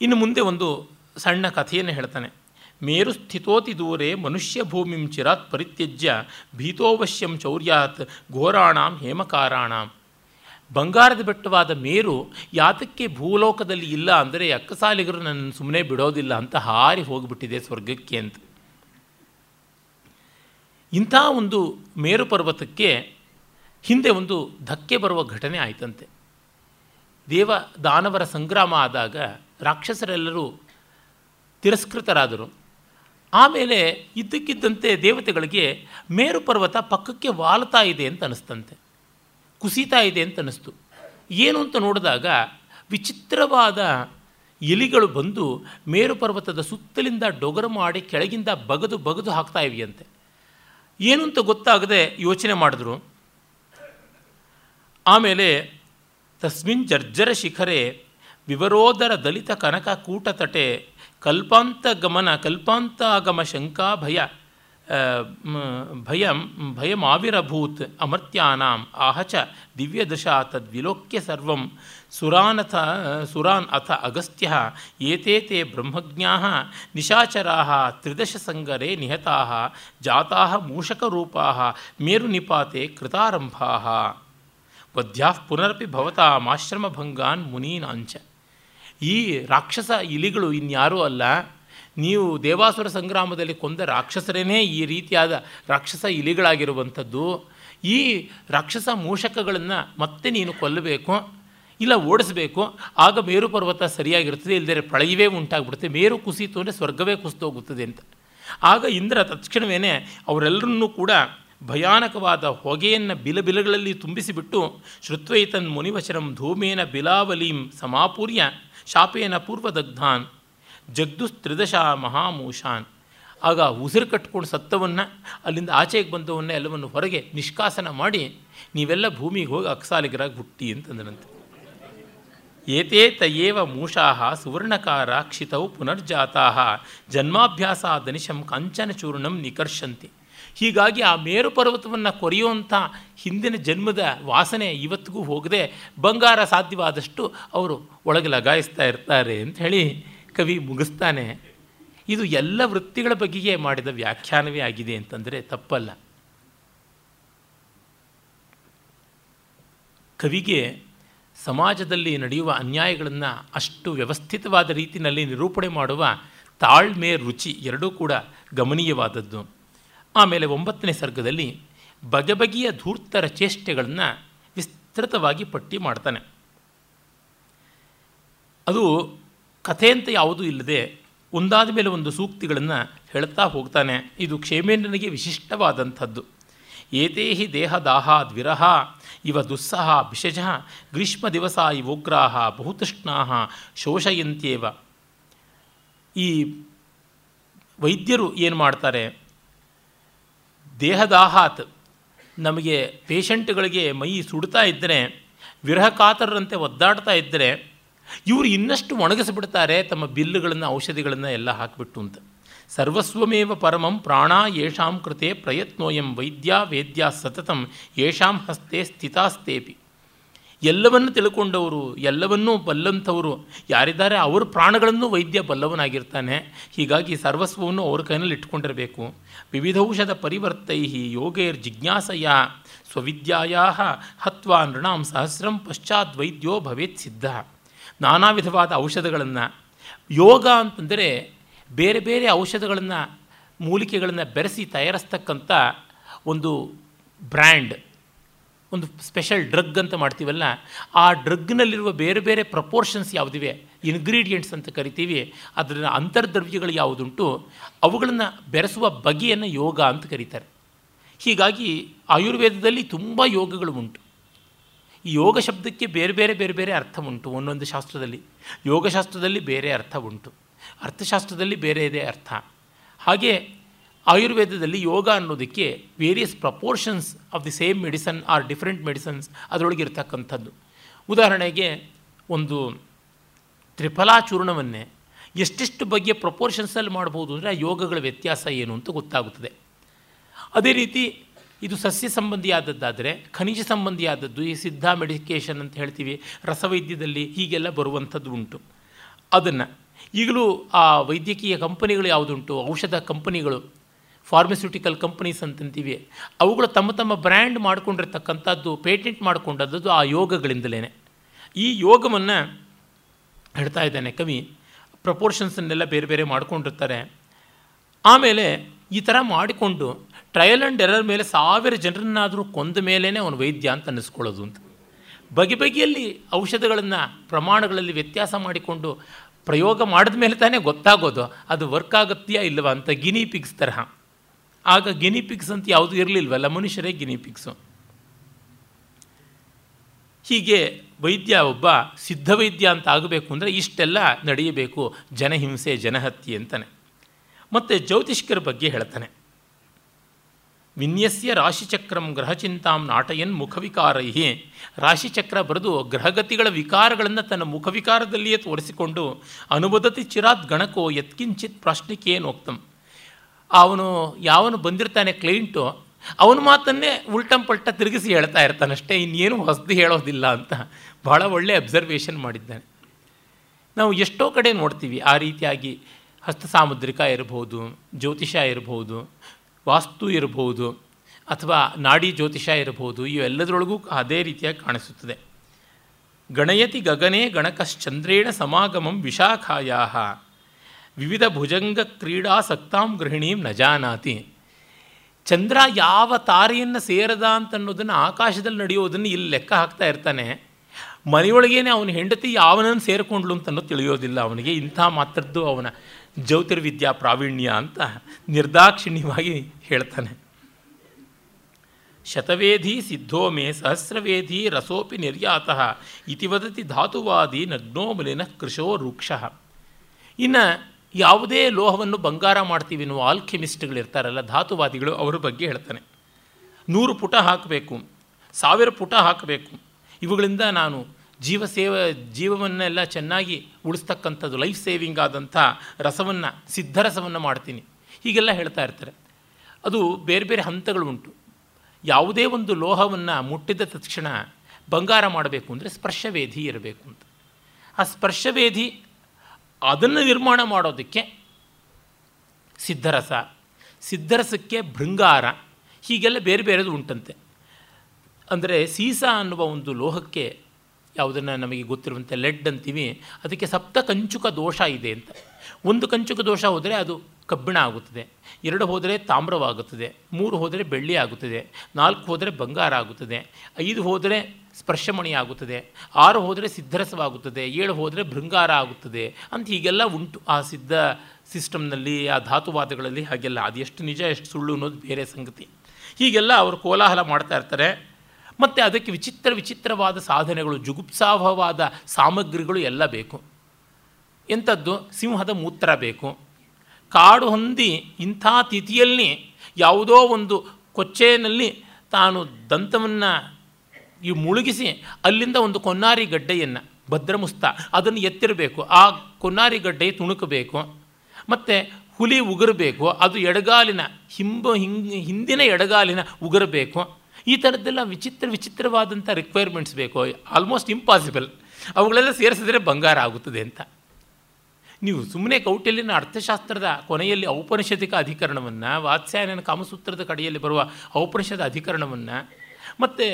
ಇನ್ನು ಮುಂದೆ ಒಂದು ಸಣ್ಣ ಕಥೆಯನ್ನು ಹೇಳ್ತಾನೆ. ಮೇರು ಸ್ಥಿತೋತಿ ದೂರೆ ಮನುಷ್ಯ ಭೂಮಿಂ ಚಿರಾತ್ ಪರಿತ್ಯಜ್ಯ ಭೀತೋವಶ್ಯಂ ಚೌರ್ಯಾತ್ ಘೋರಾಣಾಂ ಹೇಮಕಾರಾಣಾಂ. ಬಂಗಾರದ ಬೆಟ್ಟವಾದ ಮೇರು ಯಾತಕ್ಕೆ ಭೂಲೋಕದಲ್ಲಿ ಇಲ್ಲ ಅಂದರೆ ಅಕ್ಕಸಾಲಿಗರು ನನ್ನ ಸುಮ್ಮನೆ ಬಿಡೋದಿಲ್ಲ ಅಂತ ಹಾರಿ ಹೋಗಿಬಿಟ್ಟಿದೆ ಸ್ವರ್ಗಕ್ಕೆ ಅಂತ. ಇಂಥ ಒಂದು ಮೇರು ಪರ್ವತಕ್ಕೆ ಹಿಂದೆ ಒಂದು ಧಕ್ಕೆ ಬರುವ ಘಟನೆ ಆಯಿತಂತೆ. ದೇವ ದಾನವರ ಸಂಗ್ರಾಮ ಆದಾಗ ರಾಕ್ಷಸರೆಲ್ಲರೂ ತಿರಸ್ಕೃತರಾದರು. ಆಮೇಲೆ ಇದ್ದಕ್ಕಿದ್ದಂತೆ ದೇವತೆಗಳಿಗೆ ಮೇರು ಪರ್ವತ ಪಕ್ಕಕ್ಕೆ ವಾಲ್ತಾ ಇದೆ ಅಂತ ಅನಿಸ್ತಂತೆ. ಕುಸಿತಾ ಇದೆ ಅಂತ ಅನ್ನಿಸ್ತು ಏನು ಅಂತ ನೋಡಿದಾಗ ವಿಚಿತ್ರವಾದ ಎಲಿಗಳು ಬಂದು ಮೇರು ಪರ್ವತದ ಸುತ್ತಲಿಂದ ಡೊಗರು ಮಾಡಿ ಕೆಳಗಿಂದ ಬಗದು ಬಗದು ಹಾಕ್ತಾ ಇವೆಯಂತೆ. ಏನು ಅಂತ ಗೊತ್ತಾಗದೆ ಯೋಚನೆ ಮಾಡಿದ್ರು. ಆಮೇಲೆ ತಸ್ಮಿನ್ ಜರ್ಜರ ಶಿಖರೆ ವಿವರೋದರ ದಲಿತ ಕನಕ ಕೂಟತಟೆ ಕಲ್ಪಾಂತ ಗಮನ ಕಲ್ಪಾಂತಾಗಮ ಶಂಕಾ ಭಯ ಭಯಂ ಭಯಮಾವಿರಭೂತ್ ಅಮರ್ತ್ಯಾನಾಂ ಆಹಚ ದಿವ್ಯದಶಾ ತದ್ವಿಲೋಕ್ಯ ಸರ್ವಂ ಸುರಾನಥ ಸುರಾನ್ ಅಥ ಅಗಸ್ತ್ಯ ಏತೇ ತೇ ಬ್ರಹ್ಮಜ್ಞಾ ನಿಶಾಚರಾ ತ್ರಿದಶ ಸಂಗರೆ ನಿಹತಾ ಜಾತಾ ಮೂಷಕರೂಪಾ ಮೇರುನಿಪಾತೆ ಕೃತಾರಂಭಾ ವದ್ಯಾ ಪುನರಪಿ ಭಂಗಾನ್ ಮುನೀನಾಂಚ. ಈ ರಾಕ್ಷಸ ಇಲಿಗಳು ಇನ್ಯಾರೂ ಅಲ್ಲ, ನೀವು ದೇವಾಸುರ ಸಂಗ್ರಾಮದಲ್ಲಿ ಕೊಂದ ರಾಕ್ಷಸರೇನೇ ಈ ರೀತಿಯಾದ ರಾಕ್ಷಸ ಇಲಿಗಳಾಗಿರುವಂಥದ್ದು. ಈ ರಾಕ್ಷಸ ಮೂಷಕಗಳನ್ನು ಮತ್ತೆ ನೀನು ಕೊಲ್ಲಬೇಕು, ಇಲ್ಲ ಓಡಿಸಬೇಕು, ಆಗ ಮೇರು ಪರ್ವತ ಸರಿಯಾಗಿರ್ತದೆ ಇಲ್ಲದೇ ಪ್ರಳಯವೇ ಉಂಟಾಗ್ಬಿಡುತ್ತೆ, ಮೇರು ಕುಸಿತು ಅಂದರೆ ಸ್ವರ್ಗವೇ ಕುಸಿತೋಗುತ್ತದೆ ಅಂತ. ಆಗ ಇಂದ್ರ ತಕ್ಷಣವೇ ಅವರೆಲ್ಲರನ್ನೂ ಕೂಡ ಭಯಾನಕವಾದ ಹೊಗೆಯನ್ನು ಬಿಲಬಿಲಗಳಲ್ಲಿ ತುಂಬಿಸಿಬಿಟ್ಟು ಶೃತ್ವೈತನ್ ಮುನಿವಶರಂ ಧೂಮೇನ ಬಿಲಾವಲೀಂ ಸಮಾಪೂರ್ಯ ಶಾಪೇನ ಪೂರ್ವದಗ್ಧಾನ್ ಜಗ್ದುಸ್ತ್ರಿದಶ ಮಹಾಮೂಷಾನ್. ಆಗ ಉಸಿರು ಕಟ್ಕೊಂಡು ಸತ್ತವನ್ನು, ಅಲ್ಲಿಂದ ಆಚೆಗೆ ಬಂದವನ್ನ ಎಲ್ಲವನ್ನು ಹೊರಗೆ ನಿಷ್ಕಾಸನ ಮಾಡಿ, ನೀವೆಲ್ಲ ಭೂಮಿಗೆ ಹೋಗಿ ಅಕ್ಸಾಲಿಗರಾಗಿ ಹುಟ್ಟಿ ಅಂತಂದನಂತೆ. ಏತೇ ತಯೇವ ಮೂಷಾ ಸುವರ್ಣಕಾರ ಪುನರ್ಜಾತಾ ಜನ್ಮಾಭ್ಯಾಸ ದನಿಶಂ ಕಂಚನಚೂರ್ಣಂ ನಿಕರ್ಷಂತಿ. ಹೀಗಾಗಿ ಆ ಮೇರು ಪರ್ವತವನ್ನು ಕೊರೆಯುವಂಥ ಹಿಂದಿನ ಜನ್ಮದ ವಾಸನೆ ಇವತ್ತಿಗೂ ಹೋಗದೆ ಬಂಗಾರ ಸಾಧ್ಯವಾದಷ್ಟು ಅವರು ಒಳಗೆ ಲಗಾಯಿಸ್ತಾ ಇರ್ತಾರೆ ಅಂತ ಹೇಳಿ ಕವಿ ಮುಗಿಸ್ತಾನೆ. ಇದು ಎಲ್ಲ ವೃತ್ತಿಗಳ ಬಗೆಗೆ ಮಾಡಿದ ವ್ಯಾಖ್ಯಾನವೇ ಆಗಿದೆ ಅಂತಂದರೆ ತಪ್ಪಲ್ಲ. ಕವಿಗೆ ಸಮಾಜದಲ್ಲಿ ನಡೆಯುವ ಅನ್ಯಾಯಗಳನ್ನು ಅಷ್ಟು ವ್ಯವಸ್ಥಿತವಾದ ರೀತಿಯಲ್ಲಿ ನಿರೂಪಣೆ ಮಾಡುವ ತಾಳ್ಮೆ ರುಚಿ ಎರಡೂ ಕೂಡ ಗಮನೀಯವಾದದ್ದು. ಆಮೇಲೆ ಒಂಬತ್ತನೇ ಸರ್ಗದಲ್ಲಿ ಬಗೆ ಬಗೆಯ ಧೂರ್ತರ ಚೇಷ್ಟೆಗಳನ್ನು ವಿಸ್ತೃತವಾಗಿ ಪಟ್ಟಿ ಮಾಡ್ತಾನೆ. ಅದು ಕಥೆ ಅಂತ ಯಾವುದೂ ಇಲ್ಲದೆ ಒಂದಾದ ಮೇಲೆ ಒಂದು ಸೂಕ್ತಿಗಳನ್ನು ಹೇಳ್ತಾ ಹೋಗ್ತಾನೆ. ಇದು ಕ್ಷೇಮೇಂದ್ರನಿಗೆ ವಿಶಿಷ್ಟವಾದಂಥದ್ದು. ಏತೇ ಹಿ ದೇಹದಾಹ ದ್ವಿರಹ, ಇವ ದುಸ್ಸಹ ಭಿಷಜ, ಗ್ರೀಷ್ಮ ದಿವಸ ಇವೋಗ್ರಾಹ ಬಹುತೃಷ್ಣಾ ಶೋಷಯಂತ್ಯೇವ. ಈ ವೈದ್ಯರು ಏನು ಮಾಡ್ತಾರೆ? ದೇಹದಾಹಾತ್. ನಮಗೆ ಪೇಷಂಟ್ಗಳಿಗೆ ಮೈ ಸುಡ್ತಾ ಇದ್ದರೆ ವಿರಹ ಕಾತರರಂತೆ ಒದ್ದಾಡ್ತಾ ಇದ್ದರೆ ಇವರು ಇನ್ನಷ್ಟು ಒಣಗಿಸಿಬಿಡ್ತಾರೆ, ತಮ್ಮ ಬಿಲ್ಲುಗಳನ್ನು, ಔಷಧಿಗಳನ್ನು ಎಲ್ಲ ಹಾಕಿಬಿಟ್ಟು ಅಂತ. ಸರ್ವಸ್ವಮೇವ ಪರಮಂ ಪ್ರಾಣ ಯೇಷಾಂ ಕೃತೆ ಪ್ರಯತ್ನೋಯಂ ವೈದ್ಯ ವೇದ್ಯ ಸತತಂ, ಯೇಷಾಂ ಹಸ್ತೆ ಸ್ಥಿತಾಸ್ತೇಪಿ. ಎಲ್ಲವನ್ನು ತಿಳ್ಕೊಂಡವರು, ಎಲ್ಲವನ್ನೂ ಬಲ್ಲಂಥವರು, ಯಾರಿದ್ದಾರೆ ಅವ್ರ ಪ್ರಾಣಗಳನ್ನು ವೈದ್ಯ ಬಲ್ಲವನಾಗಿರ್ತಾನೆ. ಹೀಗಾಗಿ ಸರ್ವಸ್ವವನ್ನು ಅವ್ರ ಕೈನಲ್ಲಿ ಇಟ್ಕೊಂಡಿರಬೇಕು. ವಿವಿಧೌಷಧ ಪರಿವರ್ತೈ ಯೋಗೈರ್ ಜಿಜ್ಞಾಸಯ ಸ್ವವಿದ್ಯಾಯಾ ಹತ್ವಾ ನೃಣಾಂ ಸಹಸ್ರಂ ಪಶ್ಚಾತ್ ವೈದ್ಯೋ ಭವೇತ್ ಸಿದ್ಧ. ನಾನಾ ವಿಧವಾದ ಔಷಧಗಳನ್ನು, ಯೋಗ ಅಂತಂದರೆ ಬೇರೆ ಬೇರೆ ಔಷಧಗಳನ್ನು, ಮೂಲಿಕೆಗಳನ್ನು ಬೆರೆಸಿ ತಯಾರಿಸ್ತಕ್ಕಂಥ ಒಂದು ಬ್ರ್ಯಾಂಡ್. ಒಂದು ಸ್ಪೆಷಲ್ ಡ್ರಗ್ ಅಂತ ಮಾಡ್ತೀವಲ್ಲ, ಆ ಡ್ರಗ್ನಲ್ಲಿರುವ ಬೇರೆ ಬೇರೆ ಪ್ರಪೋರ್ಷನ್ಸ್ ಯಾವುದಿವೆ? ಇನ್ಗ್ರೀಡಿಯೆಂಟ್ಸ್ ಅಂತ ಕರಿತೀವಿ. ಅದರ ಅಂತರ್ದ್ರವ್ಯಗಳು ಯಾವುದುಂಟು? ಅವುಗಳನ್ನು ಬೆರೆಸುವ ಬಗೆಯನ್ನು ಯೋಗ ಅಂತ ಕರೀತಾರೆ. ಹೀಗಾಗಿ ಆಯುರ್ವೇದದಲ್ಲಿ ತುಂಬ ಯೋಗಗಳು ಉಂಟು. ಈ ಯೋಗ ಶಬ್ದಕ್ಕೆ ಬೇರೆ ಬೇರೆ ಬೇರೆ ಬೇರೆ ಅರ್ಥ ಉಂಟು, ಒಂದೊಂದು ಶಾಸ್ತ್ರದಲ್ಲಿ. ಯೋಗಶಾಸ್ತ್ರದಲ್ಲಿ ಬೇರೆ ಅರ್ಥ ಉಂಟು. ಅರ್ಥಶಾಸ್ತ್ರದಲ್ಲಿ ಬೇರೆ ಇದೆ ಅರ್ಥ. ಹಾಗೆ ಆಯುರ್ವೇದದಲ್ಲಿ ಯೋಗ ಅನ್ನೋದಕ್ಕೆ various proportions of the same medicine or different medicines ಅದರೊಳಗೆ ಇರ್ತಕ್ಕಂಥದ್ದು. ಉದಾಹರಣೆಗೆ ಒಂದು ತ್ರಿಫಲಾಚೂರ್ಣವನ್ನೇ ಎಷ್ಟೆಷ್ಟು ಬಗೆಯ ಪ್ರಪೋರ್ಷನ್ಸಲ್ಲಿ ಮಾಡ್ಬೋದು ಅಂದರೆ ಆ ಯೋಗಗಳ ವ್ಯತ್ಯಾಸ ಏನು ಅಂತ ಗೊತ್ತಾಗುತ್ತದೆ. ಅದೇ ರೀತಿ ಇದು ಸಸ್ಯ ಸಂಬಂಧಿಯಾದದ್ದಾದರೆ ಖನಿಜ ಸಂಬಂಧಿಯಾದದ್ದು, ಈ ಸಿದ್ಧ ಮೆಡಿಕೇಷನ್ ಅಂತ ಹೇಳ್ತೀವಿ, ರಸವೈದ್ಯದಲ್ಲಿ ಹೀಗೆಲ್ಲ ಬರುವಂಥದ್ದು ಉಂಟು. ಅದನ್ನು ಈಗಲೂ ಆ ವೈದ್ಯಕೀಯ ಕಂಪನಿಗಳು ಯಾವುದುಂಟು, ಔಷಧ ಕಂಪನಿಗಳು ಫಾರ್ಮಸ್ಯೂಟಿಕಲ್ ಕಂಪನೀಸ್ ಅಂತಂತೀವಿ. ಅವುಗಳು ತಮ್ಮ ತಮ್ಮ ಬ್ರ್ಯಾಂಡ್ ಮಾಡಿಕೊಂಡಿರ್ತಕ್ಕಂಥದ್ದು ಪೇಟೆಂಟ್ ಮಾಡಿಕೊಂಡದ್ದು ಆ ಯೋಗಗಳಿಂದಲೇ ಈ ಯೋಗವನ್ನು ಹೇಳ್ತಾ ಇದ್ದಾನೆ ಕವಿ ಪ್ರಪೋರ್ಷನ್ಸನ್ನೆಲ್ಲ ಬೇರೆ ಬೇರೆ ಮಾಡ್ಕೊಂಡಿರ್ತಾರೆ. ಆಮೇಲೆ ಈ ಥರ ಮಾಡಿಕೊಂಡು ಟ್ರಯಲ್ ಆ್ಯಂಡ್ ಎರರ್ ಮೇಲೆ ಸಾವಿರ ಜನರನ್ನಾದರೂ ಕೊಂದ ಮೇಲೇ ಅವನು ವೈದ್ಯ ಅಂತ ಅನ್ನಿಸ್ಕೊಳ್ಳೋದು ಅಂತ. ಬಗೆ ಬಗೆಯಲ್ಲಿ ಔಷಧಗಳನ್ನು ಪ್ರಮಾಣಗಳಲ್ಲಿ ವ್ಯತ್ಯಾಸ ಮಾಡಿಕೊಂಡು ಪ್ರಯೋಗ ಮಾಡಿದ ಮೇಲೆ ತಾನೇ ಗೊತ್ತಾಗೋದು, ಅದು ವರ್ಕ್ ಆಗುತ್ತೆಯಾ ಇಲ್ಲವಾ ಅಂತ ಗಿನಿ ಪಿಗ್ಸ್ ತರಹ. ಆಗ ಗಿನಿಪಿಕ್ಸ್ ಅಂತ ಯಾವುದೂ ಇರಲಿಲ್ವಲ್ಲ? ಮನುಷ್ಯರೇ ಗಿನಿಪಿಕ್ಸು ಹೀಗೆ ವೈದ್ಯ ಒಬ್ಬ ಸಿದ್ಧವೈದ್ಯ ಅಂತ ಆಗಬೇಕು ಅಂದರೆ ಇಷ್ಟೆಲ್ಲ ನಡೆಯಬೇಕು. ಜನಹಿಂಸೆ, ಜನಹತ್ಯೆ ಅಂತಾನೆ. ಮತ್ತು ಜ್ಯೋತಿಷ್ಕರ ಬಗ್ಗೆ ಹೇಳ್ತಾನೆ. ವಿನ್ಯಸ್ಯ ರಾಶಿಚಕ್ರಂ ಗ್ರಹಚಿಂತಾಂ ನಾಟಯನ್ ಮುಖವಿಕಾರೈ ರಾಶಿಚಕ್ರ ಬರೆದು ಗ್ರಹಗತಿಗಳ ವಿಕಾರಗಳನ್ನು ತನ್ನ ಮುಖವಿಕಾರದಲ್ಲಿಯೇ ತೋರಿಸಿಕೊಂಡು ಅನುಬದತಿ ಚಿರಾತ್ ಗಣಕೋ ಯತ್ಕಿಂಚಿತ್ ಪ್ರಾಶ್ನಿಕೇನೋಕ್ತಂ. ಅವನು ಯಾವನು ಬಂದಿರ್ತಾನೆ ಕ್ಲೈಂಟು ಅವನ ಮಾತನ್ನೇ ಉಲ್ಟಂ ಪಲ್ಟ ತಿರುಗಿಸಿ ಹೇಳ್ತಾ ಇರ್ತಾನಷ್ಟೇ ಇನ್ನೇನು ಹೊಸದು ಹೇಳೋದಿಲ್ಲ ಅಂತ. ಭಾಳ ಒಳ್ಳೆಯ ಅಬ್ಸರ್ವೇಷನ್ ಮಾಡಿದ್ದಾನೆ. ನಾವು ಎಷ್ಟೋ ಕಡೆ ನೋಡ್ತೀವಿ, ಆ ರೀತಿಯಾಗಿ ಹಸ್ತ ಸಾಮುದ್ರಿಕ ಇರ್ಬೋದು, ಜ್ಯೋತಿಷ ಇರ್ಬೋದು, ವಾಸ್ತು ಇರ್ಬೋದು, ಅಥವಾ ನಾಡಿ ಜ್ಯೋತಿಷ ಇರಬಹುದು ಇವೆಲ್ಲದರೊಳಗೂ ಅದೇ ರೀತಿಯಾಗಿ ಕಾಣಿಸುತ್ತದೆ. ಗಣಯತಿ ಗಗನೇ ಗಣಕಶ್ಚಂದ್ರೇಣ ಸಮಾಗಮಂ ವಿಶಾಖಾಯಾ ವಿವಿಧ ಭುಜಂಗ ಕ್ರೀಡಾ ಸಕ್ತಾಂ ಗೃಹಿಣೀಂ ನ ಜಾನಾತಿ. ಚಂದ್ರ ಯಾವ ತಾರೆಯನ್ನು ಸೇರದ ಅಂತನ್ನೋದನ್ನು ಆಕಾಶದಲ್ಲಿ ನಡೆಯೋದನ್ನು ಇಲ್ಲಿ ಲೆಕ್ಕ ಹಾಕ್ತಾ ಇರ್ತಾನೆ. ಮನೆಯೊಳಗೇನೆ ಅವನ ಹೆಂಡತಿ ಯಾವನನ್ನು ಸೇರಿಕೊಂಡ್ಲು ಅಂತನೋ ತಿಳಿಯೋದಿಲ್ಲ ಅವನಿಗೆ. ಇಂಥ ಮಾತ್ರದ್ದು ಅವನ ಜ್ಯೋತಿರ್ವಿದ್ಯಾ ಪ್ರಾವೀಣ್ಯ ಅಂತ ನಿರ್ದಾಕ್ಷಿಣ್ಯವಾಗಿ ಹೇಳ್ತಾನೆ. ಶತವೇಧಿ ಸಿದ್ಧೋ ಮೇ ಸಹಸ್ರವೇಧಿ ರಸೋಪಿ ನಿರ್ಯಾತಃ ಇತಿ ವದತಿ ಧಾತುವಾದಿ ನಗ್ನೋ ಮಲಿನ ಕೃಶೋ ವೃಕ್ಷ ಇನ್ನು ಯಾವುದೇ ಲೋಹವನ್ನು ಬಂಗಾರ ಮಾಡ್ತೀವಿ ಅನ್ನುವ ಆಲ್ಕೆಮಿಸ್ಟ್ಗಳಿರ್ತಾರಲ್ಲ, ಧಾತುವಾದಿಗಳು ಅವರ ಬಗ್ಗೆ ಹೇಳ್ತಾನೆ. ನೂರು ಪುಟ ಹಾಕಬೇಕು, ಸಾವಿರ ಪುಟ ಹಾಕಬೇಕು. ಇವುಗಳಿಂದ ನಾನು ಜೀವ ಸೇವ, ಜೀವವನ್ನೆಲ್ಲ ಚೆನ್ನಾಗಿ ಉಳಿಸ್ತಕ್ಕಂಥದ್ದು ಲೈಫ್ ಸೇವಿಂಗ್ ಆದಂಥ ರಸವನ್ನು ಸಿದ್ಧರಸವನ್ನು ಮಾಡ್ತೀನಿ. ಹೀಗೆಲ್ಲ ಹೇಳ್ತಾ ಇರ್ತಾರೆ. ಅದು ಬೇರೆ ಬೇರೆ ಹಂತಗಳು ಉಂಟು. ಯಾವುದೇ ಒಂದು ಲೋಹವನ್ನು ಮುಟ್ಟಿದ ತಕ್ಷಣ ಬಂಗಾರ ಮಾಡಬೇಕು ಅಂದರೆ ಸ್ಪರ್ಶವೇಧಿ ಇರಬೇಕು ಅಂತ. ಆ ಸ್ಪರ್ಶವೇಧಿ ಅದನ್ನು ನಿರ್ಮಾಣ ಮಾಡೋದಕ್ಕೆ ಸಿದ್ಧರಸ, ಸಿದ್ಧರಸಕ್ಕೆ ಭೃಂಗಾರ, ಹೀಗೆಲ್ಲ ಬೇರೆ ಬೇರೆದು ಉಂಟಂತೆ. ಅಂದರೆ ಸೀಸ ಅನ್ನುವ ಒಂದು ಲೋಹಕ್ಕೆ ಯಾವುದನ್ನು ನಮಗೆ ಗೊತ್ತಿರುವಂತೆ, ಲೆಡ್ ಅಂತೀವಿ, ಅದಕ್ಕೆ ಸಪ್ತ ಕಂಚುಕ ದೋಷ ಇದೆ ಅಂತ. ಒಂದು ಕಂಚುಕ ದೋಷ ಹೋದರೆ ಅದು ಕಬ್ಬಿಣ ಆಗುತ್ತದೆ. ಎರಡು ಹೋದರೆ ತಾಮ್ರವಾಗುತ್ತದೆ, ಮೂರು ಹೋದರೆ ಬೆಳ್ಳಿ ಆಗುತ್ತದೆ, ನಾಲ್ಕು ಹೋದರೆ ಬಂಗಾರ ಆಗುತ್ತದೆ, ಐದು ಹೋದರೆ ಸ್ಪರ್ಶಮಣಿ ಆಗುತ್ತದೆ, ಆರು ಹೋದರೆ ಸಿದ್ಧರಸವಾಗುತ್ತದೆ, ಏಳು ಹೋದರೆ ಭೃಂಗಾರ ಆಗುತ್ತದೆ ಅಂತ ಹೀಗೆಲ್ಲ ಉಂಟು ಆ ಸಿದ್ಧ ಸಿಸ್ಟಮ್ನಲ್ಲಿ, ಆ ಧಾತುವಾದಗಳಲ್ಲಿ ಹಾಗೆಲ್ಲ. ಅದು ಎಷ್ಟು ನಿಜ, ಎಷ್ಟು ಸುಳ್ಳು ಅನ್ನೋದು ಬೇರೆ ಸಂಗತಿ. ಹೀಗೆಲ್ಲ ಅವರು ಕೋಲಾಹಲ ಮಾಡ್ತಾ ಇರ್ತಾರೆ. ಮತ್ತು ಅದಕ್ಕೆ ವಿಚಿತ್ರ ವಿಚಿತ್ರವಾದ ಸಾಧನೆಗಳು ಜುಗುಪ್ಸಾಭವಾದ ಸಾಮಗ್ರಿಗಳು ಎಲ್ಲ ಬೇಕು. ಎಂಥದ್ದು? ಸಿಂಹದ ಮೂತ್ರ ಬೇಕು. ಕಾಡು ಹೊಂದಿ ಇಂಥ ತಿಥಿಯಲ್ಲಿ ಯಾವುದೋ ಒಂದು ಕೊಚ್ಚೆಯಲ್ಲಿ ತಾನು ದಂತವನ್ನು ಈ ಮುಳುಗಿಸಿ ಅಲ್ಲಿಂದ ಒಂದು ಕೊನ್ನಾರಿ ಗಡ್ಡೆಯನ್ನು, ಭದ್ರಮುಸ್ತ, ಅದನ್ನು ಎತ್ತಿರಬೇಕು. ಆ ಕೊನ್ನಾರಿ ಗಡ್ಡೆ ತುಣುಕಬೇಕು. ಮತ್ತು ಹುಲಿ ಉಗುರಬೇಕು. ಅದು ಎಡಗಾಲಿನ ಹಿಂಬ ಹಿಂದಿನ ಎಡಗಾಲಿನ ಉಗುರಬೇಕು. ಈ ಥರದ್ದೆಲ್ಲ ವಿಚಿತ್ರ, ವಿಚಿತ್ರವಾದಂಥ ರಿಕ್ವೈರ್ಮೆಂಟ್ಸ್ ಬೇಕು. ಆಲ್ಮೋಸ್ಟ್ ಇಂಪಾಸಿಬಲ್ ಅವುಗಳೆಲ್ಲ ಸೇರಿಸಿದ್ರೆ ಬಂಗಾರ ಆಗುತ್ತದೆ ಅಂತ. ನೀವು ಸುಮ್ಮನೆ ಕೌಟಿಲ್ಯನ ಅರ್ಥಶಾಸ್ತ್ರದ ಕೊನೆಯಲ್ಲಿ ಔಪನಿಷದಿಕ ಅಧಿಕರಣವನ್ನು, ವಾತ್ಸ್ಯಾಯನ ಕಾಮಸೂತ್ರದ ಕಡೆಯಲ್ಲಿ ಬರುವ ಔಪನಿಷದ ಅಧಿಕರಣವನ್ನು, ಮತ್ತು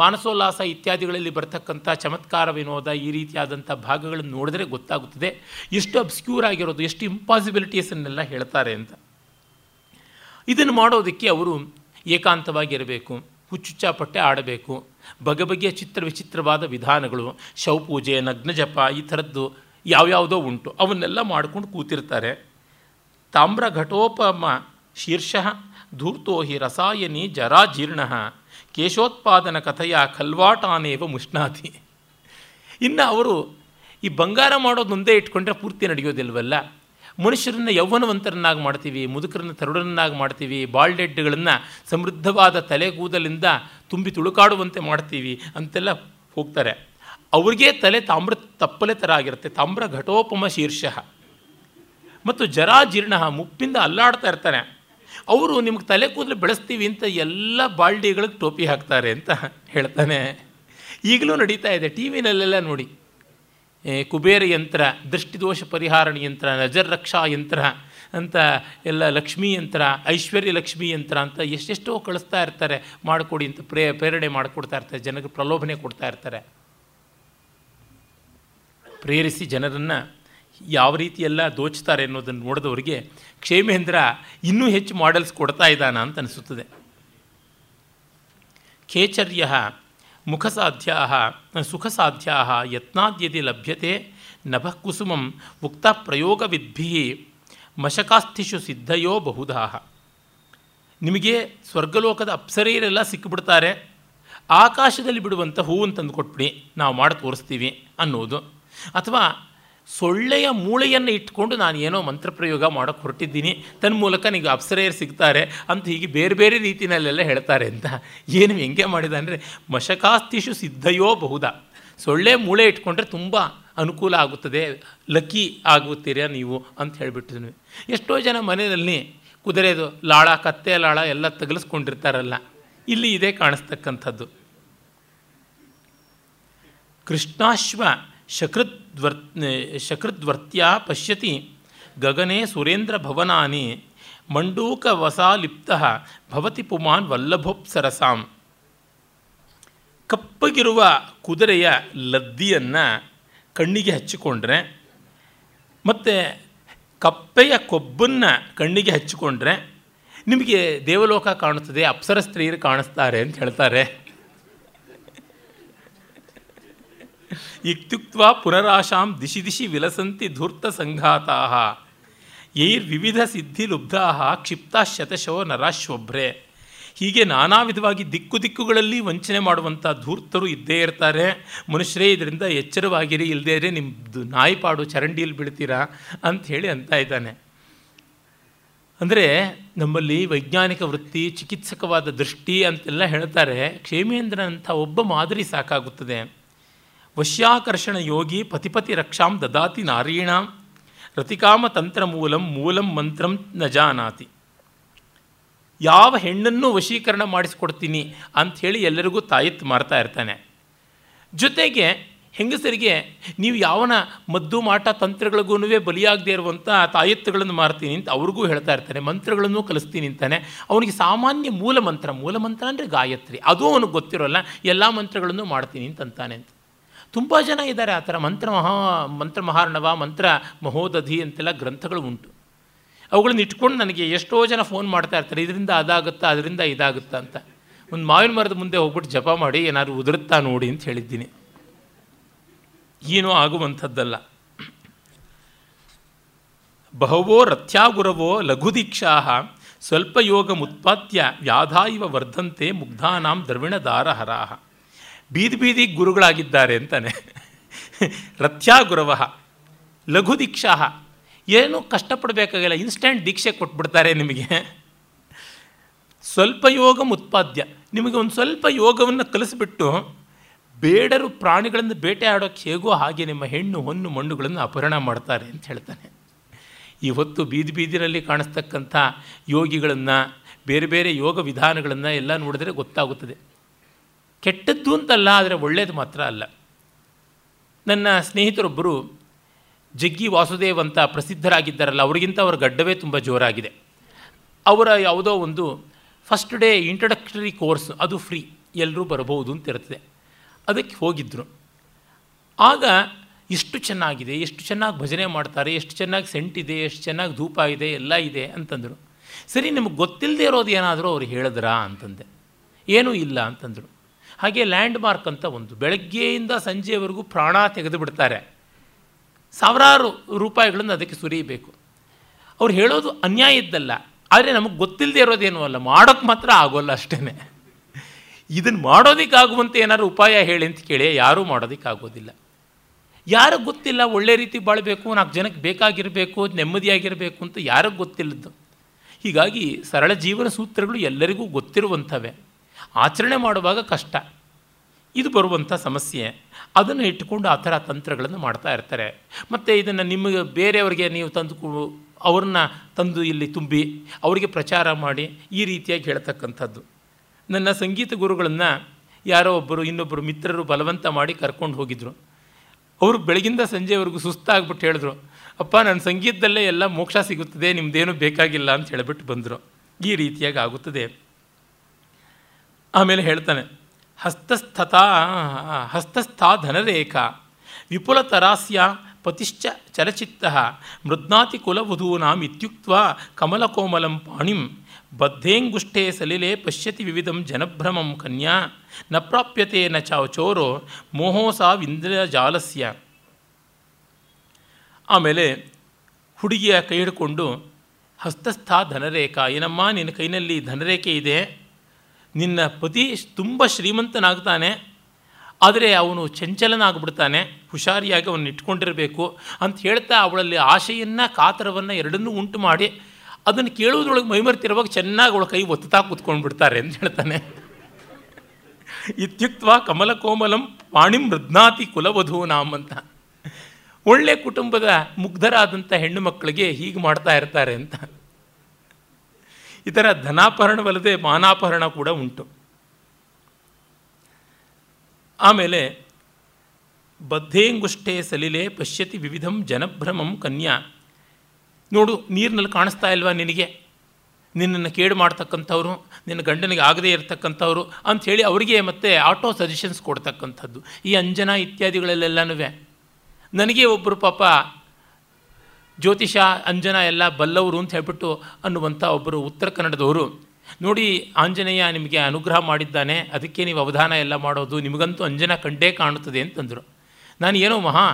ಮಾನಸೋಲ್ಲಾಸ ಇತ್ಯಾದಿಗಳಲ್ಲಿ ಬರ್ತಕ್ಕಂಥ ಚಮತ್ಕಾರ ವಿನೋದ ಈ ರೀತಿಯಾದಂಥ ಭಾಗಗಳನ್ನು ನೋಡಿದ್ರೆ ಗೊತ್ತಾಗುತ್ತದೆ. ಎಷ್ಟು ಅಬ್ಸ್ಕ್ಯೂರ್ ಆಗಿರೋದು, ಎಷ್ಟು ಇಂಪಾಸಿಬಿಲಿಟೀಸನ್ನೆಲ್ಲ ಹೇಳ್ತಾರೆ ಅಂತ. ಇದನ್ನು ಮಾಡೋದಕ್ಕೆ ಅವರು ಏಕಾಂತವಾಗಿರಬೇಕು, ಹುಚ್ಚುಚ್ಚಾಪಟ್ಟೆ ಆಡಬೇಕು, ಬಗೆ ಬಗೆಯ ಚಿತ್ರ ವಿಚಿತ್ರವಾದ ವಿಧಾನಗಳು ಶವಪೂಜೆ ನಗ್ನಜಪ, ಈ ಥರದ್ದು ಯಾವ್ಯಾವುದೋ ಉಂಟು. ಅವನ್ನೆಲ್ಲ ಮಾಡ್ಕೊಂಡು ಕೂತಿರ್ತಾರೆ. ತಾಮ್ರ ಘಟೋಪಮ ಶೀರ್ಷ ಧೂರ್ತೋಹಿ ರಸಾಯನಿ ಜರಾಜೀರ್ಣ ಕೇಶೋತ್ಪಾದನ ಕಥೆಯ ಖಲ್ವಾಟಾನೇವ ಮುಷ್ಣಾತಿ. ಇನ್ನು ಅವರು ಈ ಬಂಗಾರ ಮಾಡೋದು ಒಂದೇ ಇಟ್ಕೊಂಡ್ರೆ ಪೂರ್ತಿ ನಡೆಯೋದಿಲ್ವಲ್ಲ. ಮನುಷ್ಯರನ್ನ ಯೌವನವಂತರನ್ನಾಗಿ ಮಾಡ್ತೀವಿ, ಮುದುಕರನ್ನು ತರುಡರನ್ನಾಗಿ ಮಾಡ್ತೀವಿ ಬಾಲ್ಡೆಡ್ಗಳನ್ನು ಸಮೃದ್ಧವಾದ ತಲೆಗೂದಲಿಂದ ತುಂಬಿ ತುಳುಕಾಡುವಂತೆ ಮಾಡ್ತೀವಿ ಅಂತೆಲ್ಲ ಹೋಗ್ತಾರೆ. ಅವ್ರಿಗೆ ತಲೆ ತಾಮ್ರ ತಪ್ಪಲೆ ಥರ ಆಗಿರುತ್ತೆ. ತಾಮ್ರ ಘಟೋಪಮ ಶೀರ್ಷ. ಮತ್ತು ಜರಾಜೀರ್ಣ ಮುಪ್ಪಿಂದ ಅಲ್ಲಾಡ್ತಾ ಇರ್ತಾನೆ. ಅವರು ನಿಮ್ಗೆ ತಲೆ ಕೂದಲು ಬೆಳೆಸ್ತೀವಿ ಅಂತ ಎಲ್ಲ ಬಾಲ್ಡಿಗಳಿಗೆ ಟೋಪಿ ಹಾಕ್ತಾರೆ ಅಂತ ಹೇಳ್ತಾನೆ. ಈಗಲೂ ನಡೀತಾ ಇದೆ ಟಿ ವಿನಲ್ಲೆಲ್ಲ ನೋಡಿ ಕುಬೇರ ಯಂತ್ರ, ದೃಷ್ಟಿದೋಷ ಪರಿಹಾರಣ ಯಂತ್ರ, ನಜರ್ ರಕ್ಷಾ ಯಂತ್ರ ಅಂತ ಎಲ್ಲ ಲಕ್ಷ್ಮೀ ಯಂತ್ರ, ಐಶ್ವರ್ಯ ಲಕ್ಷ್ಮೀ ಯಂತ್ರ ಅಂತ ಎಷ್ಟೆಷ್ಟೋ ಕಳಿಸ್ತಾ ಇರ್ತಾರೆ. ಮಾಡಿಕೊಡಿ ಅಂತ ಪ್ರೇ ಪ್ರೇರಣೆ ಮಾಡಿಕೊಡ್ತಾ ಇರ್ತಾರೆ. ಜನಕ್ಕೆ ಪ್ರಲೋಭನೆ ಕೊಡ್ತಾ ಇರ್ತಾರೆ. ಪ್ರೇರಿಸಿ ಜನರನ್ನು ಯಾವ ರೀತಿಯೆಲ್ಲ ದೋಚ್ತಾರೆ ಅನ್ನೋದನ್ನು ನೋಡಿದವರಿಗೆ ಕ್ಷೇಮೇಂದ್ರ ಇನ್ನೂ ಹೆಚ್ಚು ಮಾಡೆಲ್ಸ್ ಕೊಡ್ತಾ ಇದ್ದಾನ ಅಂತ ಅನಿಸುತ್ತದೆ. ಖೇಚರ್ಯ ಮುಖಸಾಧ್ಯ ಸುಖಸಾಧ್ಯ ಯತ್ನಾದ್ಯದಿ ಲಭ್ಯತೆ ನಭಕುಸುಮಂ ಉಕ್ತ ಪ್ರಯೋಗವಿದ್ಭಿ ಮಶಕಾಸ್ಥಿಷು ಸಿದ್ಧಯೋ ಬಹುಧಾ ನಿಮಗೆ ಸ್ವರ್ಗಲೋಕದ ಅಪ್ಸರೆಯರೆಲ್ಲ ಸಿಕ್ಕಿಬಿಡ್ತಾರೆ ಆಕಾಶದಲ್ಲಿ ಬಿಡುವಂಥ ಹೂವನ್ನು ತಂದು ಕೊಟ್ಬಿಡಿ ನಾವು ಮಾಡಿ ತೋರಿಸ್ತೀವಿ ಅನ್ನೋದು. ಅಥವಾ ಸೊಳ್ಳೆಯ ಮೂಳೆಯನ್ನು ಇಟ್ಕೊಂಡು ನಾನು ಏನೋ ಮಂತ್ರಪ್ರಯೋಗ ಮಾಡೋಕ್ಕೆ ಹೊರಟಿದ್ದೀನಿ ತನ್ನ ಮೂಲಕ ನಿಮಗೆ ಅಪ್ಸರೆಯರು ಸಿಗ್ತಾರೆ ಅಂತ ಹೀಗೆ ಬೇರೆ ಬೇರೆ ರೀತಿಯಲ್ಲೆಲ್ಲ ಹೇಳ್ತಾರೆ ಅಂತ. ಏನು ಹೆಂಗೆ ಮಾಡಿದ ಅಂದರೆ, ಮಶಕಾಸ್ತಿಷು ಸಿದ್ಧಯೋ ಬಹುದ. ಸೊಳ್ಳೆ ಮೂಳೆ ಇಟ್ಕೊಂಡ್ರೆ ತುಂಬ ಅನುಕೂಲ ಆಗುತ್ತದೆ ಲಕ್ಕಿ ಆಗುತ್ತೀರಾ ನೀವು ಅಂತ ಹೇಳಿಬಿಟ್ಟಿದ್ವಿ. ಎಷ್ಟೋ ಜನ ಮನೆಯಲ್ಲಿ ಕುದುರೆದು ಲಾಳ, ಕತ್ತೆ ಲಾಳ ಎಲ್ಲ ತಗಲಿಸ್ಕೊಂಡಿರ್ತಾರಲ್ಲ, ಇಲ್ಲಿ ಇದೇ ಕಾಣಿಸ್ತಕ್ಕಂಥದ್ದು. ಕೃಷ್ಣಾಶ್ವ ಶಕೃದ್ವರ್ ಶಕೃದ್ವರ್ತ್ಯ ಪಶ್ಯತಿ ಗಗನೆ ಸುರೇಂದ್ರ ಭವನಾನಿ ಮಂಡೂಕ ವಸಾಲಿಪ್ತ ಭವತಿ ಪುಮಾನ್ ವಲ್ಲಭೋಪ್ಸರಸಾಂ. ಕಪ್ಪಗಿರುವ ಕುದುರೆಯ ಲದ್ದಿಯನ್ನು ಕಣ್ಣಿಗೆ ಹಚ್ಚಿಕೊಂಡ್ರೆ, ಮತ್ತು ಕಪ್ಪೆಯ ಕೊಬ್ಬನ್ನು ಕಣ್ಣಿಗೆ ಹಚ್ಚಿಕೊಂಡ್ರೆ ನಿಮಗೆ ದೇವಲೋಕ ಕಾಣುತ್ತದೆ ಅಪ್ಸರ ಸ್ತ್ರೀಯರು ಕಾಣಿಸ್ತಾರೆ ಅಂತ ಹೇಳ್ತಾರೆ. ಇತ್ಯುಕ್ತ ಪುನರಾಶಾಂ ದಿಶಿ ದಿಶಿ ವಿಲಸಂತಿ ಧೂರ್ತ ಸಂಘಾತಾ ವಿವಿಧ ಸಿದ್ಧಿ ಲುಬ್ಧ ಕ್ಷಿಪ್ತ ಶತಶೋ ನರಾಶ್ವಭ್ರೆ. ಹೀಗೆ ನಾನಾ ವಿಧವಾಗಿ ದಿಕ್ಕು ದಿಕ್ಕುಗಳಲ್ಲಿ ವಂಚನೆ ಮಾಡುವಂಥ ಧೂರ್ತರು ಇದ್ದೇ ಇರ್ತಾರೆ. ಮನುಷ್ಯರೇ, ಇದರಿಂದ ಎಚ್ಚರವಾಗಿರಿ ಇಲ್ಲದೇ ಇದ್ರೆ ನಿಮ್ಮದು ನಾಯಿಪಾಡು ಚರಂಡಿಯಲ್ಲಿ ಬೀಳ್ತೀರಾ ಅಂತ ಹೇಳಿ ಅಂತ ಇದ್ದಾನೆ. ಅಂದರೆ ನಮ್ಮಲ್ಲಿ ವೈಜ್ಞಾನಿಕ ವೃತ್ತಿ, ಚಿಕಿತ್ಸಕವಾದ ದೃಷ್ಟಿ ಅಂತೆಲ್ಲ ಹೇಳ್ತಾರೆ. ಕ್ಷೇಮೇಂದ್ರನಂಥ ಒಬ್ಬ ಮಾದರಿ ಸಾಕಾಗುತ್ತದೆ. ವಶ್ಯಾಕರ್ಷಣ ಯೋಗಿ ಪತಿಪತಿ ರಕ್ಷಾಂ ದದಾತಿ ನಾರೀಣಾಂ ರತಿಕಾಮ ತಂತ್ರ ಮೂಲಂ ಮೂಲಂ ಮಂತ್ರಂ ನ ಜಾನಾತಿ. ಯಾವ ಹೆಣ್ಣನ್ನು ವಶೀಕರಣ ಮಾಡಿಸ್ಕೊಡ್ತೀನಿ ಅಂಥೇಳಿ ಎಲ್ಲರಿಗೂ ತಾಯತ್ ಮಾಡ್ತಾ ಇರ್ತಾನೆ. ಜೊತೆಗೆ ಹೆಂಗಸರಿಗೆ ನೀವು ಯಾವನ ಮದ್ದು ಮಾಟ ತಂತ್ರಗಳಿಗೂ ಬಲಿಯಾಗದೇ ಇರುವಂಥ ತಾಯತ್ತುಗಳನ್ನು ಮಾರ್ತೀನಿ ಅಂತ ಅವ್ರಿಗೂ ಹೇಳ್ತಾ ಇರ್ತಾನೆ, ಮಂತ್ರಗಳನ್ನು ಕಲಿಸ್ತೀನಿ ಅಂತಾನೆ. ಅವನಿಗೆ ಸಾಮಾನ್ಯ ಮೂಲ ಮಂತ್ರ ಮೂಲ ಮಂತ್ರ ಅಂದರೆ ಗಾಯತ್ರಿ. ಅದು ಅವನಿಗೆ ಗೊತ್ತಿರೋಲ್ಲ, ಎಲ್ಲ ಮಂತ್ರಗಳನ್ನು ಮಾಡ್ತೀನಿ ಅಂತಂತಾನೆ ಅಂತ. ತುಂಬ ಜನ ಇದ್ದಾರೆ ಆ ಥರ. ಮಂತ್ರ ಮಹಾ, ಮಂತ್ರ ಮಹಾರ್ಣವ, ಮಂತ್ರ ಮಹೋದಧಿ ಅಂತೆಲ್ಲ ಗ್ರಂಥಗಳು ಉಂಟು. ಅವುಗಳನ್ನ ಇಟ್ಕೊಂಡು ನನಗೆ ಎಷ್ಟೋ ಜನ ಫೋನ್ ಮಾಡ್ತಾ ಇರ್ತಾರೆ. ಇದರಿಂದ ಅದಾಗುತ್ತಾ, ಅದರಿಂದ ಇದಾಗುತ್ತಾ ಅಂತ. ಒಂದು ಮಾವಿನ ಮರದ ಮುಂದೆ ಹೋಗ್ಬಿಟ್ಟು ಜಪ ಮಾಡಿ ಏನಾದ್ರು ಉದುರುತ್ತಾ ನೋಡಿ ಅಂತ ಹೇಳಿದ್ದೀನಿ. ಏನೂ ಆಗುವಂಥದ್ದಲ್ಲ. ಬಹವೋ ರಥ್ಯಾಗುರವೋ ಲಘುದೀಕ್ಷಾ ಸ್ವಲ್ಪ ಯೋಗ ಮುತ್ಪಾತ್ಯ ವ್ಯಾಧಾ ಇವ ವರ್ಧಂತೆ ಮುಗ್ಧಾನಾಂ ದ್ರವಿಣದಾರಹರಾಹ. ಬೀದಿ ಬೀದಿ ಗುರುಗಳಾಗಿದ್ದಾರೆ ಅಂತಾನೆ. ರಥ್ಯಾ ಗುರವ, ಲಘು ದೀಕ್ಷಾ, ಏನೂ ಕಷ್ಟಪಡಬೇಕಾಗಿಲ್ಲ ಇನ್ಸ್ಟೆಂಟ್ ದೀಕ್ಷೆ ಕೊಟ್ಬಿಡ್ತಾರೆ ನಿಮಗೆ. ಸ್ವಲ್ಪ ಯೋಗ ಉತ್ಪಾದ್ಯ. ನಿಮಗೆ ಒಂದು ಸ್ವಲ್ಪ ಯೋಗವನ್ನು ಕಲಿಸ್ಬಿಟ್ಟು ಬೇಡರು ಪ್ರಾಣಿಗಳನ್ನು ಬೇಟೆ ಆಡೋಕ್ಕೆ ಹೇಗೋ ಹಾಗೆ ನಿಮ್ಮ ಹೆಣ್ಣು, ಹೊನ್ನು, ಮಣ್ಣುಗಳನ್ನು ಅಪಹರಣ ಮಾಡ್ತಾರೆ ಅಂತ ಹೇಳ್ತಾನೆ. ಇವತ್ತು ಬೀದಿ ಬೀದಿನಲ್ಲಿ ಕಾಣಿಸ್ತಕ್ಕಂಥ ಯೋಗಿಗಳನ್ನು, ಬೇರೆ ಬೇರೆ ಯೋಗ ವಿಧಾನಗಳನ್ನು ಎಲ್ಲ ನೋಡಿದ್ರೆ ಗೊತ್ತಾಗುತ್ತದೆ. ಕೆಟ್ಟದ್ದು ಅಂತಲ್ಲ, ಆದರೆ ಒಳ್ಳೆಯದು ಮಾತ್ರ ಅಲ್ಲ. ನನ್ನ ಸ್ನೇಹಿತರೊಬ್ಬರು ಜಗ್ಗಿ ವಾಸುದೇವ್ ಅಂತ ಪ್ರಸಿದ್ಧರಾಗಿದ್ದಾರಲ್ಲ, ಅವರಿಗಿಂತ ಅವರ ಗಡ್ಡವೇ ತುಂಬ ಜೋರಾಗಿದೆ. ಅವರ ಯಾವುದೋ ಒಂದು ಫಸ್ಟ್ ಡೇ ಇಂಟ್ರಡಕ್ಟರಿ ಕೋರ್ಸ್ ಅದು ಫ್ರೀ ಎಲ್ಲರೂ ಬರಬಹುದು ಅಂತ ಇರ್ತದೆ. ಅದಕ್ಕೆ ಹೋಗಿದ್ದರು ಆಗ ಎಷ್ಟು ಚೆನ್ನಾಗಿದೆ, ಎಷ್ಟು ಚೆನ್ನಾಗಿ ಭಜನೆ ಮಾಡ್ತಾರೆ, ಎಷ್ಟು ಚೆನ್ನಾಗಿ ಸೆಂಟ್ ಇದೆ, ಎಷ್ಟು ಚೆನ್ನಾಗಿ ಧೂಪ ಇದೆ, ಎಲ್ಲ ಇದೆ ಅಂತಂದರು. ಸರಿ, ನಿಮಗೆ ಗೊತ್ತಿಲ್ಲದೆ ಇರೋದು ಏನಾದರೂ ಅವ್ರು ಹೇಳಿದ್ರಾ ಅಂತಂದೆ. ಏನೂ ಇಲ್ಲ ಅಂತಂದರು. ಹಾಗೆ ಲ್ಯಾಂಡ್ ಮಾರ್ಕ್ ಅಂತ ಒಂದು ಬೆಳಗ್ಗೆಯಿಂದ ಸಂಜೆವರೆಗೂ ಪ್ರಾಣ ತೆಗೆದು ಬಿಡ್ತಾರೆ. ಸಾವಿರಾರು ರೂಪಾಯಿಗಳನ್ನು ಅದಕ್ಕೆ ಸುರಿಯಬೇಕು. ಅವ್ರು ಹೇಳೋದು ಅನ್ಯಾಯ ಇದ್ದಲ್ಲ, ಆದರೆ ನಮಗೆ ಗೊತ್ತಿಲ್ಲದೆ ಇರೋದೇನೂ ಅಲ್ಲ ಮಾಡೋಕ್ಕೆ ಮಾತ್ರ ಆಗೋಲ್ಲ ಅಷ್ಟೇ ಇದನ್ನು ಮಾಡೋದಕ್ಕಾಗುವಂತೆ ಏನಾದ್ರು ಉಪಾಯ ಹೇಳಿ ಅಂತ ಕೇಳಿ, ಯಾರೂ ಮಾಡೋದಕ್ಕಾಗೋದಿಲ್ಲ. ಯಾರಿಗೆ ಗೊತ್ತಿಲ್ಲ ಒಳ್ಳೆ ರೀತಿ ಬಾಳಬೇಕು, ನಾಲ್ಕು ಜನಕ್ಕೆ ಬೇಕಾಗಿರಬೇಕು, ನೆಮ್ಮದಿಯಾಗಿರಬೇಕು ಅಂತ ಯಾರಿಗೆ ಗೊತ್ತಿಲ್ಲದ್ದು. ಹೀಗಾಗಿ ಸರಳ ಜೀವನ ಸೂತ್ರಗಳು ಎಲ್ಲರಿಗೂ ಗೊತ್ತಿರುವಂಥವೇ. ಆಚರಣೆ ಮಾಡುವಾಗ ಕಷ್ಟ. ಇದು ಬರುವಂಥ ಸಮಸ್ಯೆ. ಅದನ್ನು ಇಟ್ಟುಕೊಂಡು ಆ ಥರ ತಂತ್ರಗಳನ್ನು ಮಾಡ್ತಾ ಇರ್ತಾರೆ. ಮತ್ತು ಇದನ್ನು ನಿಮಗೆ ಬೇರೆಯವರಿಗೆ ನೀವು ತಂದು ಅವ್ರನ್ನ ತಂದು ಇಲ್ಲಿ ತುಂಬಿ ಅವರಿಗೆ ಪ್ರಚಾರ ಮಾಡಿ ಈ ರೀತಿಯಾಗಿ ಹೇಳ್ತಕ್ಕಂಥದ್ದು. ನನ್ನ ಸಂಗೀತ ಗುರುಗಳನ್ನು ಯಾರೋ ಒಬ್ಬರು, ಇನ್ನೊಬ್ಬರು ಮಿತ್ರರು ಬಲವಂತ ಮಾಡಿ ಕರ್ಕೊಂಡು ಹೋಗಿದ್ರು. ಅವರು ಬೆಳಗಿಂದ ಸಂಜೆವರೆಗೂ ಸುಸ್ತಾಗ್ಬಿಟ್ಟು ಹೇಳಿದ್ರು, ಅಪ್ಪ ನನ್ನ ಸಂಗೀತದಲ್ಲೇ ಎಲ್ಲ ಮೋಕ್ಷ ಸಿಗುತ್ತದೆ ನಿಮ್ಮದೇನು ಬೇಕಾಗಿಲ್ಲ ಅಂತ ಹೇಳಿಬಿಟ್ಟು ಬಂದರು. ಈ ರೀತಿಯಾಗಿ ಆಗುತ್ತದೆ. ಆಮೇಲೆ ಹೇಳ್ತಾನೆ, ಹಸ್ತಸ್ಥತ, ಹಸ್ತಸ್ಥಾ ಧನರೇಖಾ, ವಿಪುಲತರಾಸ್ಯ ಪತಿಶ್ಚ ಚಲಚಿತ್ತ ಮೃದ್ನಾತಿ ಕುಲವಧೂನಾಂ ಇತ್ಯುಕ್ತ ಕಮಲಕೋಮಲಂ ಪಾಣಿಂ, ಬದ್ಧೇಂಗುಷ್ಠೇ ಸಲಿಲೆ ಪಶ್ಯತಿ ವಿವಿಧಂ ಜನಭ್ರಮಂ ಕನ್ಯಾ, ನ ಪ್ರಾಪ್ಯತೆ ನ ಚಾವಚೋರೋ ಮೋಹೋಸಾ ವಿಂದ್ರಜಾಲಸ್ಯ ಆಮೇಲೆ ಹುಡುಗಿಯ ಕೈ ಹಿಡ್ಕೊಂಡು, ಹಸ್ತಸ್ಥಾ ಧನರೇಖಾ, ಏನಮ್ಮ ನಿನ್ನ ಕೈನಲ್ಲಿ ಧನರೇಖೆ ಇದೆ? ನಿನ್ನ ಪತಿ ತುಂಬ ಶ್ರೀಮಂತನಾಗ್ತಾನೆ, ಆದರೆ ಅವನು ಚಂಚಲನಾಗ್ಬಿಡ್ತಾನೆ, ಹುಷಾರಿಯಾಗಿ ಅವನು ಇಟ್ಕೊಂಡಿರಬೇಕು ಅಂತ ಹೇಳ್ತಾ ಅವಳಲ್ಲಿ ಆಶೆಯನ್ನು ಕಾತರವನ್ನು ಎರಡನ್ನೂ ಉಂಟು ಮಾಡಿ ಅದನ್ನು ಕೇಳುವುದ್ರೊಳಗೆ ಮೈಮರ್ತಿರುವಾಗ ಚೆನ್ನಾಗಿ ಅವಳ ಕೈ ಒತ್ತುತ್ತಾ ಕೂತ್ಕೊಂಡು ಬಿಡ್ತಾರೆ ಅಂತ ಹೇಳ್ತಾನೆ. ಇತ್ಯುಕ್ತ ಕಮಲ ಕೋಮಲಂ ಪಾಣಿಂ ಮೃದ್ನಾತಿ ಕುಲವಧೂನಾಮ್ ಅಂತ. ಒಳ್ಳೆ ಕುಟುಂಬದ ಮುಗ್ಧರಾದಂಥ ಹೆಣ್ಣು ಮಕ್ಕಳಿಗೆ ಹೀಗೆ ಮಾಡ್ತಾ ಇರ್ತಾರೆ ಅಂತ. ಈ ಥರ ಧನಾಪಹರಣವಲ್ಲದೆ ಮಾನಾಪಹರಣ ಕೂಡ ಉಂಟು. ಆಮೇಲೆ, ಬದ್ಧೇಂಗುಷ್ಠೆ ಸಲಿಲೆ ಪಶ್ಯತಿ ವಿವಿಧಂ ಜನಭ್ರಮಂ ಕನ್ಯಾ. ನೋಡು, ನೀರಿನಲ್ಲಿ ಕಾಣಿಸ್ತಾ ಇಲ್ವಾ ನಿನಗೆ? ನಿನ್ನನ್ನು ಕೇಡು ಮಾಡ್ತಕ್ಕಂಥವ್ರು, ನಿನ್ನ ಗಂಡನಿಗೆ ಆಗದೇ ಇರತಕ್ಕಂಥವ್ರು ಅಂಥೇಳಿ ಅವರಿಗೆ ಮತ್ತೆ ಆಟೋ ಸಜೆಷನ್ಸ್ ಕೊಡ್ತಕ್ಕಂಥದ್ದು. ಈ ಅಂಜನಾ ಇತ್ಯಾದಿಗಳಲ್ಲೆಲ್ಲನೂ ನನಗೆ ಒಬ್ಬರು ಪಾಪ ಜ್ಯೋತಿಷ, ಅಂಜನ ಎಲ್ಲ ಬಲ್ಲವರು ಅಂತ ಹೇಳ್ಬಿಟ್ಟು ಅನ್ನುವಂಥ ಒಬ್ಬರು ಉತ್ತರ ಕನ್ನಡದವರು. ನೋಡಿ ಆಂಜನೇಯ ನಿಮಗೆ ಅನುಗ್ರಹ ಮಾಡಿದ್ದಾನೆ, ಅದಕ್ಕೆ ನೀವು ಅವಧಾನ ಎಲ್ಲ ಮಾಡೋದು, ನಿಮಗಂತೂ ಅಂಜನ ಕಂಡೇ ಕಾಣುತ್ತದೆ ಅಂತಂದರು. ನಾನು ಏನೋ ಮಹಾ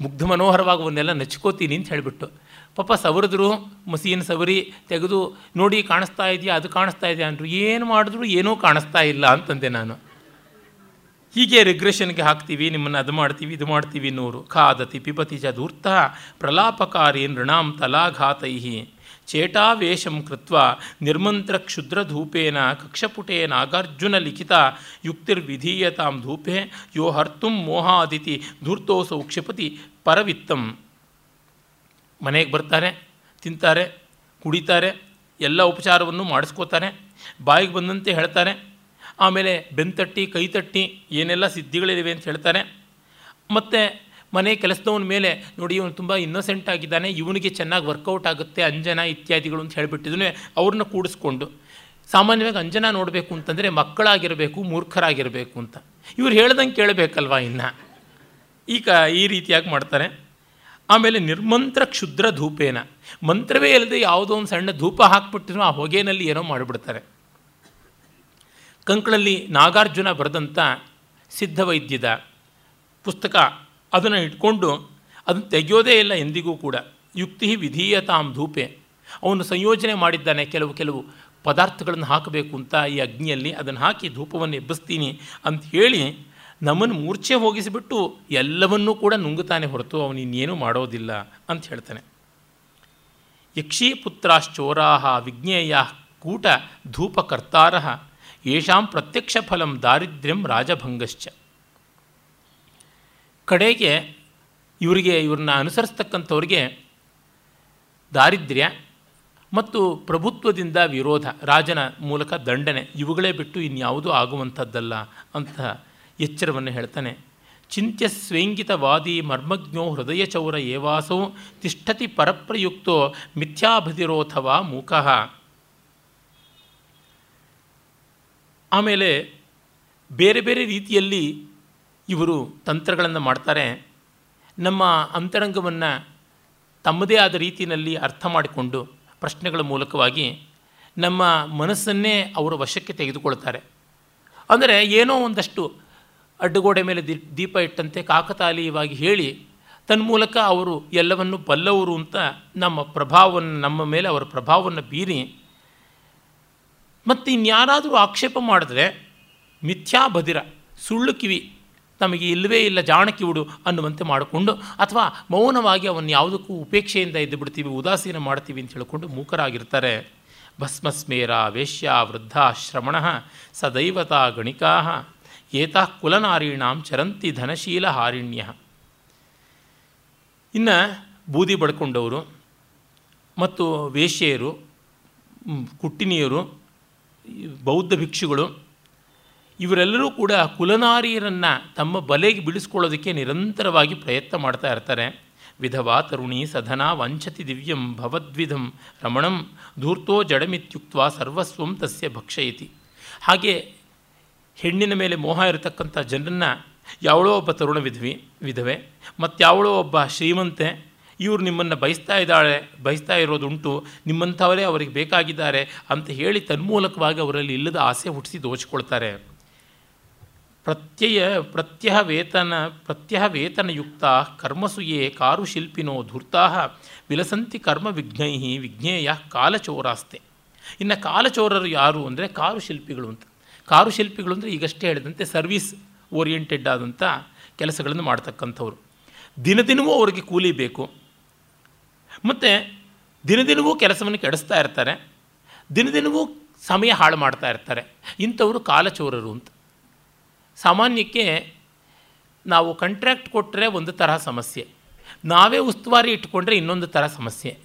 ಮುಗ್ಧ ಮನೋಹರವಾಗುವನ್ನೆಲ್ಲ ನಚ್ಕೋತೀನಿ ಅಂತ ಹೇಳಿಬಿಟ್ಟು. ಪಾಪ ಸವರಿದ್ರು ಮಸೀನ ಸವರಿ, ತೆಗೆದು ನೋಡಿ ಕಾಣಿಸ್ತಾ ಇದೆಯಾ, ಅದು ಕಾಣಿಸ್ತಾ ಇದೆಯಾ ಅಂದರು. ಏನು ಮಾಡಿದ್ರು ಏನೂ ಕಾಣಿಸ್ತಾ ಇಲ್ಲ ಅಂತಂದೆ ನಾನು. ಹೀಗೆ ರಿಗ್ರೆಷನ್ಗೆ ಹಾಕ್ತೀವಿ, ನಿಮ್ಮನ್ನು ಅದು ಮಾಡ್ತೀವಿ, ಇದು ಮಾಡ್ತೀವಿ ನೂರು ಖಾದತಿ ಪಿಬತಿ ಚ ಧೂರ್ತ ಪ್ರಲಾಪಕಾರಿ ನೃಣಾಂ ತಲಾಘಾತೈ ಚೇಟಾವೇಶಂ ಕೃತ್ವ ನಿರ್ಮಂತ್ರ ಕ್ಷುದ್ರಧೂಪೇನ ಕಕ್ಷಪುಟೇ ನಾಗಾರ್ಜುನ ಲಿಖಿತ ಯುಕ್ತಿರ್ವಿಧೀಯತಾಂ ಧೂಪೆ ಯೋ ಹರ್ತುಂ ಮೋಹಾದಿತಿ ಧೂರ್ತೋಸೌ ಕ್ಷಿಪತಿ ಪರವಿತ್ತಂ. ಮನೆಗೆ ಬರ್ತಾರೆ, ತಿಂತಾರೆ, ಕುಡಿತಾರೆ, ಎಲ್ಲ ಉಪಚಾರವನ್ನು ಮಾಡಿಸ್ಕೋತಾರೆ, ಬಾಯಿಗೆ ಬಂದಂತೆ ಹೇಳ್ತಾರೆ. ಆಮೇಲೆ ಬೆಂತಟ್ಟಿ, ಕೈತಟ್ಟಿ ಏನೆಲ್ಲ ಸಿದ್ಧಿಗಳಿವೆ ಅಂತ ಹೇಳ್ತಾರೆ. ಮತ್ತು ಮನೆ ಕೆಲಸದವನ ಮೇಲೆ ನೋಡಿ ಇವನು ತುಂಬ ಇನ್ನೋಸೆಂಟ್ ಆಗಿದ್ದಾನೆ, ಇವನಿಗೆ ಚೆನ್ನಾಗಿ ವರ್ಕೌಟ್ ಆಗುತ್ತೆ, ಅಂಜನ ಇತ್ಯಾದಿಗಳು ಅಂತ ಹೇಳಿಬಿಟ್ಟಿದ್ರೆ ಅವ್ರನ್ನ ಕೂಡಿಸ್ಕೊಂಡು. ಸಾಮಾನ್ಯವಾಗಿ ಅಂಜನ ನೋಡಬೇಕು ಅಂತಂದರೆ ಮಕ್ಕಳಾಗಿರಬೇಕು, ಮೂರ್ಖರಾಗಿರಬೇಕು ಅಂತ. ಇವ್ರು ಹೇಳ್ದಂಗೆ ಕೇಳಬೇಕಲ್ವಾ ಇನ್ನು? ಈಗ ಈ ರೀತಿಯಾಗಿ ಮಾಡ್ತಾರೆ. ಆಮೇಲೆ ನಿರ್ಮಂತ್ರ ಕ್ಷುದ್ರ ಧೂಪೇನ. ಮಂತ್ರವೇ ಇಲ್ಲದೆ ಯಾವುದೋ ಒಂದು ಸಣ್ಣ ಧೂಪ ಹಾಕ್ಬಿಟ್ಟಿರೋ ಆ ಹೊಗೆನಲ್ಲಿ ಏನೋ ಮಾಡಿಬಿಡ್ತಾರೆ. ಕಂಕಳಲ್ಲಿ ನಾಗಾರ್ಜುನ ಬರೆದಂಥ ಸಿದ್ಧವೈದ್ಯದ ಪುಸ್ತಕ ಅದನ್ನು ಇಟ್ಕೊಂಡು ಅದನ್ನು ತೆಗೆಯೋದೇ ಇಲ್ಲ ಎಂದಿಗೂ ಕೂಡ. ಯುಕ್ತಿ ವಿಧೀಯತಾಂ ಧೂಪೆ. ಅವನು ಸಂಯೋಜನೆ ಮಾಡಿದ್ದಾನೆ ಕೆಲವು ಕೆಲವು ಪದಾರ್ಥಗಳನ್ನು ಹಾಕಬೇಕು ಅಂತ ಈ ಅಗ್ನಿಯಲ್ಲಿ. ಅದನ್ನು ಹಾಕಿ ಧೂಪವನ್ನು ಎಬ್ಬಿಸ್ತೀನಿ ಅಂತ ಹೇಳಿ ನಮ್ಮನ್ನು ಮೂರ್ಛೆ ಹೋಗಿಸಿಬಿಟ್ಟು ಎಲ್ಲವನ್ನೂ ಕೂಡ ನುಂಗುತ್ತಾನೆ ಹೊರತು ಅವನು ಇನ್ನೇನು ಮಾಡೋದಿಲ್ಲ ಅಂತ ಹೇಳ್ತಾನೆ. ಯಕ್ಷೀಪುತ್ರಾಶ್ಚೋರಾಹ ವಿಜ್ಞೇಯ ಕೂಟ ಧೂಪಕರ್ತಾರ ಯೇಷಾಂ ಪ್ರತ್ಯಕ್ಷ ಫಲಂ ದಾರಿದ್ರ್ಯಂ ರಾಜಭಂಗಶ್ಚ ಕಡೆಗೆ ಇವರಿಗೆ ಇವ್ರನ್ನ ಅನುಸರಿಸ್ತಕ್ಕಂಥವ್ರಿಗೆ ದಾರಿದ್ರ್ಯ ಮತ್ತು ಪ್ರಭುತ್ವದಿಂದ ವಿರೋಧ, ರಾಜನ ಮೂಲಕ ದಂಡನೆ, ಇವುಗಳೇ ಬಿಟ್ಟು ಇನ್ಯಾವುದೂ ಆಗುವಂಥದ್ದಲ್ಲ ಅಂತ ಎಚ್ಚರವನ್ನು ಹೇಳ್ತಾನೆ. ಚಿಂತ್ಯ ಸ್ವೇಂಗಿತವಾದಿ ಮರ್ಮಜ್ಞೋ ಹೃದಯ ಚೌರ ಏವಾಸೋ ತಿಷ್ಠತಿ ಪರಪ್ರಯುಕ್ತೋ ಮಿಥ್ಯಾಭದಿರೋಥವಾ ಮೂಕಃ. ಆಮೇಲೆ ಬೇರೆ ಬೇರೆ ರೀತಿಯಲ್ಲಿ ಇವರು ತಂತ್ರಗಳನ್ನು ಮಾಡ್ತಾರೆ. ನಮ್ಮ ಅಂತರಂಗವನ್ನು ತಮ್ಮದೇ ಆದ ರೀತಿಯಲ್ಲಿ ಅರ್ಥ ಮಾಡಿಕೊಂಡು ಪ್ರಶ್ನೆಗಳ ಮೂಲಕವಾಗಿ ನಮ್ಮ ಮನಸ್ಸನ್ನೇ ಅವರ ವಶಕ್ಕೆ ತೆಗೆದುಕೊಳ್ತಾರೆ. ಅಂದರೆ ಏನೋ ಒಂದಷ್ಟು ಅಡ್ಡಗೋಡೆ ಮೇಲೆ ದೀಪ ಇಟ್ಟಂತೆ ಕಾಕತಾಲೀಯವಾಗಿ ಹೇಳಿ ತನ್ಮೂಲಕ ಅವರು ಎಲ್ಲವನ್ನು ಬಲ್ಲವರು ಅಂತ ನಮ್ಮ ಪ್ರಭಾವವನ್ನು, ನಮ್ಮ ಮೇಲೆ ಅವರ ಪ್ರಭಾವವನ್ನು ಬೀರಿ ಮತ್ತು ಇನ್ಯಾರಾದರೂ ಆಕ್ಷೇಪ ಮಾಡಿದ್ರೆ ಮಿಥ್ಯಾ ಬದಿರ, ಸುಳ್ಳು ಕಿವಿ ತಮಗೆ ಇಲ್ಲವೇ ಇಲ್ಲ ಜಾಣ ಕಿವುಡು ಅನ್ನುವಂತೆ ಮಾಡಿಕೊಂಡು ಅಥವಾ ಮೌನವಾಗಿ ಅವನ್ನ ಯಾವುದಕ್ಕೂ ಉಪೇಕ್ಷೆಯಿಂದ ಇದ್ದು ಬಿಡ್ತೀವಿ, ಉದಾಸೀನ ಮಾಡ್ತೀವಿ ಅಂತ ಹೇಳಿಕೊಂಡು ಮೂಕರಾಗಿರ್ತಾರೆ. ಭಸ್ಮಸ್ಮೇರ ವೇಶ್ಯ ವೃದ್ಧ ಶ್ರಮಣ ಸದೈವತಾ ಗಣಿಕಾ, ಏತಾ ಕುಲನಾರೀಣಾಂ ಚರಂತಿ ಧನಶೀಲ ಹಾರಿಣ್ಯ. ಇನ್ನು ಬೂದಿ ಬಡ್ಕೊಂಡವರು ಮತ್ತು ವೇಶ್ಯೆಯರು ಕುಟ್ಟಿನಿಯರು ಬೌದ್ಧ ಭಿಕ್ಷುಗಳು, ಇವರೆಲ್ಲರೂ ಕೂಡ ಕುಲನಾರಿಯರನ್ನು ತಮ್ಮ ಬಲೆಗೆ ಬಿಡಿಸ್ಕೊಳ್ಳೋದಕ್ಕೆ ನಿರಂತರವಾಗಿ ಪ್ರಯತ್ನ ಮಾಡ್ತಾ ಇರ್ತಾರೆ. ವಿಧವಾ ತರುಣಿ ಸಧನ ವಂಚತಿ ದಿವ್ಯಂ ಭವದ್ವಿಧಂ ರಮಣಂ ಧೂರ್ತೋ ಜಡಮಿತ್ಯುಕ್ತ ಸರ್ವಸ್ವಂ ತಸ್ಯ ಭಕ್ಷಯತಿ. ಹಾಗೆ ಹೆಣ್ಣಿನ ಮೇಲೆ ಮೋಹ ಇರತಕ್ಕಂಥ ಜನರನ್ನು ಯಾವಳೋ ಒಬ್ಬ ತರುಣ ವಿಧವಿ, ವಿಧವೆ ಮತ್ತು ಯಾವಳೋ ಒಬ್ಬ ಶ್ರೀಮಂತೆ ಇವರು ನಿಮ್ಮನ್ನು ಬಯಸ್ತಾ ಇದ್ದಾಳೆ, ಬಯಸ್ತಾ ಇರೋದುಂಟು, ನಿಮ್ಮಂಥವರೇ ಅವರಿಗೆ ಬೇಕಾಗಿದ್ದಾರೆ ಅಂತ ಹೇಳಿ ತನ್ಮೂಲಕವಾಗಿ ಅವರಲ್ಲಿ ಇಲ್ಲದ ಆಸೆ ಹುಟ್ಟಿಸಿ ದೋಚಿಕೊಳ್ತಾರೆ. ಪ್ರತ್ಯಯ ಪ್ರತ್ಯಹ ವೇತನ ಪ್ರತ್ಯಹ ವೇತನಯುಕ್ತ ಕರ್ಮಸುಯೇ ಕಾರುಶಿಲ್ಪಿನೋ ಧೂರ್ತಾ ವಿಲಸಂತಿ ಕರ್ಮ ವಿಘ್ನೈ ವಿಘ್ನೇಯ ಕಾಲಚೋರಾಸ್ತೆ. ಇನ್ನು ಕಾಲಚೋರರು ಯಾರು ಅಂದರೆ ಕಾರು ಶಿಲ್ಪಿಗಳು ಅಂತ. ಕಾರು ಶಿಲ್ಪಿಗಳು ಅಂದರೆ ಈಗಷ್ಟೇ ಹೇಳಿದಂತೆ ಸರ್ವೀಸ್ ಓರಿಯೆಂಟೆಡ್ ಆದಂಥ ಕೆಲಸಗಳನ್ನು ಮಾಡ್ತಕ್ಕಂಥವ್ರು. ದಿನದಿನವೂ ಅವರಿಗೆ ಕೂಲಿ ಬೇಕು. ಮತ್ತು ದಿನದಿನವೂ ಕೆಲಸವನ್ನು ಕೆಡಿಸ್ತಾ ಇರ್ತಾರೆ, ದಿನದಿನವೂ ಸಮಯ ಹಾಳು ಮಾಡ್ತಾ ಇರ್ತಾರೆ. ಇಂಥವರು ಕಾಲಚೋರರು ಅಂತ. ಸಾಮಾನ್ಯಕ್ಕೆ ನಾವು ಕಂಟ್ರ್ಯಾಕ್ಟ್ ಕೊಟ್ಟರೆ ಒಂದು ತರಹ ಸಮಸ್ಯೆ. ನಾವೇ ಉಸ್ತುವಾರಿ ಇಟ್ಕೊಂಡ್ರೆ ಇನ್ನೊಂದು ಥರ ಸಮಸ್ಯೆ.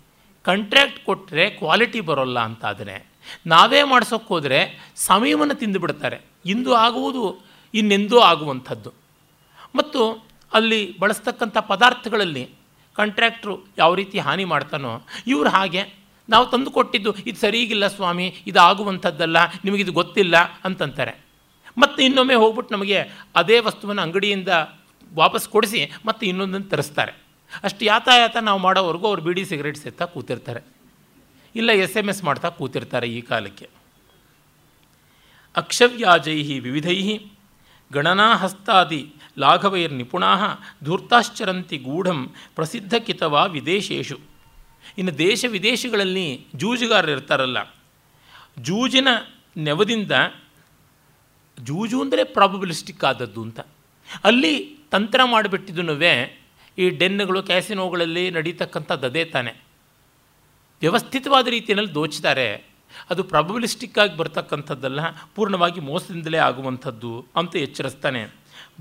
ಕಂಟ್ರ್ಯಾಕ್ಟ್ ಕೊಟ್ಟರೆ ಕ್ವಾಲಿಟಿ ಬರೋಲ್ಲ ಅಂತಾದರೆ, ನಾವೇ ಮಾಡಿಸೋಕ್ಕೋದ್ರೆ ಸಮಯವನ್ನು ತಿಂದುಬಿಡ್ತಾರೆ ಇಂದು ಆಗುವುದು, ಇನ್ನೆಂದೂ ಆಗುವಂಥದ್ದು. ಮತ್ತು ಅಲ್ಲಿ ಬಳಸ್ತಕ್ಕಂಥ ಪದಾರ್ಥಗಳಲ್ಲಿ ಕಾಂಟ್ರ್ಯಾಕ್ಟ್ರು ಯಾವ ರೀತಿ ಹಾನಿ ಮಾಡ್ತಾನೋ, ಇವರು ಹಾಗೆ. ನಾವು ತಂದು ಕೊಟ್ಟಿದ್ದು, ಇದು ಸರಿಗಿಲ್ಲ ಸ್ವಾಮಿ ಇದು ಆಗುವಂಥದ್ದಲ್ಲ ನಿಮಗಿದು ಗೊತ್ತಿಲ್ಲ ಅಂತಂತಾರೆ. ಮತ್ತು ಇನ್ನೊಮ್ಮೆ ಹೋಗ್ಬಿಟ್ಟು ನಮಗೆ ಅದೇ ವಸ್ತುವನ್ನು ಅಂಗಡಿಯಿಂದ ವಾಪಸ್ ಕೊಡಿಸಿ ಮತ್ತು ಇನ್ನೊಂದನ್ನು ತರಿಸ್ತಾರೆ. ಅಷ್ಟು ಯಾತಾಯಾತ ನಾವು ಮಾಡೋವರೆಗೂ ಅವ್ರು ಬಿಡಿ ಸಿಗರೇಟ್ ಸೇರ್ತಾ ಕೂತಿರ್ತಾರೆ. ಇಲ್ಲ ಎಸ್ ಎಂ ಎಸ್ ಮಾಡ್ತಾ ಕೂತಿರ್ತಾರೆ ಈ ಕಾಲಕ್ಕೆ. ಅಕ್ಷವ್ಯಾಜೈ ವಿವಿಧೈ ಗಣನಾಹಸ್ತಾದಿ ಲಾಘವೈರ್ನಿಪುಣಾ ಧೂರ್ತಾಶ್ಚರಂತಿ ಗೂಢಂ ಪ್ರಸಿದ್ಧಕಿತವಾ ವಿದೇಶೇಷು ಇನ್ನು ದೇಶ ವಿದೇಶಗಳಲ್ಲಿ ಜೂಜುಗಾರರು ಇರ್ತಾರಲ್ಲ, ಜೂಜಿನ ನೆವದಿಂದ ಜೂಜು ಅಂದರೆ ಪ್ರಾಬಬಿಲಿಸ್ಟಿಕ್ ಆದದ್ದು ಅಂತ. ಅಲ್ಲಿ ತಂತ್ರ ಮಾಡಿಬಿಟ್ಟಿದ್ದು ಈ ಡೆನ್ಗಳು ಕ್ಯಾಸಿನೋಗಳಲ್ಲಿ ನಡೀತಕ್ಕಂಥದ್ದು ಅದೇ ತಾನೆ. ವ್ಯವಸ್ಥಿತವಾದ ರೀತಿಯಲ್ಲಿ ದೋಚಿದ್ದಾರೆ ಅದು ಪ್ರಾಬಬಿಲಿಸ್ಟಿಕ್ ಆಗಿ ಬರ್ತಕ್ಕಂಥದ್ದಲ್ಲ, ಪೂರ್ಣವಾಗಿ ಮೋಸದಿಂದಲೇ ಆಗುವಂಥದ್ದು ಅಂತ ಎಚ್ಚರಿಸ್ತಾನೆ.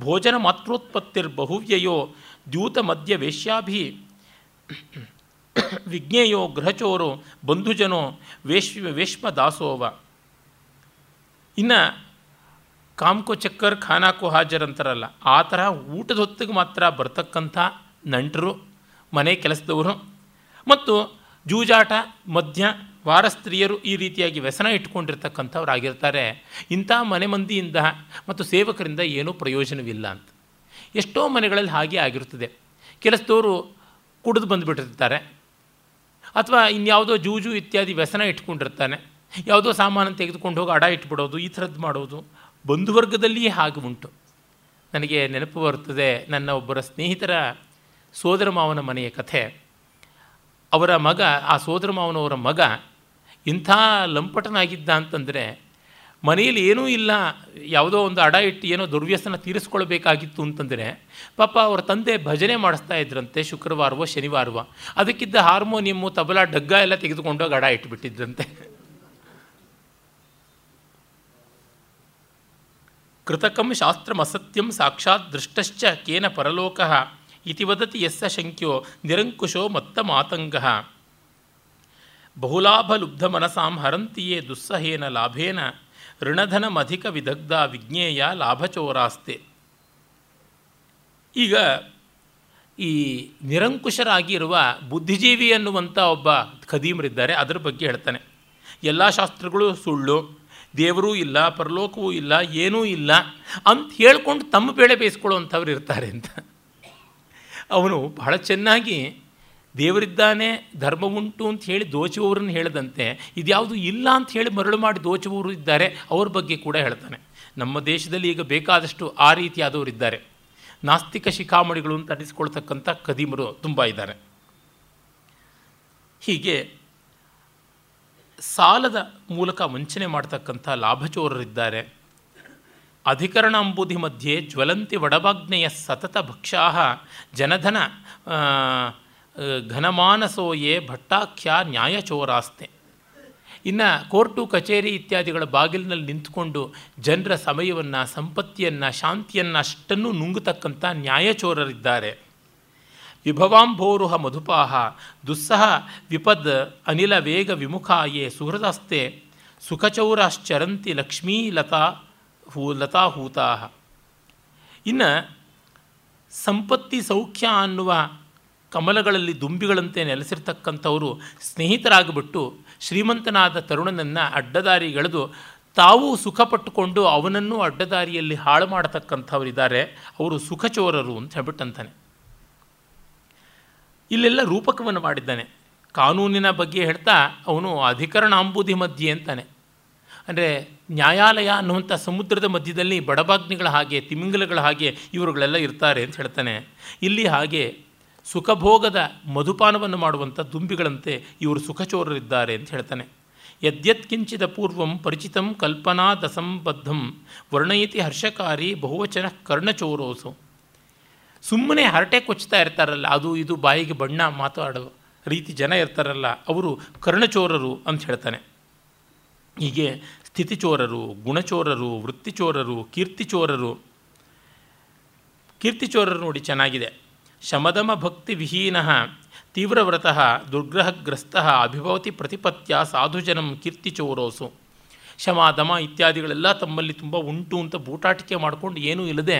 ಭೋಜನ ಮಾತ್ರೋತ್ಪತ್ತಿರ್ ಬಹುವ್ಯಯೋ ದ್ಯೂತ ಮಧ್ಯ ವೇಶ್ಯಾಭಿ ವಿಜ್ಞೇಯೋ ಗೃಹಚೋರೋ ಬಂಧುಜನೋ ವೇಶ್ವ ವೇಷ್ಮ ದಾಸೋವ ಇನ್ನು ಕಾಮ್ಕೋ ಚಕ್ಕರ್ ಖಾನಾಕೋ ಹಾಜರ್ ಅಂತಾರಲ್ಲ ಆ ಥರ ಊಟದ ಹೊತ್ತಿಗೆ ಮಾತ್ರ ಬರ್ತಕ್ಕಂಥ ನಂಟರು, ಮನೆ ಕೆಲಸದವರು. ಮತ್ತು ಜೂಜಾಟ ಮಧ್ಯ ವಾರ ಸ್ತ್ರೀಯರು ಈ ರೀತಿಯಾಗಿ ವ್ಯಸನ ಇಟ್ಕೊಂಡಿರ್ತಕ್ಕಂಥವ್ರಾಗಿರ್ತಾರೆ. ಇಂಥ ಮನೆ ಮಂದಿಯಿಂದ ಮತ್ತು ಸೇವಕರಿಂದ ಏನೂ ಪ್ರಯೋಜನವಿಲ್ಲ ಅಂತ. ಎಷ್ಟೋ ಮನೆಗಳಲ್ಲಿ ಹಾಗೆ ಆಗಿರುತ್ತದೆ. ಕೆಲಸದವರು ಕುಡಿದು ಬಂದುಬಿಟ್ಟಿರ್ತಾರೆ. ಅಥವಾ ಇನ್ಯಾವುದೋ ಜೂಜು ಇತ್ಯಾದಿ ವ್ಯಸನ ಇಟ್ಕೊಂಡಿರ್ತಾನೆ. ಯಾವುದೋ ಸಾಮಾನು ತೆಗೆದುಕೊಂಡು ಹೋಗಿ ಅಡ ಇಟ್ಬಿಡೋದು, ಈ ಥರದ್ದು ಮಾಡೋದು ಬಂಧುವರ್ಗದಲ್ಲಿಯೇ ಹಾಗೆ ಉಂಟು. ನನಗೆ ನೆನಪು ಬರುತ್ತದೆ ನನ್ನ ಒಬ್ಬರ ಸ್ನೇಹಿತರ ಸೋದರ ಮಾವನ ಮನೆಯ ಕಥೆ. ಅವರ ಮಗ, ಆ ಸೋದರ ಮಾವನವರ ಮಗ ಇಂಥ ಲಂಪಟನಾಗಿದ್ದ ಅಂತಂದರೆ ಮನೆಯಲ್ಲಿ ಏನೂ ಇಲ್ಲ, ಯಾವುದೋ ಒಂದು ಅಡ ಇಟ್ಟು ಏನೋ ದುರ್ವ್ಯಸನ ತೀರಿಸ್ಕೊಳ್ಬೇಕಾಗಿತ್ತು ಅಂತಂದರೆ ಪಾಪ ಅವರ ತಂದೆ ಭಜನೆ ಮಾಡಿಸ್ತಾ ಇದ್ರಂತೆ ಶುಕ್ರವಾರವೋ ಶನಿವಾರವೋ. ಅದಕ್ಕಿದ್ದ ಹಾರ್ಮೋನಿಯಮ್ಮು, ತಬಲಾ, ಡಗ್ಗ ಎಲ್ಲ ತೆಗೆದುಕೊಂಡೋಗಿ ಅಡ ಇಟ್ಬಿಟ್ಟಿದ್ರಂತೆ ಕೃತಕಂ ಶಾಸ್ತ್ರಮಸತ್ಯಂ ಸಾಕ್ಷಾತ್ ದೃಷ್ಟಶ್ಚ ಕೇನ ಪರಲೋಕ ಇತಿ ವದತಿ ಯಸ್ಸ ಶಂಕ್ಯೋ ನಿರಂಕುಶೋ ಮತ್ತ ಮಾತಂಗ ಬಹುಲಾಭಲುಬ್ಧ ಮನಸಾಂ ಹರಂತಿಯೇ ದುಸ್ಸಹೇನ ಲಾಭೇನ ಋಣಧನಮಧಿಕ ವಿದಗ್ಧ ವಿಜ್ಞೇಯ ಲಾಭಚೋರಾಸ್ತೆ ಈಗ ಈ ನಿರಂಕುಶರಾಗಿರುವ ಬುದ್ಧಿಜೀವಿ ಅನ್ನುವಂಥ ಒಬ್ಬ ಖದೀಮರಿದ್ದಾರೆ, ಅದರ ಬಗ್ಗೆ ಹೇಳ್ತಾನೆ. ಎಲ್ಲ ಶಾಸ್ತ್ರಗಳು ಸುಳ್ಳು, ದೇವರೂ ಇಲ್ಲ, ಪರಲೋಕವೂ ಇಲ್ಲ, ಏನೂ ಇಲ್ಲ ಅಂತ ಹೇಳ್ಕೊಂಡು ತಮ್ಮ ಬೇಳೆ ಬೇಯಿಸ್ಕೊಳ್ಳುವಂಥವ್ರು ಇರ್ತಾರೆ ಅಂತ. ಅವನು ಬಹಳ ಚೆನ್ನಾಗಿ ದೇವರಿದ್ದಾನೆ ಧರ್ಮ ಉಂಟು ಅಂತ ಹೇಳಿ ದೋಚುವವರನ್ನು ಹೇಳದಂತೆ, ಇದ್ಯಾವುದು ಇಲ್ಲ ಅಂತ ಹೇಳಿ ಮರಳು ಮಾಡಿ ದೋಚುವವರು ಇದ್ದಾರೆ, ಅವ್ರ ಬಗ್ಗೆ ಕೂಡ ಹೇಳ್ತಾನೆ. ನಮ್ಮ ದೇಶದಲ್ಲಿ ಈಗ ಬೇಕಾದಷ್ಟು ಆ ರೀತಿಯಾದವರಿದ್ದಾರೆ ನಾಸ್ತಿಕ ಶಿಖಾಮಣಿಗಳು ಅಂತ ಅನಿಸ್ಕೊಳ್ತಕ್ಕಂಥ ಕದೀಮರು ತುಂಬ ಇದ್ದಾರೆ. ಹೀಗೆ ಸಾಲದ ಮೂಲಕ ವಂಚನೆ ಮಾಡ್ತಕ್ಕಂಥ ಲಾಭಚೋರರಿದ್ದಾರೆ. ಅಧಿಕರಣ ಅಂಬುಧಿ ಮಧ್ಯೆ ಜ್ವಲಂತಿ ವಡಭಾಗ್ನೆಯ ಸತತ ಭಕ್ಷಾ ಜನಧನ ಘನಮಾನಸೋಯೇ ಭಟ್ಟಾಖ್ಯ ನ್ಯಾಯಚೋರಾಸ್ತೆ. ಇನ್ನು ಕೋರ್ಟು, ಕಚೇರಿ ಇತ್ಯಾದಿಗಳ ಬಾಗಿಲಿನಲ್ಲಿ ನಿಂತುಕೊಂಡು ಜನರ ಸಮಯವನ್ನು, ಸಂಪತ್ತಿಯನ್ನು, ಶಾಂತಿಯನ್ನು ಅಷ್ಟನ್ನು ನುಂಗತಕ್ಕಂಥ ನ್ಯಾಯಚೋರರಿದ್ದಾರೆ. ವಿಭವಾಂಭೋರುಹ ಮಧುಪಾಹ, ದುಸ್ಸಹ ವಿಪದ್ ಅನಿಲ ವೇಗ ವಿಮುಖಾಯೇ ಸುಹೃದಸ್ತೆ, ಸುಖಚೌರಾಶ್ಚರಂತಿ ಲಕ್ಷ್ಮೀ ಲತಾ ಹೂ ಲತಾಹೂತಾ ಇನ್ನು ಸಂಪತ್ತಿ ಸೌಖ್ಯ ಅನ್ನುವ ಕಮಲಗಳಲ್ಲಿ ದುಂಬಿಗಳಂತೆ ನೆಲೆಸಿರ್ತಕ್ಕಂಥವರು ಸ್ನೇಹಿತರಾಗಿಬಿಟ್ಟು ಶ್ರೀಮಂತನಾದ ತರುಣನನ್ನು ಅಡ್ಡದಾರಿಗೆಳೆದು ತಾವು ಸುಖಪಟ್ಟುಕೊಂಡು ಅವನನ್ನು ಅಡ್ಡದಾರಿಯಲ್ಲಿ ಹಾಳು ಮಾಡತಕ್ಕಂಥವರಿದ್ದಾರೆ ಅವರು ಸುಖಚೋರರು ಅಂತ ಹೇಳ್ಬಿಟ್ಟಂತಾನೆ. ಇಲ್ಲೆಲ್ಲ ರೂಪಕವನ್ನು ಮಾಡಿದ್ದಾನೆ. ಕಾನೂನಿನ ಬಗ್ಗೆ ಹೇಳ್ತಾ ಅವನು ಅಧಿಕರಣಾಂಬುಧಿ ಮಧ್ಯೆ ಅಂತಾನೆ. ಅಂದರೆ ನ್ಯಾಯಾಲಯ ಅನ್ನುವಂಥ ಸಮುದ್ರದ ಮಧ್ಯದಲ್ಲಿ ಬಡಬಾಗ್ನಿಗಳ ಹಾಗೆ ತಿಮಿಂಗಲಗಳ ಹಾಗೆ ಇವರುಗಳೆಲ್ಲ ಇರ್ತಾರೆ ಅಂತ ಹೇಳ್ತಾನೆ. ಇಲ್ಲಿ ಹಾಗೆ ಸುಖಭೋಗದ ಮಧುಪಾನವನ್ನು ಮಾಡುವಂಥ ದುಂಬಿಗಳಂತೆ ಇವರು ಸುಖಚೋರರಿದ್ದಾರೆ ಅಂತ ಹೇಳ್ತಾನೆ. ಯದ್ಯತ್ಕಿಂಚಿದ ಪೂರ್ವಂ ಪರಿಚಿತಂ ಕಲ್ಪನಾ ದಸಂಬದ್ಧಂ ವರ್ಣಯತಿ ಹರ್ಷಕಾರಿ ಬಹುವಚನ ಕರ್ಣಚೋರೋಸು. ಸುಮ್ಮನೆ ಹರಟೆ ಕೊಚ್ತಾ ಇರ್ತಾರಲ್ಲ, ಅದು ಇದು ಬಾಯಿಗೆ ಬಣ್ಣ ಮಾತಾಡೋ ರೀತಿ ಜನ ಇರ್ತಾರಲ್ಲ, ಅವರು ಕರ್ಣಚೋರರು ಅಂತ ಹೇಳ್ತಾನೆ. ಹೀಗೆ ಸ್ಥಿತಿಚೋರರು, ಗುಣಚೋರರು, ವೃತ್ತಿಚೋರರು, ಕೀರ್ತಿಚೋರರು. ಕೀರ್ತಿಚೋರರು ನೋಡಿ ಚೆನ್ನಾಗಿದೆ. ಶಮದಮ ಭಕ್ತಿ ವಿಹೀನ ತೀವ್ರವ್ರತಃ ದುರ್ಗ್ರಹಗ್ರಸ್ತ ಅಭಿಭವತಿ ಪ್ರತಿಪತ್ಯ ಸಾಧುಜನಂ ಕೀರ್ತಿಚೋರೋಸು ಶಮ, ದಮ ಇತ್ಯಾದಿಗಳೆಲ್ಲ ತಮ್ಮಲ್ಲಿ ತುಂಬ ಉಂಟು ಅಂತ ಬೂಟಾಟಿಕೆ ಮಾಡಿಕೊಂಡು ಏನೂ ಇಲ್ಲದೆ,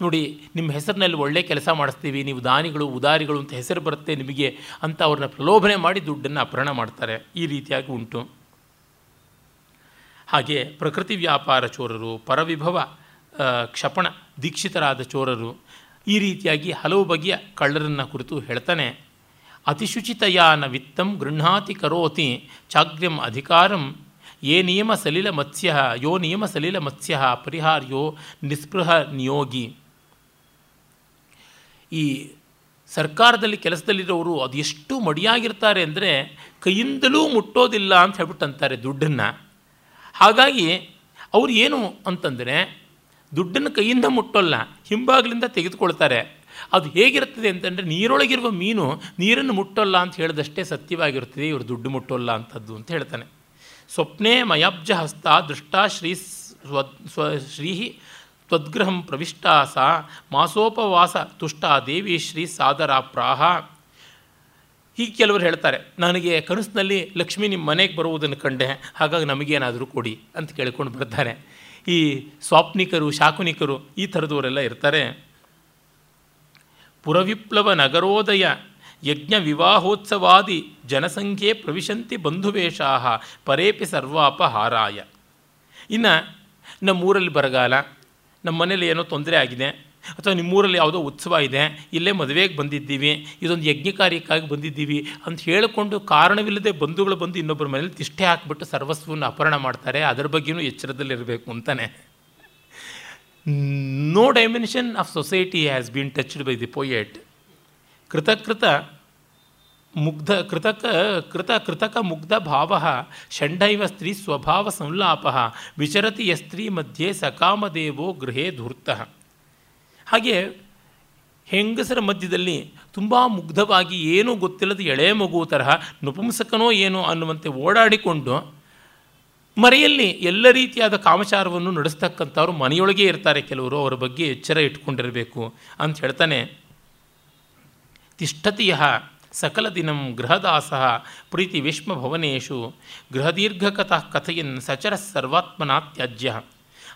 ನೋಡಿ, ನಿಮ್ಮ ಹೆಸರಿನಲ್ಲಿ ಒಳ್ಳೆ ಕೆಲಸ ಮಾಡಿಸ್ತೀವಿ, ನೀವು ದಾನಿಗಳು, ಉದಾರಿಗಳು ಅಂತ ಹೆಸರು ಬರುತ್ತೆ ನಿಮಗೆ ಅಂತ ಅವ್ರನ್ನ ಪ್ರಲೋಭನೆ ಮಾಡಿ ದುಡ್ಡನ್ನು ಅಪಹರಣ ಮಾಡ್ತಾರೆ. ಈ ರೀತಿಯಾಗಿ ಉಂಟು. ಹಾಗೆ ಪ್ರಕೃತಿ ವ್ಯಾಪಾರ ಚೋರರು, ಪರವಿಭವ ಕ್ಷಪಣ ದೀಕ್ಷಿತರಾದ ಚೋರರು ಈ ರೀತಿಯಾಗಿ ಹಲವು ಬಗೆಯ ಕಳ್ಳರನ್ನು ಕುರಿತು ಹೇಳ್ತಾನೆ. ಅತಿಶುಚಿತಯಾನ ವಿತ್ತಂ ಗೃಹಾತಿ ಕರೋತಿ ಚಾಗ್ರ್ಯಂ ಅಧಿಕಾರಂ ಯೇ ನಿಯಮ ಸಲಿಲ ಮತ್ಸ್ಯ, ಯೋ ನಿಯಮ ಸಲಿಲ ಮತ್ಸ್ಯ, ಪರಿಹಾರ್ಯೋ ನಿಸ್ಪೃಹ ನಿಯೋಗಿ. ಈ ಸರ್ಕಾರದಲ್ಲಿ ಕೆಲಸದಲ್ಲಿರೋರು ಅದು ಎಷ್ಟು ಮಡಿಯಾಗಿರ್ತಾರೆ ಅಂದರೆ ಕೈಯಿಂದಲೂ ಮುಟ್ಟೋದಿಲ್ಲ ಅಂತ ಹೇಳ್ಬಿಟ್ಟು ಅಂತಾರೆ ದುಡ್ಡನ್ನು. ಹಾಗಾಗಿ ಅವ್ರು ಏನು ಅಂತಂದರೆ ದುಡ್ಡನ್ನು ಕೈಯಿಂದ ಮುಟ್ಟೋಲ್ಲ, ಹಿಂಬಾಗಿಲಿಂದ ತೆಗೆದುಕೊಳ್ತಾರೆ. ಅದು ಹೇಗಿರ್ತದೆ ಅಂತಂದರೆ ನೀರೊಳಗಿರುವ ಮೀನು ನೀರನ್ನು ಮುಟ್ಟೋಲ್ಲ ಅಂತ ಹೇಳಿದಷ್ಟೇ ಸತ್ಯವಾಗಿರುತ್ತದೆ, ಇವರು ದುಡ್ಡು ಮುಟ್ಟೋಲ್ಲ ಅಂಥದ್ದು ಅಂತ ಹೇಳ್ತಾನೆ. ಸ್ವಪ್ನೆ ಮಯಾಬ್ಜ ಹಸ್ತ ದೃಷ್ಟ ಶ್ರೀ ಸ್ವ ಸ್ವ ಶ್ರೀ ತ್ವದ್ಗೃಹಂ ಪ್ರವಿಷ್ಟಾಸ ಸಾ ಮಾಸೋಪವಾಸ ತುಷ್ಟ ದೇವಿ ಶ್ರೀ ಸಾದರ ಪ್ರಾಹ. ಹೀಗೆ ಕೆಲವರು ಹೇಳ್ತಾರೆ, ನನಗೆ ಕನಸಿನಲ್ಲಿ ಲಕ್ಷ್ಮಿ ನಿಮ್ಮ ಮನೆಗೆ ಬರುವುದನ್ನು ಕಂಡೆ, ಹಾಗಾಗಿ ನಮಗೇನಾದರೂ ಕೊಡಿ ಅಂತ ಕೇಳ್ಕೊಂಡು ಬರ್ತಾರೆ. ಈ ಸ್ವಾಪ್ನಿಕರು, ಶಾಕುನಿಕರು ಈ ಥರದವರೆಲ್ಲ ಇರ್ತಾರೆ. ಪುರವಿಪ್ಲವ ನಗರೋದಯ ಯಜ್ಞ ವಿವಾಹೋತ್ಸವಾದಿ ಜನಸಂಖ್ಯೆ ಪ್ರವಿಶಂತಿ ಬಂಧುವೇಷಾ ಪರೇಪಿ ಸರ್ವಾಪಹಾರಾಯ. ಇನ್ನು ನಮ್ಮೂರಲ್ಲಿ ಬರಗಾಲ ನಮ್ಮ ಮನೇಲಿ ಏನೋ ತೊಂದರೆ ಆಗಿದೆ. ಅಥವಾ ನಿಮ್ಮೂರಲ್ಲಿ ಯಾವುದೋ ಉತ್ಸವ ಇದೆ, ಇಲ್ಲೇ ಮದುವೆಗೆ ಬಂದಿದ್ದೀವಿ, ಇದೊಂದು ಯಜ್ಞ ಕಾರ್ಯಕ್ಕಾಗಿ ಬಂದಿದ್ದೀವಿ ಅಂತ ಹೇಳಿಕೊಂಡು ಕಾರಣವಿಲ್ಲದೆ ಬಂಧುಗಳು ಬಂದು ಇನ್ನೊಬ್ಬರ ಮನೇಲಿ ತಿಷ್ಟೆ ಹಾಕಿಬಿಟ್ಟು ಸರ್ವಸ್ವವನ್ನು ಅಪಹರಣ ಮಾಡ್ತಾರೆ, ಅದರ ಬಗ್ಗೆಯೂ ಎಚ್ಚರದಲ್ಲಿರಬೇಕು ಅಂತಾನೆ. No dimension of society has been touched by the poet ಕೃತಕೃತ ಮುಗ್ಧ, ಕೃತಕ, ಕೃತ, ಕೃತಕ ಮುಗ್ಧ ಭಾವ, ಷಂಡೈವ ಸ್ತ್ರೀ ಸ್ವಭಾವ ಸಂಲಾಪ, ವಿಚರತಿ ಯಸ್ತ್ರೀ ಮಧ್ಯೆ ಸಕಾಮದೇವೋ ಗೃಹೇ ಧೂರ್ತಃ. ಹಾಗೆ ಹೆಂಗಸರ ಮಧ್ಯದಲ್ಲಿ ತುಂಬ ಮುಗ್ಧವಾಗಿ ಏನೂ ಗೊತ್ತಿಲ್ಲದ ಎಳೆ ಮಗು ತರಹ ನಪುಂಸಕನೋ ಏನೋ ಅನ್ನುವಂತೆ ಓಡಾಡಿಕೊಂಡು ಮರೆಯಲ್ಲಿ ಎಲ್ಲ ರೀತಿಯಾದ ಕಾಮಚಾರವನ್ನು ನಡೆಸ್ತಕ್ಕಂಥವ್ರು ಮನೆಯೊಳಗೆ ಇರ್ತಾರೆ ಕೆಲವರು, ಅವರ ಬಗ್ಗೆ ಎಚ್ಚರ ಇಟ್ಕೊಂಡಿರಬೇಕು ಅಂತ ಹೇಳ್ತಾನೆ. ತಿಷ್ಠತಿಯ ಸಕಲ ದಿನಂ ಗೃಹದಾಸ ಪ್ರೀತಿ ವಿಷ್ಮಭವನೇಶು ಗೃಹದೀರ್ಘಕಥ ಕಥೆಯನ್ನು ಸಚರ ಸರ್ವಾತ್ಮನಾ ತ್ಯಾಜ್ಯ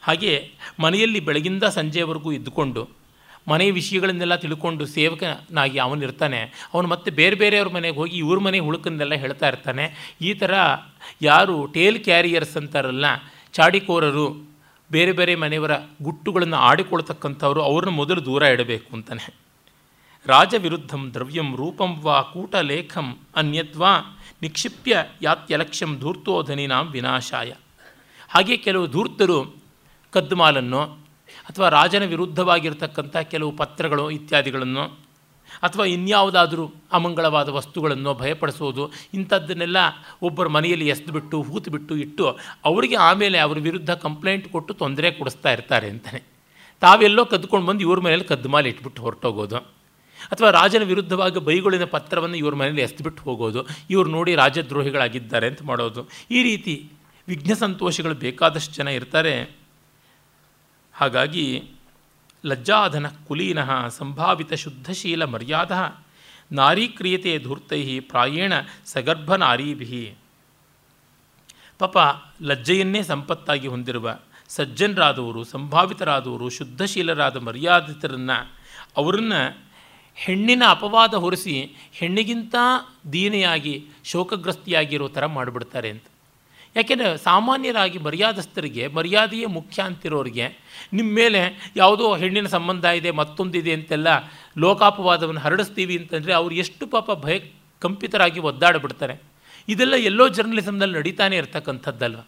ಹಾಗೆ ಮನೆಯಲ್ಲಿ ಬೆಳಗಿಂದ ಸಂಜೆವರೆಗೂ ಇದ್ದುಕೊಂಡು ಮನೆ ವಿಷಯಗಳನ್ನೆಲ್ಲ ತಿಳ್ಕೊಂಡು ಸೇವಕನಾಗಿ ಅವನಿರ್ತಾನೆ ಅವನು ಮತ್ತೆ ಬೇರೆ ಬೇರೆಯವ್ರ ಮನೆಗೆ ಹೋಗಿ ಇವ್ರ ಮನೆ ಹುಳುಕನ್ನೆಲ್ಲ ಹೇಳ್ತಾ ಇರ್ತಾನೆ. ಈ ಥರ ಯಾರು ಟೇಲ್ ಕ್ಯಾರಿಯರ್ಸ್ ಅಂತಾರಲ್ಲ, ಚಾಡಿಕೋರರು, ಬೇರೆ ಬೇರೆ ಮನೆಯವರ ಗುಟ್ಟುಗಳನ್ನು ಆಡಿಕೊಳ್ತಕ್ಕಂಥವ್ರು ಅವ್ರನ್ನ ಮೊದಲು ದೂರ ಇಡಬೇಕು ಅಂತಾನೆ. ರಾಜವಿರುದ್ಧಂ ದ್ರವ್ಯಂ ರೂಪಂ ವಾ ಕೂಟಲೇಖಂ ಅನ್ಯದ್ವಾ ನಿಕ್ಷಿಪ್ಯ ಯಾತ್ಯಲಕ್ಷ್ಯಂ ಧೂರ್ತೋಧನಿನಾಂ ವಿನಾಶಾಯ. ಹಾಗೆ ಕೆಲವು ಧೂರ್ತರು ಕದ್ದುಮಾಲನ್ನು ಅಥವಾ ರಾಜನ ವಿರುದ್ಧವಾಗಿರ್ತಕ್ಕಂಥ ಕೆಲವು ಪತ್ರಗಳು ಇತ್ಯಾದಿಗಳನ್ನು ಅಥವಾ ಇನ್ಯಾವುದಾದರೂ ಅಮಂಗಳವಾದ ವಸ್ತುಗಳನ್ನು ಭಯಪಡಿಸೋದು ಇಂಥದ್ದನ್ನೆಲ್ಲ ಒಬ್ಬರ ಮನೆಯಲ್ಲಿ ಎಸ್ದುಬಿಟ್ಟು, ಹೂತುಬಿಟ್ಟು ಇಟ್ಟು ಅವರಿಗೆ ಆಮೇಲೆ ಅವ್ರ ವಿರುದ್ಧ ಕಂಪ್ಲೇಂಟ್ ಕೊಟ್ಟು ತೊಂದರೆ ಕೊಡಿಸ್ತಾ ಇರ್ತಾರೆ ಅಂತಲೇ ತಾವೆಲ್ಲೋ ಕದ್ದುಕೊಂಡು ಬಂದು ಇವ್ರ ಮನೇಲಿ ಕದ್ದು ಮಾಲೆ ಇಟ್ಬಿಟ್ಟು ಹೊರಟೋಗೋದು. ಅಥವಾ ರಾಜನ ವಿರುದ್ಧವಾಗಿ ಬೈಗಳಿನ ಪತ್ರವನ್ನು ಇವ್ರ ಮನೇಲಿ ಎಸ್ದುಬಿಟ್ಟು ಹೋಗೋದು, ಇವ್ರು ನೋಡಿ ರಾಜದ್ರೋಹಿಗಳಾಗಿದ್ದಾರೆ ಅಂತ ಮಾಡೋದು. ಈ ರೀತಿ ವಿಘ್ನ ಸಂತೋಷಗಳು ಬೇಕಾದಷ್ಟು ಜನ ಇರ್ತಾರೆ. ಹಾಗಾಗಿ ಲಜ್ಜಾಧನ ಕುಲೀನ ಸಂಭಾವಿತ ಶುದ್ಧಶೀಲ ಮರ್ಯಾದ ನಾರೀಕ್ರಿಯತೆ ಧೂರ್ತೈ ಪ್ರಾಯೇಣ ಸಗರ್ಭ ನಾರೀಭಿ ಪಾಪ ಲಜ್ಜೆಯನ್ನೇ ಸಂಪತ್ತಾಗಿ ಹೊಂದಿರುವ ಸಜ್ಜನರಾದವರು, ಸಂಭಾವಿತರಾದವರು, ಶುದ್ಧಶೀಲರಾದ ಮರ್ಯಾದಿತರನ್ನು ಅವರನ್ನು ಹೆಣ್ಣಿನ ಅಪವಾದ ಹೊರಿಸಿ ಹೆಣ್ಣಿಗಿಂತ ದೀನೆಯಾಗಿ ಶೋಕಗ್ರಸ್ತಿಯಾಗಿರೋ ಥರ ಮಾಡಿಬಿಡ್ತಾರೆ ಅಂತ. ಯಾಕೆಂದರೆ ಸಾಮಾನ್ಯರಾಗಿ ಮರ್ಯಾದಸ್ಥರಿಗೆ, ಮರ್ಯಾದೆಯೇ ಮುಖ್ಯ ಅಂತಿರೋರಿಗೆ ನಿಮ್ಮ ಮೇಲೆ ಯಾವುದೋ ಹೆಣ್ಣಿನ ಸಂಬಂಧ ಇದೆ, ಮತ್ತೊಂದಿದೆ ಅಂತೆಲ್ಲ ಲೋಕಾಪವಾದವನ್ನು ಹರಡಿಸ್ತೀವಿ ಅಂತಂದರೆ ಅವ್ರು ಎಷ್ಟು ಪಾಪ ಭಯ ಕಂಪಿತರಾಗಿ ಒದ್ದಾಡಿಬಿಡ್ತಾರೆ. ಇದೆಲ್ಲ ಎಲ್ಲೋ ಜರ್ನಲಿಸಮ್ನಲ್ಲಿ ನಡೀತಾನೆ ಇರ್ತಕ್ಕಂಥದ್ದಲ್ವ?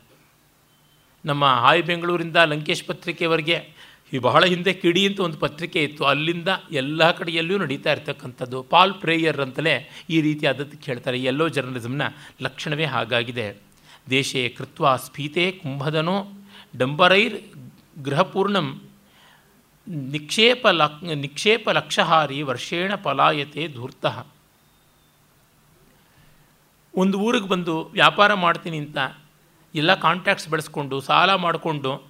ನಮ್ಮ ಹಾಯ್ ಬೆಂಗಳೂರಿಂದ ಲಂಕೇಶ್ ಪತ್ರಿಕೆವರೆಗೆ ಈ ಬಹಳ ಹಿಂದೆ ಕಿಡಿ ಅಂತ ಒಂದು ಪತ್ರಿಕೆ ಇತ್ತು. ಅಲ್ಲಿಂದ ಎಲ್ಲ ಕಡೆಯಲ್ಲೂ ನಡೀತಾ ಇರ್ತಕ್ಕಂಥದ್ದು. ಪಾಲ್ ಪ್ರೇಯರ್ ಅಂತಲೇ ಈ ರೀತಿ ಅದಕ್ಕೆ ಹೇಳ್ತಾರೆ. ಎಲ್ಲೋ ಜರ್ನಲಿಸಮ್ನ ಲಕ್ಷಣವೇ ಹಾಗಾಗಿದೆ. ದೇಶೇ ಕೃತ್ವ ಸ್ಫೀತೆ ಕುಂಭದನೋ ಡಂಬರೈರ್ ಗೃಹಪೂರ್ಣಂ. ನಿಕ್ಷೇಪ ಲಕ್, ನಿಕ್ಷೇಪ ಲಕ್ಷಹಾರಿ ವರ್ಷೇಣ ಪಲಾಯತೆ ಧೂರ್ತಃ. ಒಂದು ಊರಿಗೆ ಬಂದು ವ್ಯಾಪಾರ ಮಾಡ್ತೀನಿ ಅಂತ ಎಲ್ಲ ಕಾಂಟ್ಯಾಕ್ಟ್ಸ್ ಬೆಳೆಸ್ಕೊಂಡು, ಸಾಲ ಮಾಡಿಕೊಂಡು,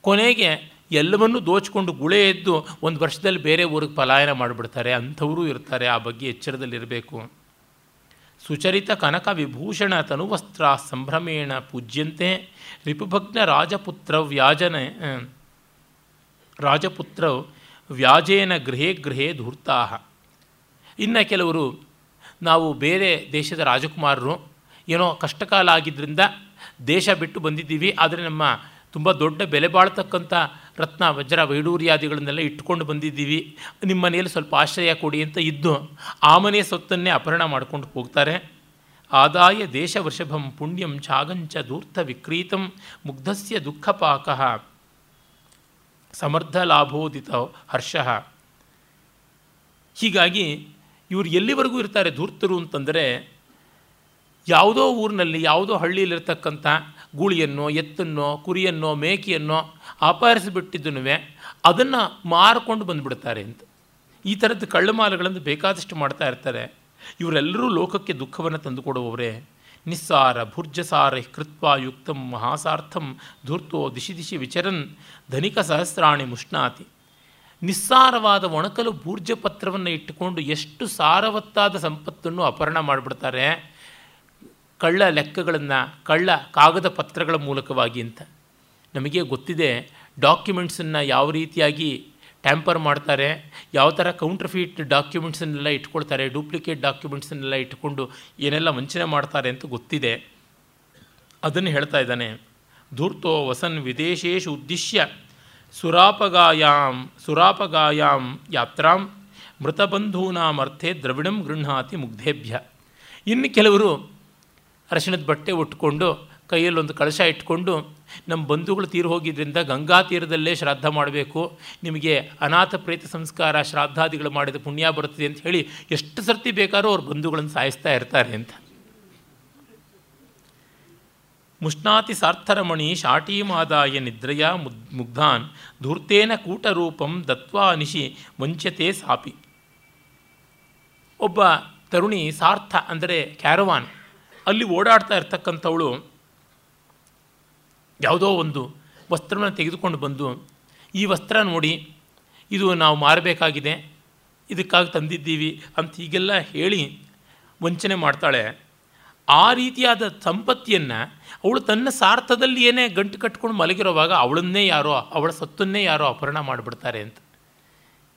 ಕೊನೆಗೆ ಎಲ್ಲವನ್ನೂ ದೋಚಿಕೊಂಡು ಗುಳೆ ಎದ್ದು ಒಂದು ವರ್ಷದಲ್ಲಿ ಬೇರೆ ಊರಿಗೆ ಪಲಾಯನ ಮಾಡಿಬಿಡ್ತಾರೆ. ಅಂಥವರು ಇರ್ತಾರೆ. ಆ ಬಗ್ಗೆ ಎಚ್ಚರದಲ್ಲಿರಬೇಕು. ಸುಚರಿತ ಕನಕ ವಿಭೂಷಣ ತನುವಸ್ತ್ರ ಸಂಭ್ರಮೇಣ ಪೂಜ್ಯಂತೆ ರಿಪುಭಗ್ನ ರಾಜಪುತ್ರ ವ್ಯಾಜನ ರಾಜಪುತ್ರ ವ್ಯಾಜೇನ ಗೃಹೇ ಗೃಹೇ ಧೂರ್ತಾಹ. ಇನ್ನು ಕೆಲವರು, ನಾವು ಬೇರೆ ದೇಶದ ರಾಜಕುಮಾರರು, ಏನೋ ಕಷ್ಟಕಾಲ ಆಗಿದ್ದರಿಂದ ದೇಶ ಬಿಟ್ಟು ಬಂದಿದ್ದೀವಿ, ಆದರೆ ನಮ್ಮ ತುಂಬ ದೊಡ್ಡ ಬೆಲೆ ಬಾಳ್ತಕ್ಕಂಥ ರತ್ನ, ವಜ್ರ ವೈಡೂರ್ಯಾದಿಗಳನ್ನೆಲ್ಲ ಇಟ್ಕೊಂಡು ಬಂದಿದ್ದೀವಿ. ನಿಮ್ಮ ಮನೆಯಲ್ಲಿ ಸ್ವಲ್ಪ ಆಶ್ರಯ ಕೊಡಿ ಅಂತ ಇದ್ದು, ಆ ಮನೆಯ ಸೊತ್ತನ್ನೇ ಅಪಹರಣ ಮಾಡ್ಕೊಂಡು ಹೋಗ್ತಾರೆ. ಆದಾಯ ದೇಶ ವೃಷಭಂ ಪುಣ್ಯಂ ಛಾಗಂಚ ಧೂರ್ತ ವಿಕ್ರೀತಂ ಮುಗ್ಧಸ್ಯ ದುಃಖಪಾಕ. ಸಮರ್ಥ ಲಾಭೋದಿತ ಹರ್ಷ. ಹೀಗಾಗಿ ಇವರು ಎಲ್ಲಿವರೆಗೂ ಇರ್ತಾರೆ ಧೂರ್ತರು ಅಂತಂದರೆ, ಯಾವುದೋ ಊರಿನಲ್ಲಿ, ಯಾವುದೋ ಹಳ್ಳಿಯಲ್ಲಿರ್ತಕ್ಕಂಥ ಗೂಳಿಯನ್ನೋ, ಎತ್ತನ್ನೋ, ಕುರಿಯನ್ನೋ, ಮೇಕೆಯನ್ನೋ ಅಪಹರಿಸಿಬಿಟ್ಟಿದ್ದನು ಅದನ್ನು ಮಾರಿಕೊಂಡು ಬಂದುಬಿಡ್ತಾರೆ ಅಂತ. ಈ ಥರದ್ದು ಕಳ್ಳಮಾಲಗಳನ್ನು ಬೇಕಾದಷ್ಟು ಮಾಡ್ತಾ ಇರ್ತಾರೆ. ಇವರೆಲ್ಲರೂ ಲೋಕಕ್ಕೆ ದುಃಖವನ್ನು ತಂದುಕೊಡುವವರೇ. ನಿಸ್ಸಾರ ಭುರ್ಜಸಾರ ಕೃತ್ವ ಯುಕ್ತಂ ಮಹಾಸಾರ್ಥಂ ಧೂರ್ತೋ ದಿಶಿ ದಿಶಿ ವಿಚರನ್ ಧನಿಕ ಸಹಸ್ರಾಣಿ ಮುಷ್ಣಾತಿ. ನಿಸ್ಸಾರವಾದ ಒಣಕಲು ಭೂರ್ಜಪತ್ರವನ್ನು ಇಟ್ಟುಕೊಂಡು ಎಷ್ಟು ಸಾರವತ್ತಾದ ಸಂಪತ್ತನ್ನು ಅಪಹರಣ ಮಾಡಿಬಿಡ್ತಾರೆ. ಕಳ್ಳ ಲೆಕ್ಕಗಳನ್ನು, ಕಳ್ಳ ಕಾಗದ ಪತ್ರಗಳ ಮೂಲಕವಾಗಿ ಅಂತ. ನಮಗೆ ಗೊತ್ತಿದೆ, ಡಾಕ್ಯುಮೆಂಟ್ಸನ್ನು ಯಾವ ರೀತಿಯಾಗಿ ಟ್ಯಾಂಪರ್ ಮಾಡ್ತಾರೆ, ಯಾವ ಥರ ಕೌಂಟರ್ಫೀಟ್ ಡಾಕ್ಯುಮೆಂಟ್ಸನ್ನೆಲ್ಲ ಇಟ್ಕೊಳ್ತಾರೆ, ಡೂಪ್ಲಿಕೇಟ್ ಡಾಕ್ಯುಮೆಂಟ್ಸನ್ನೆಲ್ಲ ಇಟ್ಕೊಂಡು ಏನೆಲ್ಲ ವಂಚನೆ ಮಾಡ್ತಾರೆ ಅಂತ ಗೊತ್ತಿದೆ. ಅದನ್ನು ಹೇಳ್ತಾ ಇದ್ದಾನೆ, ಧೂರ್ತೋ ವಸನ್ ವಿದೇಶೇಶು ಉದ್ದೇಶ್ಯ ಸುರಾಪಗಾಯಾಂ ಸುರಾಪಗಾಯಾಂ ಯಾತ್ರಾಂ ಮೃತಬಂಧೂನಾಮರ್ಥೆ ದ್ರವಿಡಂ ಗೃಹಾತಿ ಮುಗ್ಧೇಭ್ಯ. ಇನ್ನು ಕೆಲವರು ಅರಶಿಣದ ಬಟ್ಟೆ ಉಟ್ಕೊಂಡು ಕೈಯಲ್ಲೊಂದು ಕಳಶ ಇಟ್ಕೊಂಡು ನಮ್ಮ ಬಂಧುಗಳು ತೀರು ಹೋಗಿದ್ದರಿಂದ ಗಂಗಾ ತೀರದಲ್ಲೇ ಶ್ರಾದ್ದ ಮಾಡಬೇಕು. ನಿಮಗೆ ಅನಾಥ ಪ್ರೇತ ಸಂಸ್ಕಾರ ಶ್ರಾದ್ದಾದಿಗಳು ಮಾಡಿದ ಪುಣ್ಯ ಬರುತ್ತದೆ ಅಂತ ಹೇಳಿ ಎಷ್ಟು ಸರ್ತಿ ಬೇಕಾದ್ರೂ ಅವ್ರ ಬಂಧುಗಳನ್ನು ಸಾಯಿಸ್ತಾ ಇರ್ತಾರೆ ಅಂತ. ಮುಷ್ಣಾತಿ ಸಾರ್ಥರಮಣಿ ಶಾಟೀಮಾದಾಯ ನಿದ್ರಯ ಮುದ್ ಮುಗ್ಧಾನ್ ಧೂರ್ತೇನ ಕೂಟರೂಪಂ ದತ್ವಾ ನಿಶಿ ವಂಚತೆ ಸಾಪಿ. ಒಬ್ಬ ತರುಣಿ ಸಾರ್ಥ ಅಂದರೆ ಕ್ಯಾರವಾನ್. ಅಲ್ಲಿ ಓಡಾಡ್ತಾ ಇರ್ತಕ್ಕಂಥವಳು ಯಾವುದೋ ಒಂದು ವಸ್ತ್ರವನ್ನು ತೆಗೆದುಕೊಂಡು ಬಂದು, ಈ ವಸ್ತ್ರ ನೋಡಿ, ಇದು ನಾವು ಮಾರಬೇಕಾಗಿದೆ, ಇದಕ್ಕಾಗಿ ತಂದಿದ್ದೀವಿ ಅಂತ ಹೀಗೆಲ್ಲ ಹೇಳಿ ವಂಚನೆ ಮಾಡ್ತಾಳೆ. ಆ ರೀತಿಯಾದ ಸಂಪತ್ತಿಯನ್ನು ಅವಳು ತನ್ನ ಸಾರ್ಥದಲ್ಲಿ ಏನೇ ಗಂಟು ಕಟ್ಕೊಂಡು ಮಲಗಿರೋವಾಗ ಅವಳನ್ನೇ ಯಾರೋ, ಅವಳ ಸತ್ತನ್ನೇ ಯಾರೋ ಅಪಹರಣ ಮಾಡಿಬಿಡ್ತಾರೆ ಅಂತ.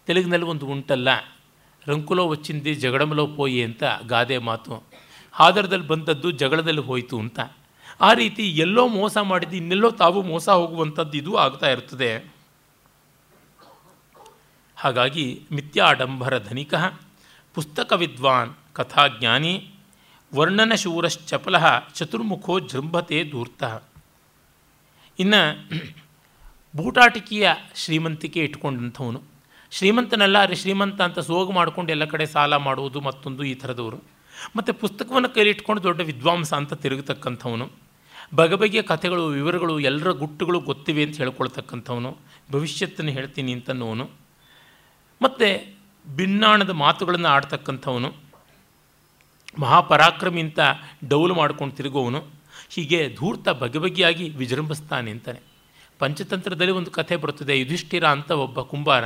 ತೆಲುಗಿನಲ್ಲಿ ಒಂದು ಉಂಟಲ್ಲ, ರಂಕುಲೋ ವಚ್ಚಿಂದಿ ಜಗಡಮಲೋ ಪೋಯಿ ಅಂತ ಗಾದೆ ಮಾತು. ಹಾದರದಲ್ಲಿ ಬಂದದ್ದು ಜಗಳದಲ್ಲಿ ಹೋಯಿತು ಅಂತ. ಆ ರೀತಿ ಎಲ್ಲೋ ಮೋಸ ಮಾಡಿದ್ದು, ಇನ್ನೆಲ್ಲೋ ತಾವು ಮೋಸ ಹೋಗುವಂಥದ್ದು ಇದು ಆಗ್ತಾ ಇರ್ತದೆ. ಹಾಗಾಗಿ ಮಿಥ್ಯಾಡಂಬರ ಧನಿಕ, ಪುಸ್ತಕ ವಿದ್ವಾನ್, ಕಥಾಜ್ಞಾನಿ ವರ್ಣನಶೂರಶ್ಚಪಲ ಚತುರ್ಮುಖೋ ಜೃಂಭತೆ ಧೂರ್ತ. ಇನ್ನು ಬೂಟಾಟಿಕೆಯ ಶ್ರೀಮಂತಿಕೆ ಇಟ್ಕೊಂಡಂಥವನು. ಶ್ರೀಮಂತನಲ್ಲ ಅರೆ ಶ್ರೀಮಂತ ಅಂತ ಸೋಗು ಮಾಡಿಕೊಂಡು ಎಲ್ಲ ಕಡೆ ಸಾಲ ಮಾಡುವುದು ಮತ್ತೊಂದು ಈ ಥರದವರು. ಮತ್ತು ಪುಸ್ತಕವನ್ನು ಕೈಲಿಟ್ಕೊಂಡು ದೊಡ್ಡ ವಿದ್ವಾಂಸ ಅಂತ ತಿರುಗತಕ್ಕಂಥವನು. ಬಗೆಬಗೆಯ ಕಥೆಗಳು, ವಿವರಗಳು ಎಲ್ಲರ ಗುಟ್ಟುಗಳು ಗೊತ್ತಿವೆ ಅಂತ ಹೇಳ್ಕೊಳ್ತಕ್ಕಂಥವನು. ಭವಿಷ್ಯತ್ತನ್ನು ಹೇಳ್ತೀನಿ ಅಂತನ್ನುವನು ಮತ್ತು ಭಿನ್ನಾಣದ ಮಾತುಗಳನ್ನು ಆಡ್ತಕ್ಕಂಥವನು. ಮಹಾಪರಾಕ್ರಮಿ ಅಂತ ಡೌಲು ಮಾಡ್ಕೊಂಡು ತಿರುಗುವವನು. ಹೀಗೆ ಧೂರ್ತ ಬಗೆ ಬಗೆಯಾಗಿ ವಿಜೃಂಭಿಸ್ತಾನೆ ಅಂತಾನೆ. ಪಂಚತಂತ್ರದಲ್ಲಿ ಒಂದು ಕಥೆ ಬರುತ್ತದೆ, ಯುಧಿಷ್ಠಿರ ಅಂತ ಒಬ್ಬ ಕುಂಬಾರ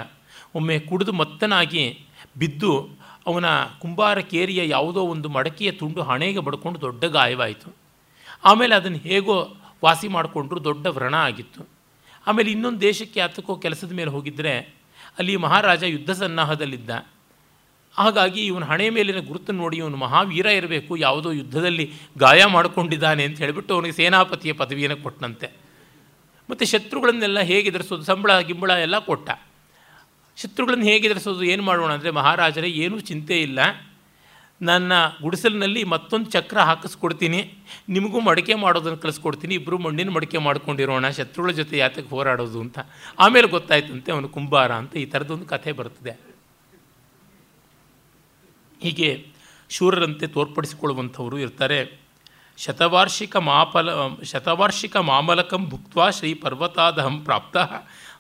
ಒಮ್ಮೆ ಕುಡಿದು ಮತ್ತನಾಗಿ ಬಿದ್ದು ಅವನ ಕುಂಬಾರ ಕೇರಿಯ ಯಾವುದೋ ಒಂದು ಮಡಕೆಯ ತುಂಡು ಹಣೆಗೆ ಬಡ್ಕೊಂಡು ದೊಡ್ಡ ಗಾಯವಾಯಿತು. ಆಮೇಲೆ ಅದನ್ನು ಹೇಗೋ ವಾಸಿ ಮಾಡಿಕೊಂಡ್ರು ದೊಡ್ಡ ವ್ರಣ ಆಗಿತ್ತು. ಆಮೇಲೆ ಇನ್ನೊಂದು ದೇಶಕ್ಕೆ ಹತ್ತಕ್ಕೋ ಕೆಲಸದ ಮೇಲೆ ಹೋಗಿದ್ದರೆ ಅಲ್ಲಿ ಮಹಾರಾಜ ಯುದ್ಧ ಸನ್ನಾಹದಲ್ಲಿದ್ದ. ಹಾಗಾಗಿ ಇವನ ಹಣೆ ಮೇಲಿನ ಗುರುತನ್ನು ನೋಡಿ ಇವನು ಮಹಾವೀರ ಇರಬೇಕು, ಯಾವುದೋ ಯುದ್ಧದಲ್ಲಿ ಗಾಯ ಮಾಡಿಕೊಂಡಿದ್ದಾನೆ ಅಂತ ಹೇಳಿಬಿಟ್ಟು ಅವನಿಗೆ ಸೇನಾಪತಿಯ ಪದವಿಯನ್ನು ಕೊಟ್ಟನಂತೆ. ಮತ್ತು ಶತ್ರುಗಳನ್ನೆಲ್ಲ ಹೇಗೆ ಎದುರಿಸೋದು? ಸಂಬಳ, ಗಿಂಬಳ ಎಲ್ಲ ಕೊಟ್ಟ. ಶತ್ರುಗಳನ್ನು ಹೇಗೆ ಎದುರಿಸೋದು, ಏನು ಮಾಡೋಣ ಅಂದರೆ ಮಹಾರಾಜರೇ ಏನೂ ಚಿಂತೆ ಇಲ್ಲ. ನನ್ನ ಗುಡಿಸಲಿನಲ್ಲಿ ಮತ್ತೊಂದು ಚಕ್ರ ಹಾಕಿಸ್ಕೊಡ್ತೀನಿ. ನಿಮಗೂ ಮಡಿಕೆ ಮಾಡೋದನ್ನು ಕಲಿಸ್ಕೊಡ್ತೀನಿ. ಇಬ್ಬರು ಮಣ್ಣಿನ ಮಡಿಕೆ ಮಾಡ್ಕೊಂಡಿರೋಣ, ಶತ್ರುಗಳ ಜೊತೆ ಯಾತಕ್ಕೆ ಹೋರಾಡೋದು ಅಂತ. ಆಮೇಲೆ ಗೊತ್ತಾಯ್ತಂತೆ ಅವನು ಕುಂಬಾರ ಅಂತ ಈ ಥರದೊಂದು ಕಥೆ ಬರ್ತದೆ. ಹೀಗೆ ಶೂರರಂತೆ ತೋರ್ಪಡಿಸಿಕೊಳ್ಳುವಂಥವರು ಇರ್ತಾರೆ. ಶತವಾರ್ಷಿಕ ಮಾಪಲ, ಶತವಾರ್ಷಿಕ ಮಾಮಲಕಂ ಭುಕ್ತ ಶ್ರೀ ಪರ್ವತಾದಹಂ ಪ್ರಾಪ್ತ.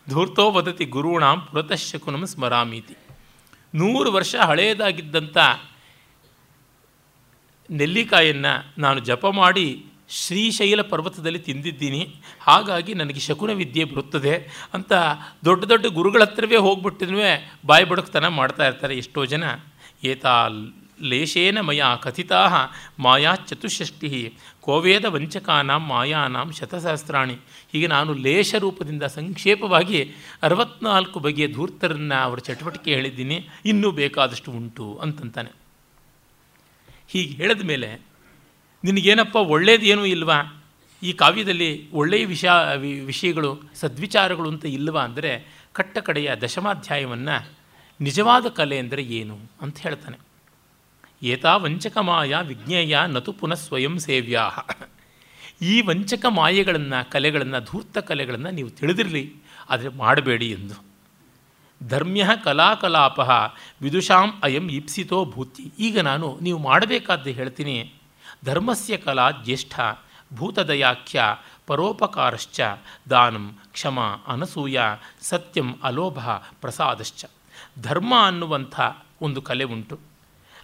ಧೂರ್ತೋ ವದತಿ ಗುರುಣಾಂ ಪುರತಃ ಶಕುನಂ ಸ್ಮರಾಮೀತಿ. ನೂರು ವರ್ಷ ಹಳೆಯದಾಗಿದ್ದಂಥ ನೆಲ್ಲಿಕಾಯನ್ನು ನಾನು ಜಪ ಮಾಡಿ ಶ್ರೀಶೈಲ ಪರ್ವತದಲ್ಲಿ ತಿಂದಿದ್ದೀನಿ. ಹಾಗಾಗಿ ನನಗೆ ಶಕುನ ವಿದ್ಯೆ ಬರುತ್ತದೆ ಅಂತ ದೊಡ್ಡ ದೊಡ್ಡ ಗುರುಗಳ ಹತ್ರವೇ ಹೋಗ್ಬಿಟ್ಟಿದ್ವೇ ಬಾಯಿ ಬಡಕ್ತನ ಮಾಡ್ತಾ ಇರ್ತಾರೆ ಎಷ್ಟೋ ಜನ. ಏತಾ ಲೇಶೇನ ಮಯಾ ಕಥಿತಾ ಮಾಯಾ ಚತುಷ್ಷಷ್ಟಿ ಕೋವೇದ ವಂಚಕಾನಾಂ ಮಾಯಾನಾಂ ಶತಸಹಸ್ರಾಣಿ ಹೀಗೆ ನಾನು ಲೇಷ ರೂಪದಿಂದ ಸಂಕ್ಷೇಪವಾಗಿ ಅರವತ್ನಾಲ್ಕು ಬಗೆಯ ಧೂರ್ತರನ್ನು ಅವರ ಚಟುವಟಿಕೆ ಹೇಳಿದ್ದೀನಿ. ಇನ್ನೂ ಬೇಕಾದಷ್ಟು ಉಂಟು ಅಂತಂತಾನೆ. ಹೀಗೆ ಹೇಳಿದ ಮೇಲೆ, ನಿನಗೇನಪ್ಪ ಒಳ್ಳೆಯದೇನೂ ಇಲ್ವಾ? ಈ ಕಾವ್ಯದಲ್ಲಿ ಒಳ್ಳೆಯ ವಿಷ ವಿಷಯಗಳು, ಸದ್ವಿಚಾರಗಳು ಅಂತ ಇಲ್ವಾ ಅಂದರೆ ಕಟ್ಟ ಕಡೆಯ ದಶಮಾಧ್ಯಾಯವನ್ನು ನಿಜವಾದ ಕಲೆ ಅಂದರೆ ಏನು ಅಂತ ಹೇಳ್ತಾನೆ. ಏತಾ ವಂಚಕ ಮಾಯ ವಿಜ್ಞೇಯ ನತು ಪುನಃ ಸ್ವಯಂ ಸೇವ್ಯಾ ಈ ವಂಚಕ ಮಾಯೆಗಳನ್ನು, ಕಲೆಗಳನ್ನು, ಧೂರ್ತ ಕಲೆಗಳನ್ನು ನೀವು ತಿಳಿದಿರಲಿ, ಆದರೆ ಮಾಡಬೇಡಿ ಎಂದು. ಧರ್ಮ್ಯ ಕಲಾಕಲಾಪ ವಿದುಷಾಂ ಅಯಂ ಇಪ್ಸಿತೋ ಭೂತಿ. ಈಗ ನಾನು ನೀವು ಮಾಡಬೇಕಾದ್ದು ಹೇಳ್ತೀನಿ, ಧರ್ಮಸ್ಯ ಕಲಾ ಜ್ಯೇಷ್ಠ, ಭೂತದಯಾಖ್ಯ, ಪರೋಪಕಾರಶ್ಚ, ದಾನಂ, ಕ್ಷಮ, ಅನಸೂಯ, ಸತ್ಯಂ ಅಲೋಭ, ಪ್ರಸಾದಶ್ಚ. ಧರ್ಮ ಅನ್ನುವಂಥ ಒಂದು ಕಲೆ ಉಂಟು.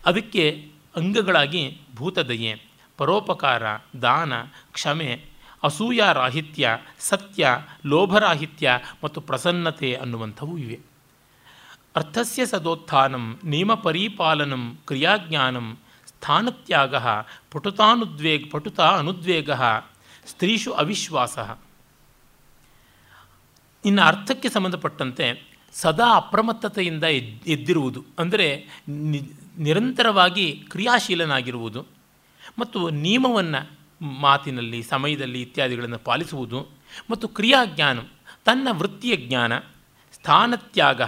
ಅದಕ್ಕೆ ಅಂಗಗಳಾಗಿ ಭೂತದಯೆ, ಪರೋಪಕಾರ, ದಾನ, ಕ್ಷಮೆ ಅಸೂಯಾರಾಹಿತ್ಯ ಸತ್ಯ, ಲೋಭರಾಹಿತ್ಯ ಮತ್ತು ಪ್ರಸನ್ನತೆ ಅನ್ನುವಂಥವು ಇವೆ. ಅರ್ಥಸ್ಯ ಸದೋತ್ಥಾನಂ, ನಿಯಮ ಪರಿಪಾಲನಂ, ಕ್ರಿಯಾಜ್ಞಾನಂ, ಸ್ಥಾನತ್ಯಾಗ, ಪಟುತಾನುದ್ವೇಗ, ಪಟುತ ಅನುದ್ವೇಗ, ಸ್ತ್ರೀಷು ಅವಿಶ್ವಾಸ. ಇನ್ನು ಅರ್ಥಕ್ಕೆ ಸಂಬಂಧಪಟ್ಟಂತೆ ಸದಾ ಅಪ್ರಮತ್ತತೆಯಿಂದ ಎದ್, ಎದ್ದಿರುವುದು. ಅಂದರೆ ನಿರಂತರವಾಗಿ ಕ್ರಿಯಾಶೀಲನಾಗಿರುವುದು ಮತ್ತು ನಿಯಮವನ್ನು ಮಾತಿನಲ್ಲಿ, ಸಮಯದಲ್ಲಿ ಇತ್ಯಾದಿಗಳನ್ನು ಪಾಲಿಸುವುದು ಮತ್ತು ಕ್ರಿಯಾಜ್ಞಾನ, ತನ್ನ ವೃತ್ತಿಯ ಜ್ಞಾನ, ಸ್ಥಾನತ್ಯಾಗ,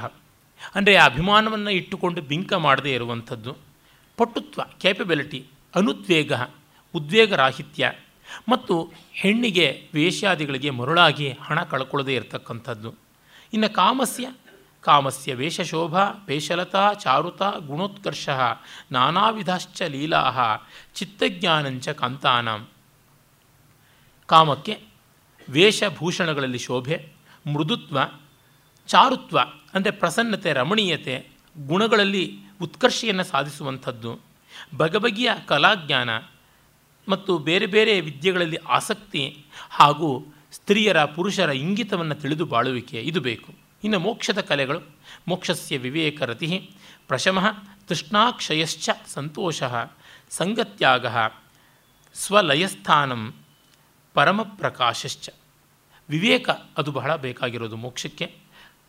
ಅಂದರೆ ಅಭಿಮಾನವನ್ನು ಇಟ್ಟುಕೊಂಡು ಬಿಂಕ ಮಾಡದೇ ಇರುವಂಥದ್ದು, ಪಟುತ್ವ ಕ್ಯಾಪಬಿಲಿಟಿ ಅನುದ್ವೇಗ, ಉದ್ವೇಗರಾಹಿತ್ಯ ಮತ್ತು ಹೆಣ್ಣಿಗೆ ವೇಶ್ಯಾದಿಗಳಿಗೆ ಮರುಳಾಗಿ ಹಣ ಕಳ್ಕೊಳ್ಳದೇ ಇರತಕ್ಕಂಥದ್ದು. ಇನ್ನು ಕಾಮಸ್ಯ ಕಾಮಸ್ಯ ವೇಷಶೋಭಾ ಪೇಶಲತಾ ಚಾರುತಾ, ಗುಣೋತ್ಕರ್ಷ, ನಾನಾವಿಧಾಶ್ಚ ಲೀಲಾ, ಚಿತ್ತಜ್ಞಾನಂಚ ಕಾಂತಾನಾಂ. ಕಾಮಕ್ಕೆ ವೇಷಭೂಷಣಗಳಲ್ಲಿ ಶೋಭೆ, ಮೃದುತ್ವ, ಚಾರುತ್ವ, ಅಂದರೆ ಪ್ರಸನ್ನತೆ, ರಮಣೀಯತೆ, ಗುಣಗಳಲ್ಲಿ ಉತ್ಕರ್ಷೆಯನ್ನು ಸಾಧಿಸುವಂಥದ್ದು. ಬಗೆಬಗೆಯ ಕಲಾಜ್ಞಾನ ಮತ್ತು ಬೇರೆ ಬೇರೆ ವಿದ್ಯೆಗಳಲ್ಲಿ ಆಸಕ್ತಿ ಹಾಗೂ ಸ್ತ್ರೀಯರ, ಪುರುಷರ ಇಂಗಿತವನ್ನು ತಿಳಿದು ಬಾಳುವಿಕೆ, ಇದು ಬೇಕು. ಇನ್ನು ಮೋಕ್ಷದ ಕಲೆಗಳು. ಮೋಕ್ಷಸ್ಯ ವಿವೇಕರತಿ ಪ್ರಶಮ ತೃಷ್ಣಾಕ್ಷಯಶ್ಚ ಸಂತೋಷ ಸಂಗತ್ಯಾಗ ಸ್ವಲಯಸ್ಥಾನಂ ಪರಮಪ್ರಕಾಶಶ್ಚ. ವಿವೇಕ ಅದು ಬಹಳ ಬೇಕಾಗಿರೋದು ಮೋಕ್ಷಕ್ಕೆ.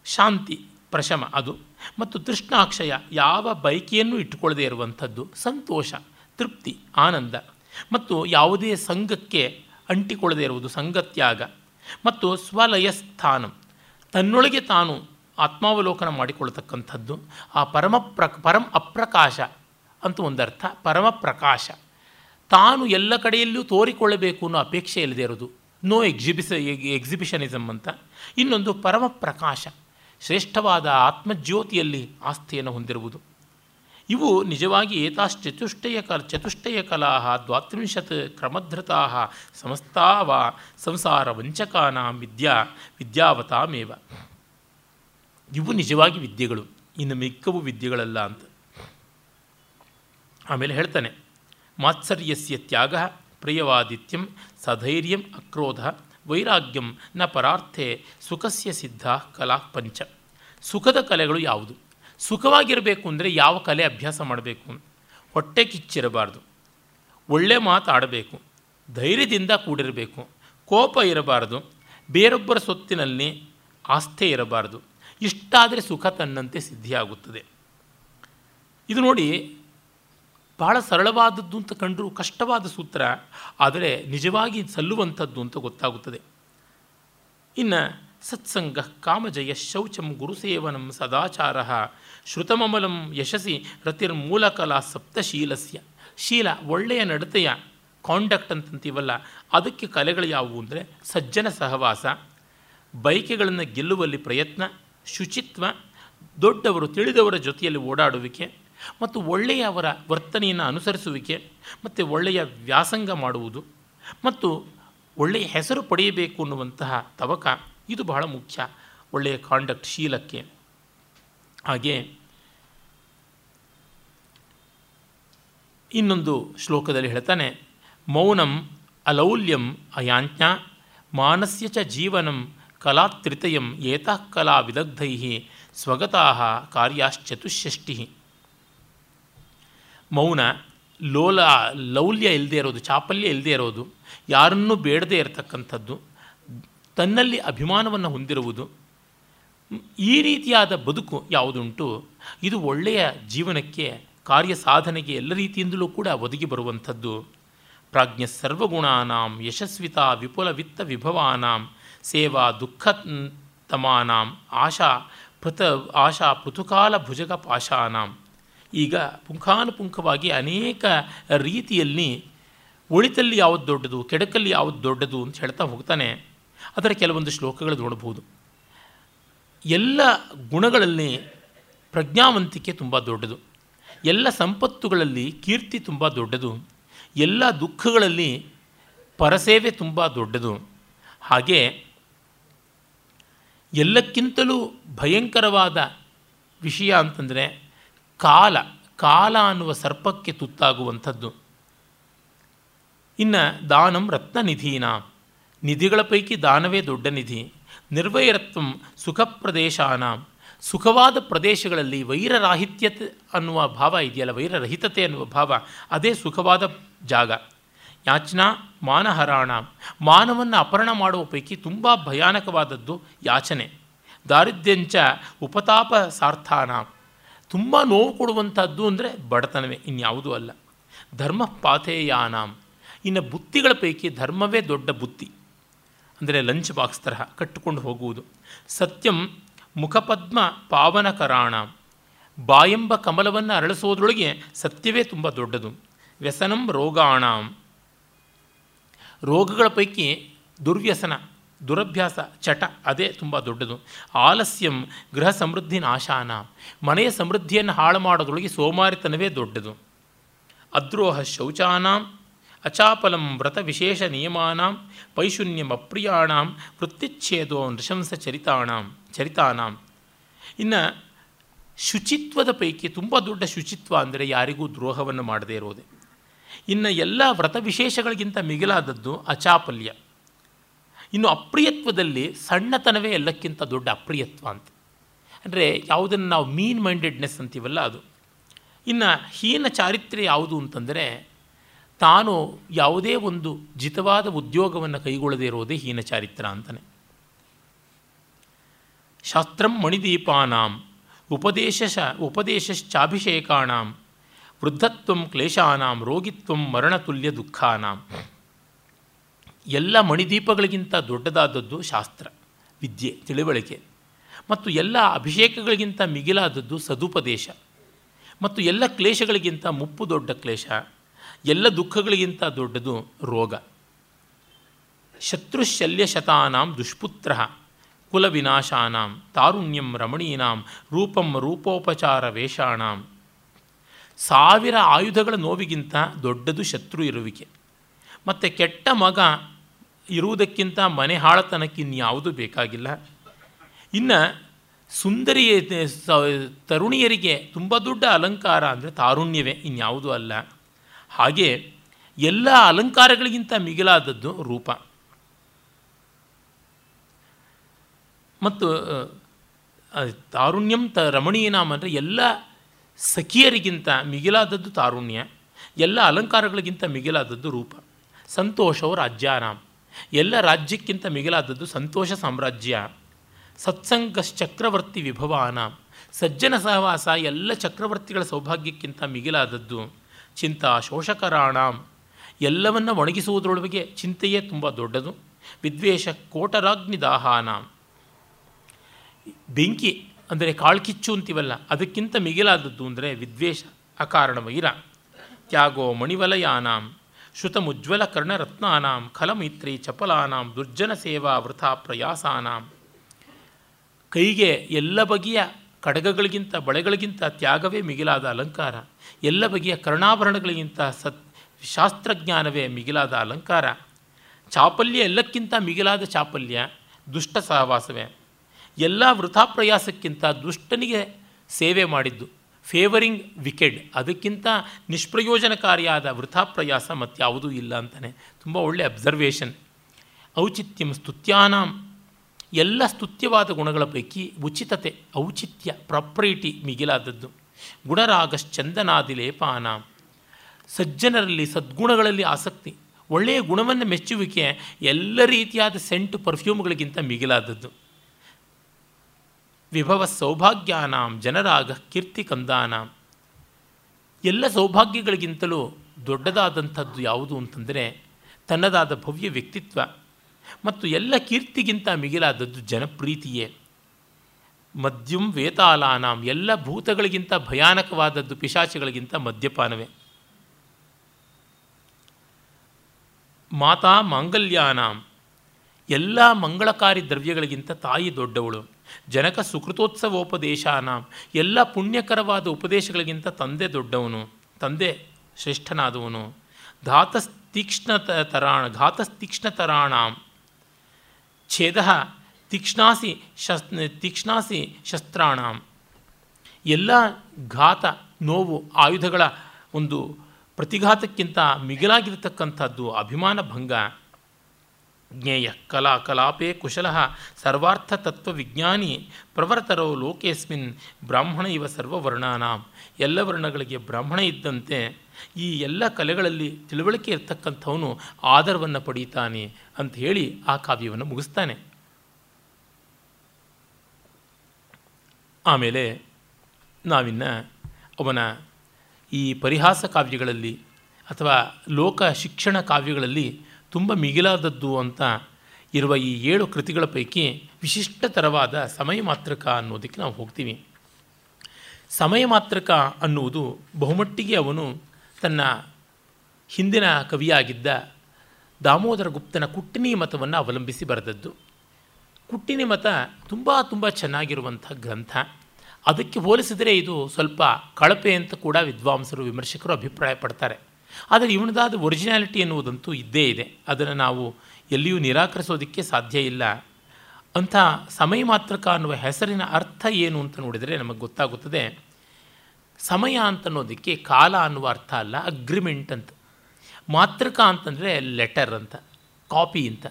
ಶಾಂತಿ ಪ್ರಶಮ ಅದು. ಮತ್ತು ತೃಷ್ಣಾಕ್ಷಯ ಯಾವ ಬೈಕಿಯನ್ನು ಇಟ್ಟುಕೊಳ್ಳದೇ ಇರುವಂಥದ್ದು ಸಂತೋಷ, ತೃಪ್ತಿ, ಆನಂದ. ಮತ್ತು ಯಾವುದೇ ಸಂಘಕ್ಕೆ ಅಂಟಿಕೊಳ್ಳದೇ ಇರುವುದು ಸಂಗತ್ಯಾಗ. ಮತ್ತು ಸ್ವಲಯ ಸ್ಥಾನ ತನ್ನೊಳಗೆ ತಾನು ಆತ್ಮಾವಲೋಕನ ಮಾಡಿಕೊಳ್ತಕ್ಕಂಥದ್ದು ಆ ಪರಮ ಪ್ರ, ಪರಂ ಅಪ್ರಕಾಶ ಅಂತ ಒಂದರ್ಥ, ಪರಮ ಪ್ರಕಾಶ. ತಾನು ಎಲ್ಲ ಕಡೆಯಲ್ಲೂ ತೋರಿಕೊಳ್ಳಬೇಕು ಅನ್ನೋ ಅಪೇಕ್ಷೆ ಇಲ್ಲದೆ ಇರೋದು. ನೋ ಎಕ್ಸಿಬಿಸ ಎಕ್ಸಿಬಿಷನಿಸಮ್ ಅಂತ. ಇನ್ನೊಂದು ಪರಮ ಪ್ರಕಾಶ, ಶ್ರೇಷ್ಠವಾದ ಆತ್ಮಜ್ಯೋತಿಯಲ್ಲಿ ಆಸ್ಥೆಯನ್ನು ಹೊಂದಿರುವುದು. ಇವು ನಿಜವಾಗಿ ಏತಾಶ್ಚತುಷ್ಟಯ ಕ ಚತುಷ್ಟಯ ಕಲಾ ದ್ವಾತ್ರಿಂಶತ್ ಕ್ರಮಧೃತಾ ಸಮಸ್ತಾವ ಸಂಸಾರ ವಂಚಕಾನಾಂ ವಿದ್ಯಾ, ವಿದ್ಯಾವತಾಮೇವ. ಇವು ನಿಜವಾಗಿ ವಿದ್ಯೆಗಳು, ಇನ್ನು ಮಿಕ್ಕವು ವಿದ್ಯೆಗಳಲ್ಲ ಅಂತ. ಆಮೇಲೆ ಹೇಳ್ತಾನೆ, ಮಾತ್ಸರ್ಯಸ್ಯ ತ್ಯಾಗ ಪ್ರಿಯವಾದಿತ್ಯಂ ಸಧೈರ್ಯಂ ಅಕ್ರೋಧ ವೈರಾಗ್ಯಂ ನ ಪರಾರ್ಥೆ ಸುಖಸ್ಯ ಸಿದ್ಧ ಕಲಾ ಪಂಚ. ಸುಖದ ಕಲೆಗಳು ಯಾವುದು? ಸುಖವಾಗಿರಬೇಕು ಅಂದರೆ ಯಾವ ಕಲೆ ಅಭ್ಯಾಸ ಮಾಡಬೇಕು? ಹೊಟ್ಟೆ ಕಿಚ್ಚಿರಬಾರ್ದು. ಒಳ್ಳೆ ಮಾತಾಡಬೇಕು ಧೈರ್ಯದಿಂದ ಕೂಡಿರಬೇಕು. ಕೋಪ ಇರಬಾರ್ದು. ಬೇರೊಬ್ಬರ ಸೊತ್ತಿನಲ್ಲಿ ಆಸ್ಥೆ ಇರಬಾರ್ದು. ಇಷ್ಟಾದರೆ ಸುಖ ತನ್ನಂತೆ ಸಿದ್ಧಿಯಾಗುತ್ತದೆ. ಇದು ನೋಡಿ, ಬಹಳ ಸರಳವಾದದ್ದು ಅಂತ ಕಂಡರೂ ಕಷ್ಟವಾದ ಸೂತ್ರ, ಆದರೆ ನಿಜವಾಗಿ ಸಲ್ಲುವಂಥದ್ದು ಅಂತ ಗೊತ್ತಾಗುತ್ತದೆ. ಇನ್ನು ಸತ್ಸಂಗ ಕಾಮಜಯ ಶೌಚಂ ಗುರುಸೇವನಂ ಸದಾಚಾರ. ಶ್ರುತಮಮಲಂ ಯಶಸಿ ರತಿರ್ಮೂಲಕಲಾ ಸಪ್ತಶೀಲಸ್ಯ. ಶೀಲ ಒಳ್ಳೆಯ ನಡತೆಯ ಕಾಂಡಕ್ಟ್ ಅಂತಂತೀವಲ್ಲ, ಅದಕ್ಕೆ ಕಲೆಗಳು ಯಾವುವು ಅಂದರೆ ಸಜ್ಜನ ಸಹವಾಸ ಬೈಕೆಗಳನ್ನು ಗೆಲ್ಲುವಲ್ಲಿ ಪ್ರಯತ್ನ, ಶುಚಿತ್ವ, ದೊಡ್ಡವರು ತಿಳಿದವರ ಜೊತೆಯಲ್ಲಿ ಓಡಾಡುವಿಕೆ, ಮತ್ತು ಒಳ್ಳೆಯವರ ವರ್ತನೆಯನ್ನು ಅನುಸರಿಸುವಿಕೆ, ಮತ್ತು ಒಳ್ಳೆಯ ವ್ಯಾಸಂಗ ಮಾಡುವುದು, ಮತ್ತು ಒಳ್ಳೆಯ ಹೆಸರು ಪಡೆಯಬೇಕು ಅನ್ನುವಂತಹ ತವಕ. ಇದು ಬಹಳ ಮುಖ್ಯ. ಒಳ್ಳೆಯ ಕಾಂಡಕ್ಟ್ ಶೀಲಕ್ಕೆ. ಹಾಗೆ ಇನ್ನೊಂದು ಶ್ಲೋಕದಲ್ಲಿ ಹೇಳ್ತಾನೆ, ಮೌನಂ ಅಲೌಲ್ಯಂ ಅಯಾಜ್ಞಾ ಮಾನಸ್ಯ ಚ ಜೀವನಂ ಕಲಾತ್ರಿತಯಂ ಏತಃ ಕಲಾ ವಿದಗ್ಧೈ ಸ್ವಗತಾ ಕಾರ್ಯಾಶ್ಚತುಷ್ಷಷ್ಟಿ ಮೌನ ಲೋಲ ಲೌಲ್ಯ ಇಲ್ಲದೆ ಇರೋದು, ಚಾಪಲ್ಯ ಇಲ್ಲದೆ ಇರೋದು, ಯಾರನ್ನೂ ಬೇಡದೇ ಇರತಕ್ಕಂಥದ್ದು. ತನ್ನಲ್ಲಿ ಅಭಿಮಾನವನ್ನು ಹೊಂದಿರುವುದು, ಈ ರೀತಿಯಾದ ಬದುಕು ಯಾವುದುಂಟು, ಇದು ಒಳ್ಳೆಯ ಜೀವನಕ್ಕೆ ಕಾರ್ಯ ಸಾಧನೆಗೆ ಎಲ್ಲ ರೀತಿಯಿಂದಲೂ ಕೂಡ ಒದಗಿ ಬರುವಂಥದ್ದು. ಪ್ರಾಜ್ಞ ಸರ್ವಗುಣಾನಾಂ, ಯಶಸ್ವಿತಾ ವಿಪುಲ ವಿತ್ತ ವಿಭವಾನಾಂ, ಸೇವಾ ದುಃಖತಮಾನಾಂ, ಆಶಾ ಪೃಥ, ಆಶಾ ಪೃಥುಕಾಲ ಭುಜಗ ಪಾಶಾನಾಂ ಈಗ ಪುಂಖಾನುಪುಂಖವಾಗಿ ಅನೇಕ ರೀತಿಯಲ್ಲಿ ಒಳಿತಲ್ಲಿ ಯಾವುದು ದೊಡ್ಡದು, ಕೆಡಕಲ್ಲಿ ಯಾವುದು ದೊಡ್ಡದು ಅಂತ ಹೇಳ್ತಾ ಹೋಗ್ತಾನೆ. ಅದರ ಕೆಲವೊಂದು ಶ್ಲೋಕಗಳು ನೋಡಬಹುದು. ಎಲ್ಲ ಗುಣಗಳಲ್ಲಿ ಪ್ರಜ್ಞಾವಂತಿಕೆ ತುಂಬ ದೊಡ್ಡದು. ಎಲ್ಲ ಸಂಪತ್ತುಗಳಲ್ಲಿ ಕೀರ್ತಿ ತುಂಬ ದೊಡ್ಡದು. ಎಲ್ಲ ದುಃಖಗಳಲ್ಲಿ ಪರಸೇವೆ ತುಂಬ ದೊಡ್ಡದು. ಹಾಗೆ ಎಲ್ಲಕ್ಕಿಂತಲೂ ಭಯಂಕರವಾದ ವಿಷಯ ಅಂತಂದರೆ ಕಾಲ ಕಾಲ ಅನ್ನುವ ಸರ್ಪಕ್ಕೆ ತುತ್ತಾಗುವಂಥದ್ದು. ಇನ್ನು ದಾನಂ ರತ್ನನಿಧೀನ. ನಿಧಿಗಳ ಪೈಕಿ ದಾನವೇ ದೊಡ್ಡ ನಿಧಿ. ನಿರ್ವೈರತ್ವಂ ಸುಖ ಪ್ರದೇಶಾನ ಸುಖವಾದ ಪ್ರದೇಶಗಳಲ್ಲಿ ವೈರರಾಹಿತ್ಯತೆ ಅನ್ನುವ ಭಾವ ಇದೆಯಲ್ಲ, ವೈರರಹಿತತೆ ಅನ್ನುವ ಭಾವ, ಅದೇ ಸುಖವಾದ ಜಾಗ. ಯಾಚನಾ ಮಾನಹರಾಣ. ಮಾನವನ್ನು ಅಪಹರಣ ಮಾಡುವ ಪೈಕಿ ತುಂಬ ಭಯಾನಕವಾದದ್ದು ಯಾಚನೆ. ದಾರಿದ್ರ್ಯಂಚ ಉಪತಾಪ ಸಾರ್ಥಾನ ತುಂಬ ನೋವು ಕೊಡುವಂಥದ್ದು ಅಂದರೆ ಬಡತನವೇ, ಇನ್ಯಾವುದೂ ಅಲ್ಲ. ಧರ್ಮ ಪಾಥೇಯಾನಾಂ ಇನ್ನು ಬುತ್ತಿಗಳ ಪೈಕಿ ಧರ್ಮವೇ ದೊಡ್ಡ ಬುತ್ತಿ. ಅಂದರೆ ಲಂಚ್ ಬಾಕ್ಸ್ ತರಹ ಕಟ್ಟಿಕೊಂಡು ಹೋಗುವುದು. ಸತ್ಯಂ ಮುಖಪದ್ಮ ಪಾವನಕರಾಣ. ಬಾಯೆಂಬ ಕಮಲವನ್ನು ಅರಳಿಸೋದ್ರೊಳಗೆ ಸತ್ಯವೇ ತುಂಬ ದೊಡ್ಡದು. ವ್ಯಸನಂ ರೋಗಾಣಾಂ. ರೋಗಗಳ ಪೈಕಿ ದುರ್ವ್ಯಸನ, ದುರಭ್ಯಾಸ, ಚಟ ಅದೇ ತುಂಬ ದೊಡ್ಡದು. ಆಲಸ್ಯಂ ಗೃಹ ಸಮೃದ್ಧಿ ನಾಶಾನ. ಮನೆಯ ಸಮೃದ್ಧಿಯನ್ನು ಹಾಳು ಮಾಡೋದ್ರೊಳಗೆ ಸೋಮಾರಿತನವೇ ದೊಡ್ಡದು. ಅದ್ರೋಹ ಶೌಚಾನಾಂ. ಅಚಾಪಲಂ ವ್ರತ ವಿಶೇಷ ನಿಯಮಾನಾಂ ಪೈಶೂನ್ಯಂ ಅಪ್ರಿಯಾಣಾಂ ವೃತ್ತಿಚ್ಛೇದೋ ನೃಶಂಸ ಚರಿತಾಣಾಂ, ಚರಿತಾನಾಂ. ಇನ್ನು ಶುಚಿತ್ವದ ಪೈಕಿ ತುಂಬ ದೊಡ್ಡ ಶುಚಿತ್ವ ಅಂದರೆ ಯಾರಿಗೂ ದ್ರೋಹವನ್ನು ಮಾಡದೇ ಇರೋದೆ. ಇನ್ನು ಎಲ್ಲ ವ್ರತ ವಿಶೇಷಗಳಿಗಿಂತ ಮಿಗಿಲಾದದ್ದು ಅಚಾಪಲ್ಯ. ಇನ್ನು ಅಪ್ರಿಯತ್ವದಲ್ಲಿ ಸಣ್ಣತನವೇ ಎಲ್ಲಕ್ಕಿಂತ ದೊಡ್ಡ ಅಪ್ರಿಯತ್ವ ಅಂತ. ಅಂದರೆ ಯಾವುದನ್ನು ನಾವು ಮೀನ್ ಮೈಂಡೆಡ್ನೆಸ್ ಅಂತೀವಲ್ಲ ಅದು. ಇನ್ನು ಹೀನ ಚಾರಿತ್ರ್ಯ ಯಾವುದು ಅಂತಂದರೆ ತಾನು ಯಾವುದೇ ಒಂದು ಜಿತವಾದ ಉದ್ಯೋಗವನ್ನು ಕೈಗೊಳ್ಳದೇ ಇರೋದೇ ಹೀನ ಚಾರಿತ್ರ ಅಂತಾನೆ. ಶಾಸ್ತ್ರಂ ಮಣಿದೀಪಾನಾಂ ಉಪದೇಶ ಉಪದೇಶಶ್ಚಾಭಿಷೇಕಾಣಾಂ, ವೃದ್ಧತ್ವಂ ಕ್ಲೇಶಾನಾಂ, ರೋಗಿತ್ವಂ ಮರಣತುಲ್ಯ ದುಃಖಾನಾಂ. ಎಲ್ಲ ಮಣಿದೀಪಗಳಿಗಿಂತ ದೊಡ್ಡದಾದದ್ದು ಶಾಸ್ತ್ರ, ವಿದ್ಯೆ, ತಿಳಿವಳಿಕೆ. ಮತ್ತು ಎಲ್ಲ ಅಭಿಷೇಕಗಳಿಗಿಂತ ಮಿಗಿಲಾದದ್ದು ಸದುಪದೇಶ. ಮತ್ತು ಎಲ್ಲ ಕ್ಲೇಶಗಳಿಗಿಂತ ಮುಪ್ಪು ದೊಡ್ಡ ಕ್ಲೇಶ. ಎಲ್ಲ ದುಃಖಗಳಿಗಿಂತ ದೊಡ್ಡದು ರೋಗ. ಶತ್ರುಶಲ್ಯಶತಾನಾಂ ದುಷ್ಪುತ್ರ, ಕುಲವಿನಾಶಾನಾಂ, ತಾರುಣ್ಯಂ ರಮಣೀನಾಂ, ರೂಪಂ ರೂಪೋಪಚಾರ ವೇಷಾಣಾಂ ಸಾವಿರ ಆಯುಧಗಳ ನೋವಿಗಿಂತ ದೊಡ್ಡದು ಶತ್ರು ಇರುವಿಕೆ. ಮತ್ತು ಕೆಟ್ಟ ಮಗ ಇರುವುದಕ್ಕಿಂತ ಮನೆ ಹಾಳತನಕ್ಕೆ ಇನ್ಯಾವುದೂ ಬೇಕಾಗಿಲ್ಲ. ಇನ್ನು ಸುಂದರಿ ತರುಣಿಯರಿಗೆ ತುಂಬ ದೊಡ್ಡ ಅಲಂಕಾರ ಅಂದರೆ ತಾರುಣ್ಯವೇ, ಇನ್ಯಾವುದೂ ಅಲ್ಲ. ಹಾಗೆ ಎಲ್ಲ ಅಲಂಕಾರಗಳಿಗಿಂತ ಮಿಗಿಲಾದದ್ದು ರೂಪ. ಮತ್ತು ತಾರುಣ್ಯಂ ತ ರಮಣೀಯನಾಮ ಅಂದರೆ ಎಲ್ಲ ಸಖಿಯರಿಗಿಂತ ಮಿಗಿಲಾದದ್ದು ತಾರುಣ್ಯ, ಎಲ್ಲ ಅಲಂಕಾರಗಳಿಗಿಂತ ಮಿಗಿಲಾದದ್ದು ರೂಪ. ಸಂತೋಷವು ರಾಜ್ಯಾನಾಂ ಎಲ್ಲ ರಾಜ್ಯಕ್ಕಿಂತ ಮಿಗಿಲಾದದ್ದು ಸಂತೋಷ ಸಾಮ್ರಾಜ್ಯ. ಸತ್ಸಂಗಶ್ಚಕ್ರವರ್ತಿ ವಿಭವಾನಾಂ ಸಜ್ಜನ ಸಹವಾಸ ಎಲ್ಲ ಚಕ್ರವರ್ತಿಗಳ ಸೌಭಾಗ್ಯಕ್ಕಿಂತ ಮಿಗಿಲಾದದ್ದು. ಚಿಂತಾ ಶೋಷಕರಾಣಾಂ. ಎಲ್ಲವನ್ನು ಒಣಗಿಸುವುದರೊಳಗೆ ಚಿಂತೆಯೇ ತುಂಬ ದೊಡ್ಡದು. ವಿದ್ವೇಷ ಕೋಟರಾಗ್ನಿ ದಾಹಾನಾಂ ಬೆಂಕಿ ಅಂದರೆ ಕಾಳ್ಕಿಚ್ಚು ಅಂತೀವಲ್ಲ, ಅದಕ್ಕಿಂತ ಮಿಗಿಲಾದದ್ದು ಅಂದರೆ ವಿದ್ವೇಷ ಅಕಾರಣ ವೈರ ತ್ಯಾಗೋ ಮಣಿವಲಯಾನಾಂ. ಶ್ರುತಮುಜ್ವಲ ಕರ್ಣರತ್ನಾನಾಂ. ಖಲಮೈತ್ರಿ ಚಪಲಾನಾಂ. ದುರ್ಜನ ಸೇವಾ ವೃಥಾ ಪ್ರಯಾಸಾನಾಂ. ಕೈಗೆ ಎಲ್ಲ ಬಗೆಯ ಕಡಗಗಳಿಗಿಂತ ಬಳೆಗಳಿಗಿಂತ ತ್ಯಾಗವೇ ಮಿಗಿಲಾದ ಅಲಂಕಾರ. ಎಲ್ಲ ಬಗೆಯ ಕರ್ಣಾಭರಣಗಳಿಗಿಂತ ಸತ್ ಶಾಸ್ತ್ರಜ್ಞಾನವೇ ಮಿಗಿಲಾದ ಅಲಂಕಾರ. ಚಾಪಲ್ಯ ಎಲ್ಲಕ್ಕಿಂತ ಮಿಗಿಲಾದ ಚಾಪಲ್ಯ, ದುಷ್ಟ ಸಹವಾಸವೇ. ಎಲ್ಲ ವೃಥಾಪ್ರಯಾಸಕ್ಕಿಂತ ದುಷ್ಟನಿಗೆ ಸೇವೆ ಮಾಡಿದ್ದು. ಫೇವರಿಂಗ್ ವಿಕೆಡ್, ಅದಕ್ಕಿಂತ ನಿಷ್ಪ್ರಯೋಜನಕಾರಿಯಾದ ವೃಥಾಪ್ರಯಾಸ ಮತ್ತು ಯಾವುದೂ ಇಲ್ಲ ಅಂತಲೇ ತುಂಬ ಒಳ್ಳೆಯ ಅಬ್ಸರ್ವೇಷನ್ ಔಚಿತ್ಯಂ ಸ್ತುತ್ಯಾನಾಂ ಎಲ್ಲ ಸ್ತುತ್ಯವಾದ ಗುಣಗಳ ಪೈಕಿ ಉಚಿತತೆ, ಔಚಿತ್ಯ, ಪ್ರಾಪ್ರಿಟಿ ಮಿಗಿಲಾದದ್ದು. ಗುಣರಾಗಶ್ಚಂದನಾದಿ ಲೇಪಾನ ಸಜ್ಜನರಲ್ಲಿ ಸದ್ಗುಣಗಳಲ್ಲಿ ಆಸಕ್ತಿ. ಒಳ್ಳೆಯ ಗುಣವನ್ನು ಮೆಚ್ಚುವಿಕೆ ಎಲ್ಲ ರೀತಿಯಾದ ಸೆಂಟ್ ಪರ್ಫ್ಯೂಮ್ಗಳಿಗಿಂತ ಮಿಗಿಲಾದದ್ದು. ವಿಭವ ಸೌಭಾಗ್ಯಾನಾಂ, ಜನರಾಗ ಕೀರ್ತಿ ಕಂದಾನಾಂ. ಎಲ್ಲ ಸೌಭಾಗ್ಯಗಳಿಗಿಂತಲೂ ದೊಡ್ಡದಾದಂಥದ್ದು ಯಾವುದು ಅಂತಂದರೆ ತನ್ನದಾದ ಭವ್ಯ ವ್ಯಕ್ತಿತ್ವ. ಮತ್ತು ಎಲ್ಲ ಕೀರ್ತಿಗಿಂತ ಮಿಗಿಲಾದದ್ದು ಜನಪ್ರೀತಿಯೇ. ಮದ್ಯಂ ವೇತಾಲಾನಾಂ ಎಲ್ಲ ಭೂತಗಳಿಗಿಂತ ಭಯಾನಕವಾದದ್ದು ಪಿಶಾಚಿಗಳಿಗಿಂತ ಮದ್ಯಪಾನವೇ. ಮಾತಾ ಮಾಂಗಲ್ಯಾನಾಂ ಎಲ್ಲ ಮಂಗಳಕಾರಿ ದ್ರವ್ಯಗಳಿಗಿಂತ ತಾಯಿ ದೊಡ್ಡವಳು. ಜನಕ ಸುಕೃತೋತ್ಸವೋಪದೇಶಾನಾಂ ಎಲ್ಲ ಪುಣ್ಯಕರವಾದ ಉಪದೇಶಗಳಿಗಿಂತ ತಂದೆ ದೊಡ್ಡವನು, ತಂದೆ ಶ್ರೇಷ್ಠನಾದವನು. ಘಾತಸ್ತೀಕ್ಷ್ಣ ತರಾಣ ಘಾತಸ್ತೀಕ್ಷ್ಣ ತರಾಣಾಂ ಛೇದ ತೀಕ್ಷ್ಣಾಸಿ ಶಸ್ ತೀಕ್ಷ್ಣಾಸಿ ಶಸ್ತ್ರಾಣ. ಎಲ್ಲ ಘಾತ ನೋವು ಆಯುಧಗಳ ಒಂದು ಪ್ರತಿಘಾತಕ್ಕಿಂತ ಮಿಗಿಲಾಗಿರತಕ್ಕಂಥದ್ದು ಅಭಿಮಾನ ಭಂಗ. ಜ್ಞೇಯ ಕಲಾ ಕಲಾಪೇ ಕುಶಲ ಸರ್ವಾರ್ಥ ತತ್ವವಿಜ್ಞಾನಿ ಪ್ರವರ್ತರೋ ಲೋಕೇಸ್ಮಿನ್ ಬ್ರಾಹ್ಮಣ ಇವ ಸರ್ವವರ್ಣಾನಾಂ. ಎಲ್ಲ ವರ್ಣಗಳಿಗೆ ಬ್ರಾಹ್ಮಣ ಇದ್ದಂತೆ ಈ ಎಲ್ಲ ಕಲೆಗಳಲ್ಲಿ ತಿಳುವಳಿಕೆ ಇರ್ತಕ್ಕಂಥವನು ಆದರವನ್ನು ಪಡೀತಾನೆ ಅಂತ ಹೇಳಿ ಆ ಕಾವ್ಯವನ್ನು ಮುಗಿಸ್ತಾನೆ. ಆಮೇಲೆ ನಾವಿನ್ನ ಅವನ ಈ ಪರಿಹಾಸ ಕಾವ್ಯಗಳಲ್ಲಿ ಅಥವಾ ಲೋಕ ಶಿಕ್ಷಣ ಕಾವ್ಯಗಳಲ್ಲಿ ತುಂಬ ಮಿಗಿಲಾದದ್ದು ಅಂತ ಇರುವ ಈ ಏಳು ಕೃತಿಗಳ ಪೈಕಿ ವಿಶಿಷ್ಟತರವಾದ ಸಮಯ ಮಾತ್ರಕ ಅನ್ನೋದಕ್ಕೆ ನಾವು ಹೋಗ್ತೀವಿ. ಸಮಯ ಮಾತ್ರಕ ಅನ್ನುವುದು ಬಹುಮಟ್ಟಿಗೆ ಅವನು ತನ್ನ ಹಿಂದಿನ ಕವಿಯಾಗಿದ್ದ ದಾಮೋದರ ಗುಪ್ತನ ಕುಟ್ಟಿನಿ ಮತವನ್ನು ಅವಲಂಬಿಸಿ ಬರೆದದ್ದು. ಕುಟ್ಟಿನಿ ಮತ ತುಂಬ ತುಂಬ ಚೆನ್ನಾಗಿರುವಂಥ ಗ್ರಂಥ. ಅದಕ್ಕೆ ಹೋಲಿಸಿದರೆ ಇದು ಸ್ವಲ್ಪ ಕಳಪೆ ಅಂತ ಕೂಡ ವಿದ್ವಾಂಸರು, ವಿಮರ್ಶಕರು ಅಭಿಪ್ರಾಯ ಪಡ್ತಾರೆ ಆದರೆ ಇವನದಾದ ಒರಿಜಿನಾಲಿಟಿ ಎನ್ನುವುದಂತೂ ಇದ್ದೇ ಇದೆ. ಅದನ್ನು ನಾವು ಎಲ್ಲಿಯೂ ನಿರಾಕರಿಸೋದಕ್ಕೆ ಸಾಧ್ಯ ಇಲ್ಲ. ಅಂಥ ಸಮಯ ಮಾತ್ರಕ ಅನ್ನುವ ಹೆಸರಿನ ಅರ್ಥ ಏನು ಅಂತ ನೋಡಿದರೆ ನಮಗೆ ಗೊತ್ತಾಗುತ್ತದೆ. ಸಮಯ ಅಂತನ್ನೋದಕ್ಕೆ ಕಾಲ ಅನ್ನುವ ಅರ್ಥ ಅಲ್ಲ ಅಗ್ರಿಮೆಂಟ್ ಅಂತ. ಮಾತೃಕ ಅಂತಂದರೆ ಲೆಟರ್ ಅಂತ ಕಾಪಿ ಅಂತ.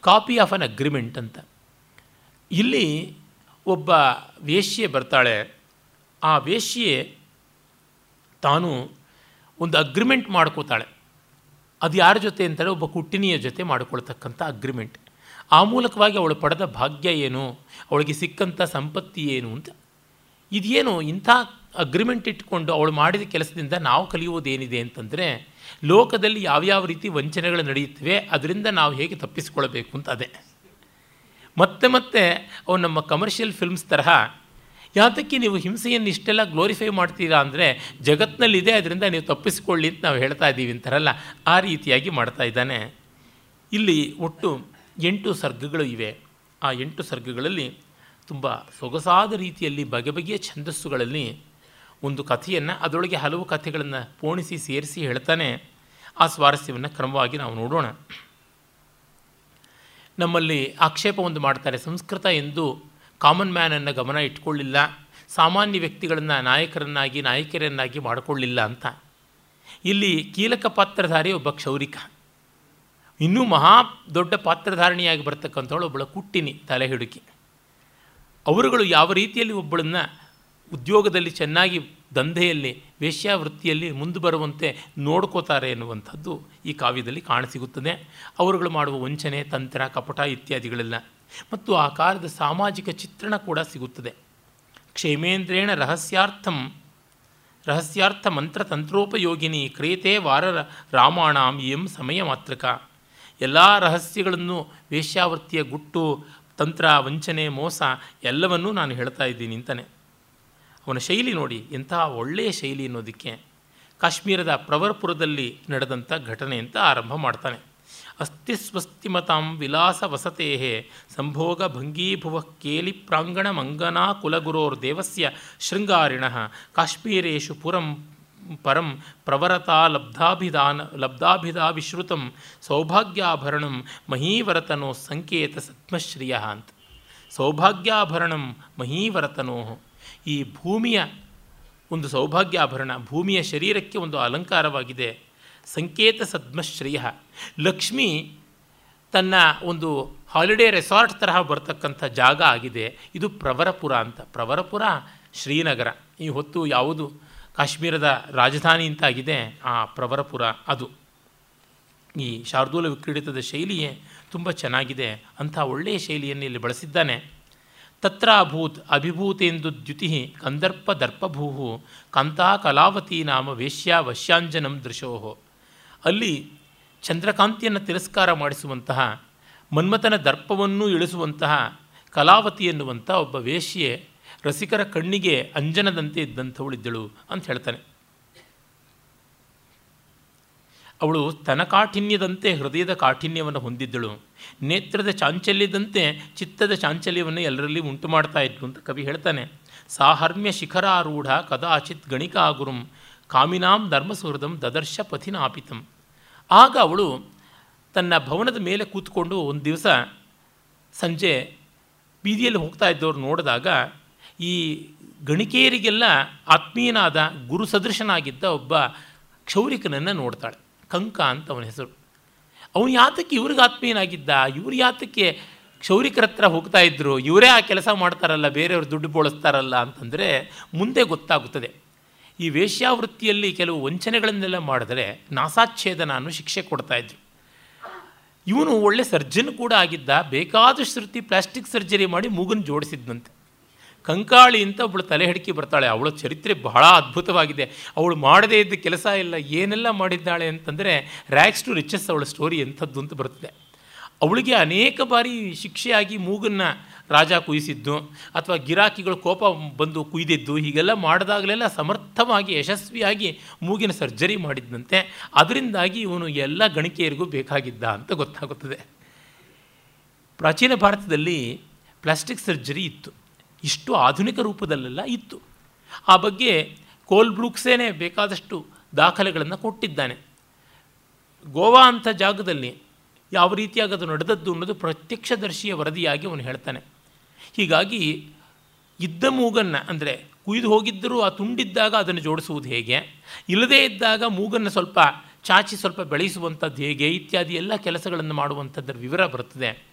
ಕಾಪಿ ಆಫ್ ಅನ್ ಅಗ್ರಿಮೆಂಟ್ ಅಂತ. ಇಲ್ಲಿ ಒಬ್ಬ ವೇಶ್ಯೆ ಬರ್ತಾಳೆ. ಆ ವೇಶ್ಯೆ ತಾನು ಒಂದು ಅಗ್ರಿಮೆಂಟ್ ಮಾಡ್ಕೋತಾಳೆ. ಅದು ಯಾರ ಜೊತೆ ಅಂತಾರೆ ಒಬ್ಬ ಕುಟ್ಟಿನಿಯ ಜೊತೆ ಮಾಡಿಕೊಳ್ತಕ್ಕಂಥ ಅಗ್ರಿಮೆಂಟ್ ಆ ಮೂಲಕವಾಗಿ ಅವಳು ಪಡೆದ ಭಾಗ್ಯ ಏನು? ಅವಳಿಗೆ ಸಿಕ್ಕಂಥ ಸಂಪತ್ತಿ ಏನು ಅಂತ. ಇದೇನು ಇಂಥ ಅಗ್ರಿಮೆಂಟ್ ಇಟ್ಕೊಂಡು ಅವಳು ಮಾಡಿದ ಕೆಲಸದಿಂದ ನಾವು ಕಲಿಯುವುದೇನಿದೆ ಅಂತಂದರೆ, ಲೋಕದಲ್ಲಿ ಯಾವ್ಯಾವ ರೀತಿ ವಂಚನೆಗಳು ನಡೆಯುತ್ತವೆ, ಅದರಿಂದ ನಾವು ಹೇಗೆ ತಪ್ಪಿಸಿಕೊಳ್ಳಬೇಕು ಅಂತ ಅದೇ. ಮತ್ತೆ ಮತ್ತೆ ಅವು ನಮ್ಮ ಕಮರ್ಷಿಯಲ್ ಫಿಲ್ಮ್ಸ್ ತರಹ, ಯಾತಕ್ಕೆ ನೀವು ಹಿಂಸೆಯನ್ನು ಇಷ್ಟೆಲ್ಲ ಗ್ಲೋರಿಫೈ ಮಾಡ್ತೀರಾ ಅಂದರೆ ಜಗತ್ತಿನಲ್ಲಿದೆ ಅದರಿಂದ ನೀವು ತಪ್ಪಿಸಿಕೊಳ್ಳಿ ಅಂತ ನಾವು ಹೇಳ್ತಾ ಇದ್ದೀವಿ ಅಂತಾರಲ್ಲ, ಆ ರೀತಿಯಾಗಿ ಮಾಡ್ತಾ ಇದ್ದಾನೆ. ಇಲ್ಲಿ ಒಟ್ಟು ಎಂಟು ಸರ್ಗಗಳು ಇವೆ. ಆ ಎಂಟು ಸರ್ಗಗಳಲ್ಲಿ ತುಂಬ ಸೊಗಸಾದ ರೀತಿಯಲ್ಲಿ ಬಗೆ ಬಗೆಯ ಛಂದಸ್ಸುಗಳಲ್ಲಿ ಒಂದು ಕಥೆಯನ್ನು ಅದರೊಳಗೆ ಹಲವು ಕಥೆಗಳನ್ನು ಪೋಣಿಸಿ, ಸೇರಿಸಿ ಹೇಳ್ತಾನೆ. ಆ ಸ್ವಾರಸ್ಯವನ್ನು ಕ್ರಮವಾಗಿ ನಾವು ನೋಡೋಣ. ನಮ್ಮಲ್ಲಿ ಆಕ್ಷೇಪ ಒಂದು ಮಾಡ್ತಾರೆ. ಸಂಸ್ಕೃತ ಎಂದು ಕಾಮನ್ ಮ್ಯಾನನ್ನು ಗಮನ ಇಟ್ಕೊಳ್ಳಿಲ್ಲ. ಸಾಮಾನ್ಯ ವ್ಯಕ್ತಿಗಳನ್ನು ನಾಯಕರನ್ನಾಗಿ, ನಾಯಕಿಯರನ್ನಾಗಿ ಮಾಡಿಕೊಳ್ಳಿಲ್ಲ ಅಂತ. ಇಲ್ಲಿ ಕೀಲಕ ಪಾತ್ರಧಾರಿ ಒಬ್ಬ ಕ್ಷೌರಿಕ. ಇನ್ನೂ ಮಹಾ ದೊಡ್ಡ ಪಾತ್ರಧಾರಣಿಯಾಗಿ ಬರ್ತಕ್ಕಂಥವಳು ಒಬ್ಬಳ ಕುಟ್ಟಿನಿ, ತಲೆ ಹಿಡುಕಿ. ಅವರುಗಳು ಯಾವ ರೀತಿಯಲ್ಲಿ ಒಬ್ಬಳನ್ನು ಉದ್ಯೋಗದಲ್ಲಿ ಚೆನ್ನಾಗಿ ದಂಧೆಯಲ್ಲಿ, ವೇಶ್ಯಾವೃತ್ತಿಯಲ್ಲಿ ಮುಂದೆ ಬರುವಂತೆ ನೋಡ್ಕೋತಾರೆ ಎನ್ನುವಂಥದ್ದು ಈ ಕಾವ್ಯದಲ್ಲಿ ಕಾಣಸಿಗುತ್ತದೆ. ಅವರುಗಳು ಮಾಡುವ ವಂಚನೆ, ತಂತ್ರ, ಕಪಟ ಇತ್ಯಾದಿಗಳೆಲ್ಲ ಮತ್ತು ಆ ಕಾಲದ ಸಾಮಾಜಿಕ ಚಿತ್ರಣ ಕೂಡ ಸಿಗುತ್ತದೆ. ಕ್ಷೇಮೇಂದ್ರೇಣ ರಹಸ್ಯಾರ್ಥಂ, ರಹಸ್ಯಾರ್ಥ ಮಂತ್ರ ತಂತ್ರೋಪಯೋಗಿನಿ ಕ್ರಿಯತೆ ವಾರ ರಾಮಾಣಾಂ ಎಂ ಸಮಯ ಮಾತ್ರಕ. ಎಲ್ಲ ರಹಸ್ಯಗಳನ್ನು ವೇಶ್ಯಾವೃತ್ತಿಯ ಗುಟ್ಟು, ತಂತ್ರ, ವಂಚನೆ, ಮೋಸ ಎಲ್ಲವನ್ನೂ ನಾನು ಹೇಳ್ತಾ ಇದ್ದೀನಿ ಅಂತಾನೆ. ಅವನ ಶೈಲಿ ನೋಡಿ, ಎಂತಹ ಒಳ್ಳೆಯ ಶೈಲಿ ಅನ್ನೋದಕ್ಕೆ ಕಾಶ್ಮೀರದ ಪ್ರವರ್ಪುರದಲ್ಲಿ ನಡೆದಂಥ ಘಟನೆ ಅಂತ ಆರಂಭ ಮಾಡ್ತಾನೆ. ಅಸ್ತಿ ಸ್ವಸ್ತಿಮತಾಂ ವಿಲಾಸ ವಸತೆ ಸಂಭೋಗ ಭಂಗೀಭುವ ಕೇಲಿ ಪ್ರಾಂಗಣ ಮಂಗನಾ ಕುಲಗುರೋರ್ ದೇವಸ್ಯ ಶೃಂಗಾರಿಣ ಕಾಶ್ಮೀರೇಶು ಪುರಂ ಪರಂ ಪ್ರವರತಾ ಲಬ್ಧಾಭಿಧಾನ ಲಬ್ಧಾಭಿಧಾ ವಿಶ್ರುತಂ ಸೌಭಾಗ್ಯಾಭರಣಂ ಮಹೀವರತನೋ ಸಂಕೇತ ಸತ್ಮಶ್ರಿಯ ಅಂತ. ಸೌಭಾಗ್ಯಾಭರಣಂ ಮಹೀವರತನೋ ಈ ಭೂಮಿಯ ಒಂದು ಸೌಭಾಗ್ಯಾಭರಣ, ಭೂಮಿಯ ಶರೀರಕ್ಕೆ ಒಂದು ಅಲಂಕಾರವಾಗಿದೆ. ಸಂಕೇತ ಸದ್ಮಶ್ರೇಯ. ಲಕ್ಷ್ಮಿ ತನ್ನ ಒಂದು ಹಾಲಿಡೇ ರೆಸಾರ್ಟ್ ತರಹ ಬರ್ತಕ್ಕಂಥ ಜಾಗ ಆಗಿದೆ. ಇದು ಪ್ರವರಪುರ ಅಂತ. ಪ್ರವರಪುರ ಶ್ರೀನಗರ. ಈ ಹೊತ್ತು ಯಾವುದು ಕಾಶ್ಮೀರದ ರಾಜಧಾನಿ ಅಂತಾಗಿದೆ ಆ ಪ್ರವರಪುರ ಅದು. ಈ ಶಾರ್ದೂಲ ವಿಕ್ರೀಡಿತದ ಶೈಲಿಯೇ ತುಂಬ ಚೆನ್ನಾಗಿದೆ. ಅಂಥ ಒಳ್ಳೆಯ ಶೈಲಿಯನ್ನು ಇಲ್ಲಿ ಬಳಸಿದ್ದಾನೆ. ತತ್ರ ಅಭೂತ್ ಅಭಿಭೂತೇಂದು ದ್ಯುತಿ ಕಂದರ್ಪ ದರ್ಪಭೂ ಕಾಂತಾ ಕಲಾವತಿ ನಾಮ ವೇಶ್ಯ ವಶ್ಯಾಂಜನಂ ದೃಶೋ ಅಲ್ಲಿ ಚಂದ್ರಕಾಂತಿಯನ್ನು ತಿರಸ್ಕಾರ ಮಾಡಿಸುವಂತಹ, ಮನ್ಮಥನ ದರ್ಪವನ್ನು ಇಳಿಸುವಂತಹ ಕಲಾವತಿ ಎನ್ನುವಂಥ ಒಬ್ಬ ವೇಶ್ಯೆ ರಸಿಕರ ಕಣ್ಣಿಗೆ ಅಂಜನದಂತೆ ಇದ್ದಂಥವಳಿದ್ದಳು ಅಂತ ಹೇಳ್ತಾನೆ. ಅವಳು ತನ ಕಾಠಿನ್ಯದಂತೆ ಹೃದಯದ ಕಾಠಿನ್ಯವನ್ನು ಹೊಂದಿದ್ದಳು. ನೇತ್ರದ ಚಾಂಚಲ್ಯದಂತೆ ಚಿತ್ತದ ಚಾಂಚಲ್ಯವನ್ನು ಎಲ್ಲರಲ್ಲಿ ಉಂಟು ಮಾಡ್ತಾ ಅಂತ ಕವಿ ಹೇಳ್ತಾನೆ. ಸಾಹರ್ಮ್ಯ ಶಿಖರಾರೂಢ ಕದಾಚಿತ್ ಗಣಿಕಾ ಗುರುಂ ಕಾಮಿನಾಂ ಧರ್ಮಸುಹೃದಂ ದದರ್ಶ ಪಥಿನಾಪಿತಂ. ಆಗ ಅವಳು ತನ್ನ ಭವನದ ಮೇಲೆ ಕೂತ್ಕೊಂಡು ಒಂದು ದಿವಸ ಸಂಜೆ ಬೀದಿಯಲ್ಲಿ ಹೋಗ್ತಾ ಇದ್ದವ್ರು ನೋಡಿದಾಗ ಈ ಗಣಿಕೆಯರಿಗೆಲ್ಲ ಆತ್ಮೀಯನಾದ ಗುರು ಸದೃಶನಾಗಿದ್ದ ಒಬ್ಬ ಕ್ಷೌರಿಕನನ್ನು ನೋಡ್ತಾಳೆ. ಕಂಕ ಅಂತ ಅವನ ಹೆಸರು. ಅವನು ಯಾತಕ್ಕೆ ಇವ್ರಿಗೆ ಆತ್ಮೀಯನಾಗಿದ್ದ? ಇವ್ರು ಯಾತಕ್ಕೆ ಕ್ಷೌರಿಕರ ಹತ್ರ ಹೋಗ್ತಾ ಇದ್ರು? ಇವರೇ ಆ ಕೆಲಸ ಮಾಡ್ತಾರಲ್ಲ, ಬೇರೆಯವ್ರು ದುಡ್ಡು ಬೋಳಿಸ್ತಾರಲ್ಲ ಅಂತಂದರೆ ಮುಂದೆ ಗೊತ್ತಾಗುತ್ತದೆ. ಈ ವೇಶ್ಯಾವೃತ್ತಿಯಲ್ಲಿ ಕೆಲವು ವಂಚನೆಗಳನ್ನೆಲ್ಲ ಮಾಡಿದರೆ ನಾಸಾಚ್ಛೇದನ ಅನ್ನೋ ಶಿಕ್ಷೆ ಕೊಡ್ತಾಯಿದ್ರು ಇವನು ಒಳ್ಳೆ ಸರ್ಜನ್ ಕೂಡ ಆಗಿದ್ದ, ಬೇಕಾದಷ್ಟು ಶ್ರುತಿ ಪ್ಲಾಸ್ಟಿಕ್ ಸರ್ಜರಿ ಮಾಡಿ ಮೂಗನ್ನು ಜೋಡಿಸಿದ್ನಂತೆ. ಕಂಕಾಳಿ ಅಂತ ಒಬ್ಬಳು ತಲೆ ಹಿಡಕಿ ಬರ್ತಾಳೆ. ಅವಳ ಚರಿತ್ರೆ ಬಹಳ ಅದ್ಭುತವಾಗಿದೆ. ಅವಳು ಮಾಡದೇ ಇದ್ದ ಕೆಲಸ ಇಲ್ಲ, ಏನೆಲ್ಲ ಮಾಡಿದ್ದಾಳೆ ಅಂತಂದರೆ ರ್ಯಾಕ್ಸ್ ಟು ರಿಚಸ್ ಅವಳ ಸ್ಟೋರಿ ಎಂಥದ್ದು ಅಂತ ಬರ್ತದೆ ಅವಳಿಗೆ ಅನೇಕ ಬಾರಿ ಶಿಕ್ಷೆಯಾಗಿ ಮೂಗನ್ನು ರಾಜ ಕುಯಿಸಿದ್ದು, ಅಥವಾ ಗಿರಾಕಿಗಳು ಕೋಪ ಬಂದು ಕುಯ್ದಿದ್ದು, ಹೀಗೆಲ್ಲ ಮಾಡಿದಾಗಲೆಲ್ಲ ಸಮರ್ಥವಾಗಿ, ಯಶಸ್ವಿಯಾಗಿ ಮೂಗಿನ ಸರ್ಜರಿ ಮಾಡಿದ್ದಂತೆ ಅದರಿಂದಾಗಿ ಇವನು ಎಲ್ಲ ಗಣಿಕೆಯರಿಗೂ ಬೇಕಾಗಿದ್ದ ಅಂತ ಗೊತ್ತಾಗುತ್ತದೆ. ಪ್ರಾಚೀನ ಭಾರತದಲ್ಲಿ ಪ್ಲಾಸ್ಟಿಕ್ ಸರ್ಜರಿ ಇತ್ತು. ಇಷ್ಟು ಆಧುನಿಕ ರೂಪದಲ್ಲೆಲ್ಲ ಇತ್ತು. ಆ ಬಗ್ಗೆ ಕೋಲ್ ಬ್ರೂಕ್ಸೇನೆ ಬೇಕಾದಷ್ಟು ದಾಖಲೆಗಳನ್ನು ಕೊಟ್ಟಿದ್ದಾನೆ. ಗೋವಾ ಅಂಥ ಜಾಗದಲ್ಲಿ ಯಾವ ರೀತಿಯಾಗಿ ಅದು ನಡೆದದ್ದು ಅನ್ನೋದು ಪ್ರತ್ಯಕ್ಷದರ್ಶಿಯ ವರದಿಯಾಗಿ ಅವನು ಹೇಳ್ತಾನೆ. ಹೀಗಾಗಿ ಇದ್ದ ಮೂಗನ್ನು ಅಂದರೆ ಕುಯ್ದು ಹೋಗಿದ್ದರೂ ಆ ತುಂಡಿದ್ದಾಗ ಅದನ್ನು ಜೋಡಿಸುವುದು ಹೇಗೆ? ಇಲ್ಲದೇ ಇದ್ದಾಗ ಮೂಗನ್ನು ಸ್ವಲ್ಪ ಚಾಚಿ ಸ್ವಲ್ಪ ಬೆಳೆಸುವಂಥದ್ದು ಹೇಗೆ? ಇತ್ಯಾದಿ ಎಲ್ಲ ಕೆಲಸಗಳನ್ನು ಮಾಡುವಂಥದ್ದರ ವಿವರ ಬರುತ್ತದೆ.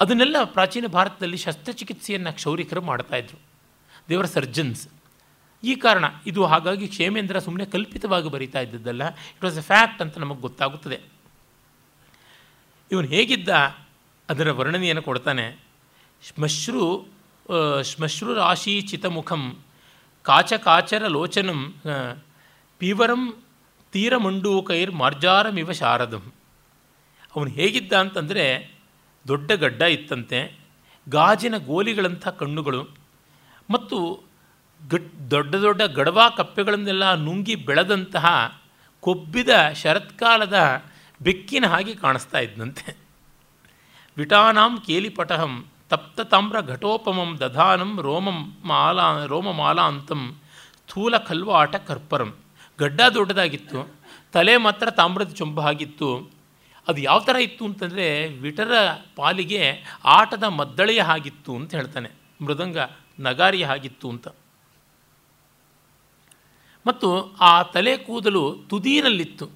ಅದನ್ನೆಲ್ಲ ಪ್ರಾಚೀನ ಭಾರತದಲ್ಲಿ ಶಸ್ತ್ರಚಿಕಿತ್ಸೆಯನ್ನು ಕ್ಷೌರಿಕರು ಮಾಡ್ತಾಯಿದ್ರು ದೇವರ ಸರ್ಜನ್ಸ್ ಈ ಕಾರಣ ಇದು ಹಾಗಾಗಿ ಕ್ಷೇಮೇಂದ್ರ ಸುಮ್ಮನೆ ಕಲ್ಪಿತವಾಗಿ ಬರೀತಾ ಇದ್ದದ್ದಲ್ಲ. ಇಟ್ ವಾಸ್ ಎ ಫ್ಯಾಕ್ಟ್ ಅಂತ ನಮಗೆ ಗೊತ್ತಾಗುತ್ತದೆ. ಇವನು ಹೇಗಿದ್ದ ಅದರ ವರ್ಣನೆಯನ್ನು ಕೊಡ್ತಾನೆ. ಶ್ಮಶ್ರು ಶ್ಮಶ್ರು ರಾಶಿ ಚಿತಮುಖಂ, ಕಾಚ ಕಾಚರ ಲೋಚನಂ ಪೀವರಂ ತೀರಮಂಡೂಕೈರ್ ಮಾರ್ಜಾರಮಿವ ಶಾರದಂ. ಅವನು ಹೇಗಿದ್ದ ಅಂತಂದರೆ ದೊಡ್ಡ ಗಡ್ಡ ಇತ್ತಂತೆ, ಗಾಜಿನ ಗೋಲಿಗಳಂಥ ಕಣ್ಣುಗಳು ಮತ್ತು ಗಟ್ ದೊಡ್ಡ ದೊಡ್ಡ ಗಡವಾ ಕಪ್ಪೆಗಳನ್ನೆಲ್ಲ ನುಂಗಿ ಬೆಳೆದಂತಹ ಕೊಬ್ಬಿದ ಶರತ್ಕಾಲದ ಬೆಕ್ಕಿನ ಹಾಗೆ ಕಾಣಿಸ್ತಾ ಇದ್ದಂತೆ. ವಿಟಾನಾಂ ಕೇಲಿಪಟಹಂ ತಪ್ತ ತಾಮ್ರ ಘಟೋಪಮಂ ದಧಾನಂ ರೋಮಂ ಮಾಲಾ ರೋಮಮಾಲಾಂತಂ ಸ್ಥೂಲ ಕಲ್ವಾಟ ಕರ್ಪರಂ. ಗಡ್ಡ ದೊಡ್ಡದಾಗಿತ್ತು, ತಲೆ ಮಾತ್ರ ತಾಮ್ರದ ಚೊಂಬ ಆಗಿತ್ತು ಅದು ಯಾವ ಥರ ಇತ್ತು ಅಂತಂದರೆ ವಿಟರ ಪಾಲಿಗೆ ಆಟದ ಮದ್ದಳೆಯ ಹಾಗಿತ್ತು ಅಂತ ಹೇಳ್ತಾನೆ, ಮೃದಂಗ ನಗಾರಿಯ ಹಾಗಿತ್ತು ಅಂತ. ಮತ್ತು ಆ ತಲೆ ಕೂದಲು ತುದೀನಲ್ಲಿತ್ತು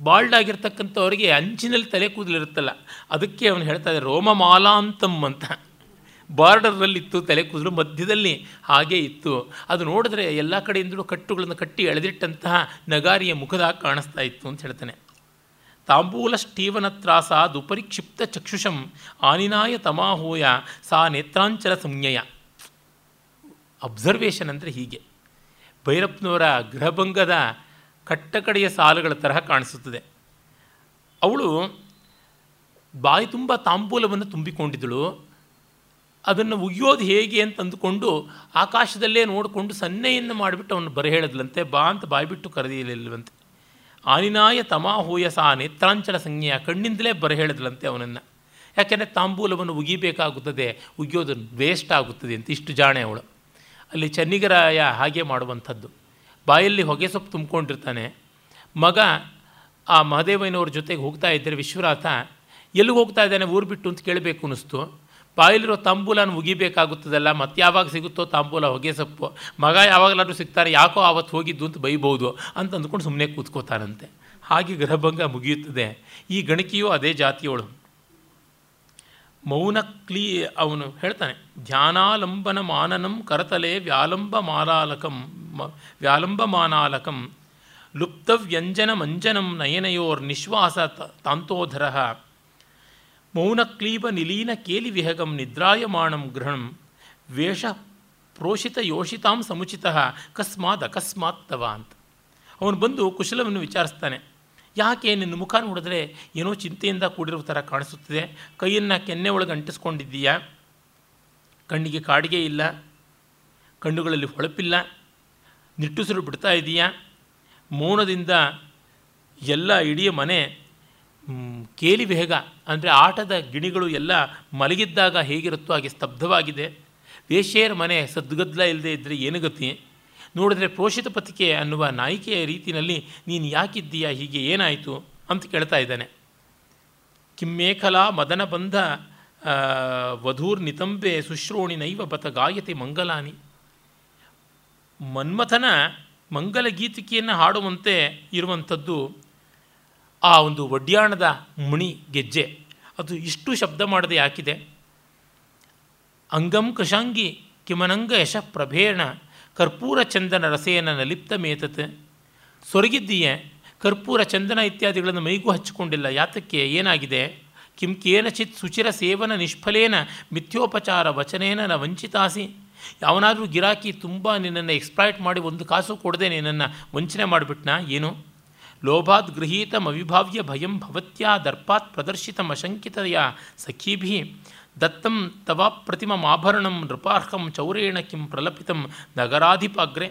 ಬಾಲ್ಡ್ ಆಗಿರ್ತಕ್ಕಂಥವ್ರಿಗೆ ಅಂಚಿನಲ್ಲಿ ತಲೆ ಕೂದಲಿರುತ್ತಲ್ಲ ಅದಕ್ಕೆ ಅವನು ಹೇಳ್ತಾ ಇದ್ದಾರೆ ರೋಮಮಾಲಾಂತಮ್ ಅಂತ. ಬಾರ್ಡರ್ನಲ್ಲಿತ್ತು, ತಲೆ ಕೂದಲು ಮಧ್ಯದಲ್ಲಿ ಹಾಗೇ ಇತ್ತು. ಅದು ನೋಡಿದ್ರೆ ಎಲ್ಲ ಕಡೆಯಿಂದಲೂ ಕಟ್ಟುಗಳನ್ನು ಕಟ್ಟಿ ಎಳೆದಿಟ್ಟಂತಹ ನಗಾರಿಯ ಮುಖದ ಕಾಣಿಸ್ತಾ ಇತ್ತು ಅಂತ ಹೇಳ್ತಾನೆ. ತಾಂಬೂಲ ಸ್ಟೀವನ ತ್ರಾಸ ದುಪರಿಕ್ಷಿಪ್ತ ಚಕ್ಷುಷಂ ಆನಿನಾಯ ತಮಾಹೋಯ, ಸಾ ನೇತ್ರಾಂಚಲ ಸಂಜ್ಞೆಯ. ಅಬ್ಸರ್ವೇಷನ್ ಅಂದರೆ ಹೀಗೆ. ಭೈರಪ್ಪನವರ ಗೃಹಭಂಗದ ಕಟ್ಟಕಡೆಯ ಸಾಲುಗಳ ತರಹ ಕಾಣಿಸುತ್ತದೆ. ಅವಳು ಬಾಯಿ ತುಂಬ ತಾಂಬೂಲವನ್ನು ತುಂಬಿಕೊಂಡಿದ್ದಳು. ಅದನ್ನು ಉಗಿಯೋದು ಹೇಗೆ ಅಂತ ಅಂದುಕೊಂಡು ಆಕಾಶದಲ್ಲೇ ನೋಡಿಕೊಂಡು ಸನ್ನೆಯನ್ನು ಮಾಡಿಬಿಟ್ಟು ಅವನು ಬರ ಹೇಳಿದ್ಲಂತೆ, ಬಾ ಅಂತ ಬಾಯ್ಬಿಟ್ಟು ಕರೆದಿಲ್ಲವಂತೆ ಆನಿನಾಯ ತಮಾಹೂಯಸ ನೇತ್ರಾಂಚಲ ಸಂಜ್ಞೆಯ ಕಣ್ಣಿಂದಲೇ ಬರ ಹೇಳಿದ್ಲಂತೆ ಅವನನ್ನು. ಯಾಕೆಂದರೆ ತಾಂಬೂಲವನ್ನು ಉಗಿಬೇಕಾಗುತ್ತದೆ, ಉಗಿಯೋದು ವೇಸ್ಟ್ ಆಗುತ್ತದೆ ಅಂತ ಇಷ್ಟು ಜಾಣೆ ಅವಳು. ಅಲ್ಲಿ ಚನ್ನಿಗರಾಯ ಹಾಗೆ ಮಾಡುವಂಥದ್ದು. ಬಾಯಲ್ಲಿ ಹೊಗೆ ಸೊಪ್ಪು ತುಂಬಿಕೊಂಡಿರ್ತಾನೆ. ಮಗ ಆ ಮಹದೇವಯ್ಯನವ್ರ ಜೊತೆಗೆ ಹೋಗ್ತಾ ಇದ್ದರೆ ವಿಶ್ವನಾಥ, ಎಲ್ಲಿಗೆ ಹೋಗ್ತಾ ಇದ್ದಾನೆ ಊರು ಬಿಟ್ಟು ಅಂತ ಕೇಳಬೇಕು ಅನ್ನಿಸ್ತು. ಬಾಯಲ್ಲಿರೋ ತಾಂಬೂಲನ ಮುಗಿಬೇಕಾಗುತ್ತದಲ್ಲ ಮತ್ತೆ ಯಾವಾಗ ಸಿಗುತ್ತೋ ತಾಂಬೂಲ ಹೊಗೆ ಸೊಪ್ಪು. ಮಗ ಯಾವಾಗಲಾದರೂ ಸಿಗ್ತಾರೆ, ಯಾಕೋ ಆವತ್ತು ಹೋಗಿದ್ದು ಅಂತ ಬೈಬೋದು ಅಂತ ಅಂದ್ಕೊಂಡು ಸುಮ್ಮನೆ ಕೂತ್ಕೋತಾನಂತೆ. ಹಾಗೆ ಗೃಹಭಂಗ ಮುಗಿಯುತ್ತದೆ. ಈ ಗಣಕಿಯು ಅದೇ ಜಾತಿಯವಳು. ಮೌನ ಕ್ಲೀ, ಅವನು ಹೇಳ್ತಾನೆ ಧ್ಯಾನಾಲಂಬನ ಮಾನನಂ ಕರತಲೆ ವ್ಯಾಲಂಬ ಮಾಲಾಲಕಂ ವ್ಯಾಲಂಬ ಮಾನಾಲಕಂ ಲುಪ್ತವ್ಯಂಜನ ಮಂಜನಂ ನಯನಯೋರ್ ನಿಶ್ವಾಸ ತಾಂತೋಧರ. ಮೌನಕ್ಲೀಬ ನಿಲೀನ ಕೇಲಿ ವಿಹಗಂ ನಿದ್ರಾಯಮಾಣಂ ಗೃಹಣಂ ವೇಷ ಪ್ರೋಷಿತ ಯೋಷಿತಾಂ ಸಮುಚಿತ ಕಸ್ಮಾತ್ ಅಕಸ್ಮಾತ್ ತವ ಅಂತ ಅವನು ಬಂದು ಕುಶಲವನ್ನು ವಿಚಾರಿಸ್ತಾನೆ. ಯಾಕೆ ನಿನ್ನ ಮುಖ ನೋಡಿದ್ರೆ ಏನೋ ಚಿಂತೆಯಿಂದ ಕೂಡಿರುವ ಥರ ಕಾಣಿಸುತ್ತದೆ? ಕೈಯನ್ನು ಕೆನ್ನೆ ಒಳಗೆ ಅಂಟಿಸ್ಕೊಂಡಿದ್ದೀಯಾ? ಕಣ್ಣಿಗೆ ಕಾಡಿಗೆ ಇಲ್ಲ. ಕಣ್ಣುಗಳಲ್ಲಿ ಹೊಳಪಿಲ್ಲ. ನಿಟ್ಟುಸಿರು ಬಿಡ್ತಾ ಇದೆಯಾ? ಮೌನದಿಂದ ಎಲ್ಲ ಇಡೀ ಮನೆ ಕೇಲಿ ಬೇಗ. ಅಂದರೆ ಆಟದ ಗಿಣಿಗಳು ಎಲ್ಲ ಮಲಗಿದ್ದಾಗ ಹೇಗಿರುತ್ತೋ ಹಾಗೆ ಸ್ತಬ್ಧವಾಗಿದೆ. ವೇಶ್ಯೆಯರ ಮನೆ ಸದ್ಗದ್ಲ ಇಲ್ಲದೆ ಇದ್ದರೆ ಏನು ಗತಿ? ನೋಡಿದ್ರೆ ಪ್ರೋಷಿತ ಪತಿಕೆ ಅನ್ನುವ ನಾಯಿಕೆಯ ರೀತಿಯಲ್ಲಿ ನೀನು ಯಾಕಿದ್ದೀಯಾ, ಹೀಗೆ ಏನಾಯಿತು ಅಂತ ಕೇಳ್ತಾ ಇದ್ದಾನೆ. ಕಿಮ್ಮೇಖಲಾ ಮದನ ಬಂಧ ವಧೂರ್ ನಿತಂಬೆ ಸುಶ್ರೋಣಿ ನೈವ ಬತ ಗಾಯತಿ ಮಂಗಲಾನಿ. ಮನ್ಮಥನ ಮಂಗಲ ಗೀತಿಕೆಯನ್ನು ಹಾಡುವಂತೆ ಇರುವಂಥದ್ದು ಆ ಒಂದು ಒಡ್ಯಾಣದ ಮುಣಿ ಗೆಜ್ಜೆ, ಅದು ಇಷ್ಟು ಶಬ್ದ ಮಾಡದೆ ಯಾಕಿದೆ? ಅಂಗಂ ಕಶಾಂಗಿ ಕಿಮನಂಗ ಯಶ ಪ್ರಭೇಣ, ಕರ್ಪೂರ ಚಂದನ ರಸೇನ ನಲಿಪ್ತ ಮೇತತ್. ಸೊರಗಿದ್ದೀಯೆ, ಕರ್ಪೂರ ಚಂದನ ಇತ್ಯಾದಿಗಳನ್ನು ಮೈಗೂ ಹಚ್ಚಿಕೊಂಡಿಲ್ಲ, ಯಾತಕ್ಕೆ, ಏನಾಗಿದೆ? ಕಿಂ ಕೇನಚಿತ್ ಸುಚಿರ ಸೇವನ ನಿಷ್ಫಲೇನ, ಮಿಥ್ಯೋಪಚಾರ ವಚನೇನ ನ ವಂಚಿತಾಸಿ. ಯಾವನಾದರೂ ಗಿರಾಕಿ ತುಂಬ ನಿನ್ನನ್ನು ಎಕ್ಸ್ಪ್ಲಾಯ್ಟ್ ಮಾಡಿ ಒಂದು ಕಾಸು ಕೊಡದೆ ನಿನ್ನನ್ನು ವಂಚನೆ ಮಾಡಿಬಿಟ್ನಾ, ಏನು? ಲೋಭಾತ್ ಗೃಹೀತಂ ಅವಿಭಾವ್ಯ ಭಯಂ ಭವತ್ಯಾ ದರ್ಪಾತ್ ಪ್ರದರ್ಶಿತಂ ಅಶಂಕಿತಯ ಸಖೀಭಿ. ದತ್ತಂ ತವಾಪ್ರತಿಮಮಾಭರಣಂ ನೃಪಾರ್ಹಂ ಚೌರೇಣ ಕಿಂ ಪ್ರಲಪಿತಂ ನಗರಾಧಿಪಾಗ್ರೆ.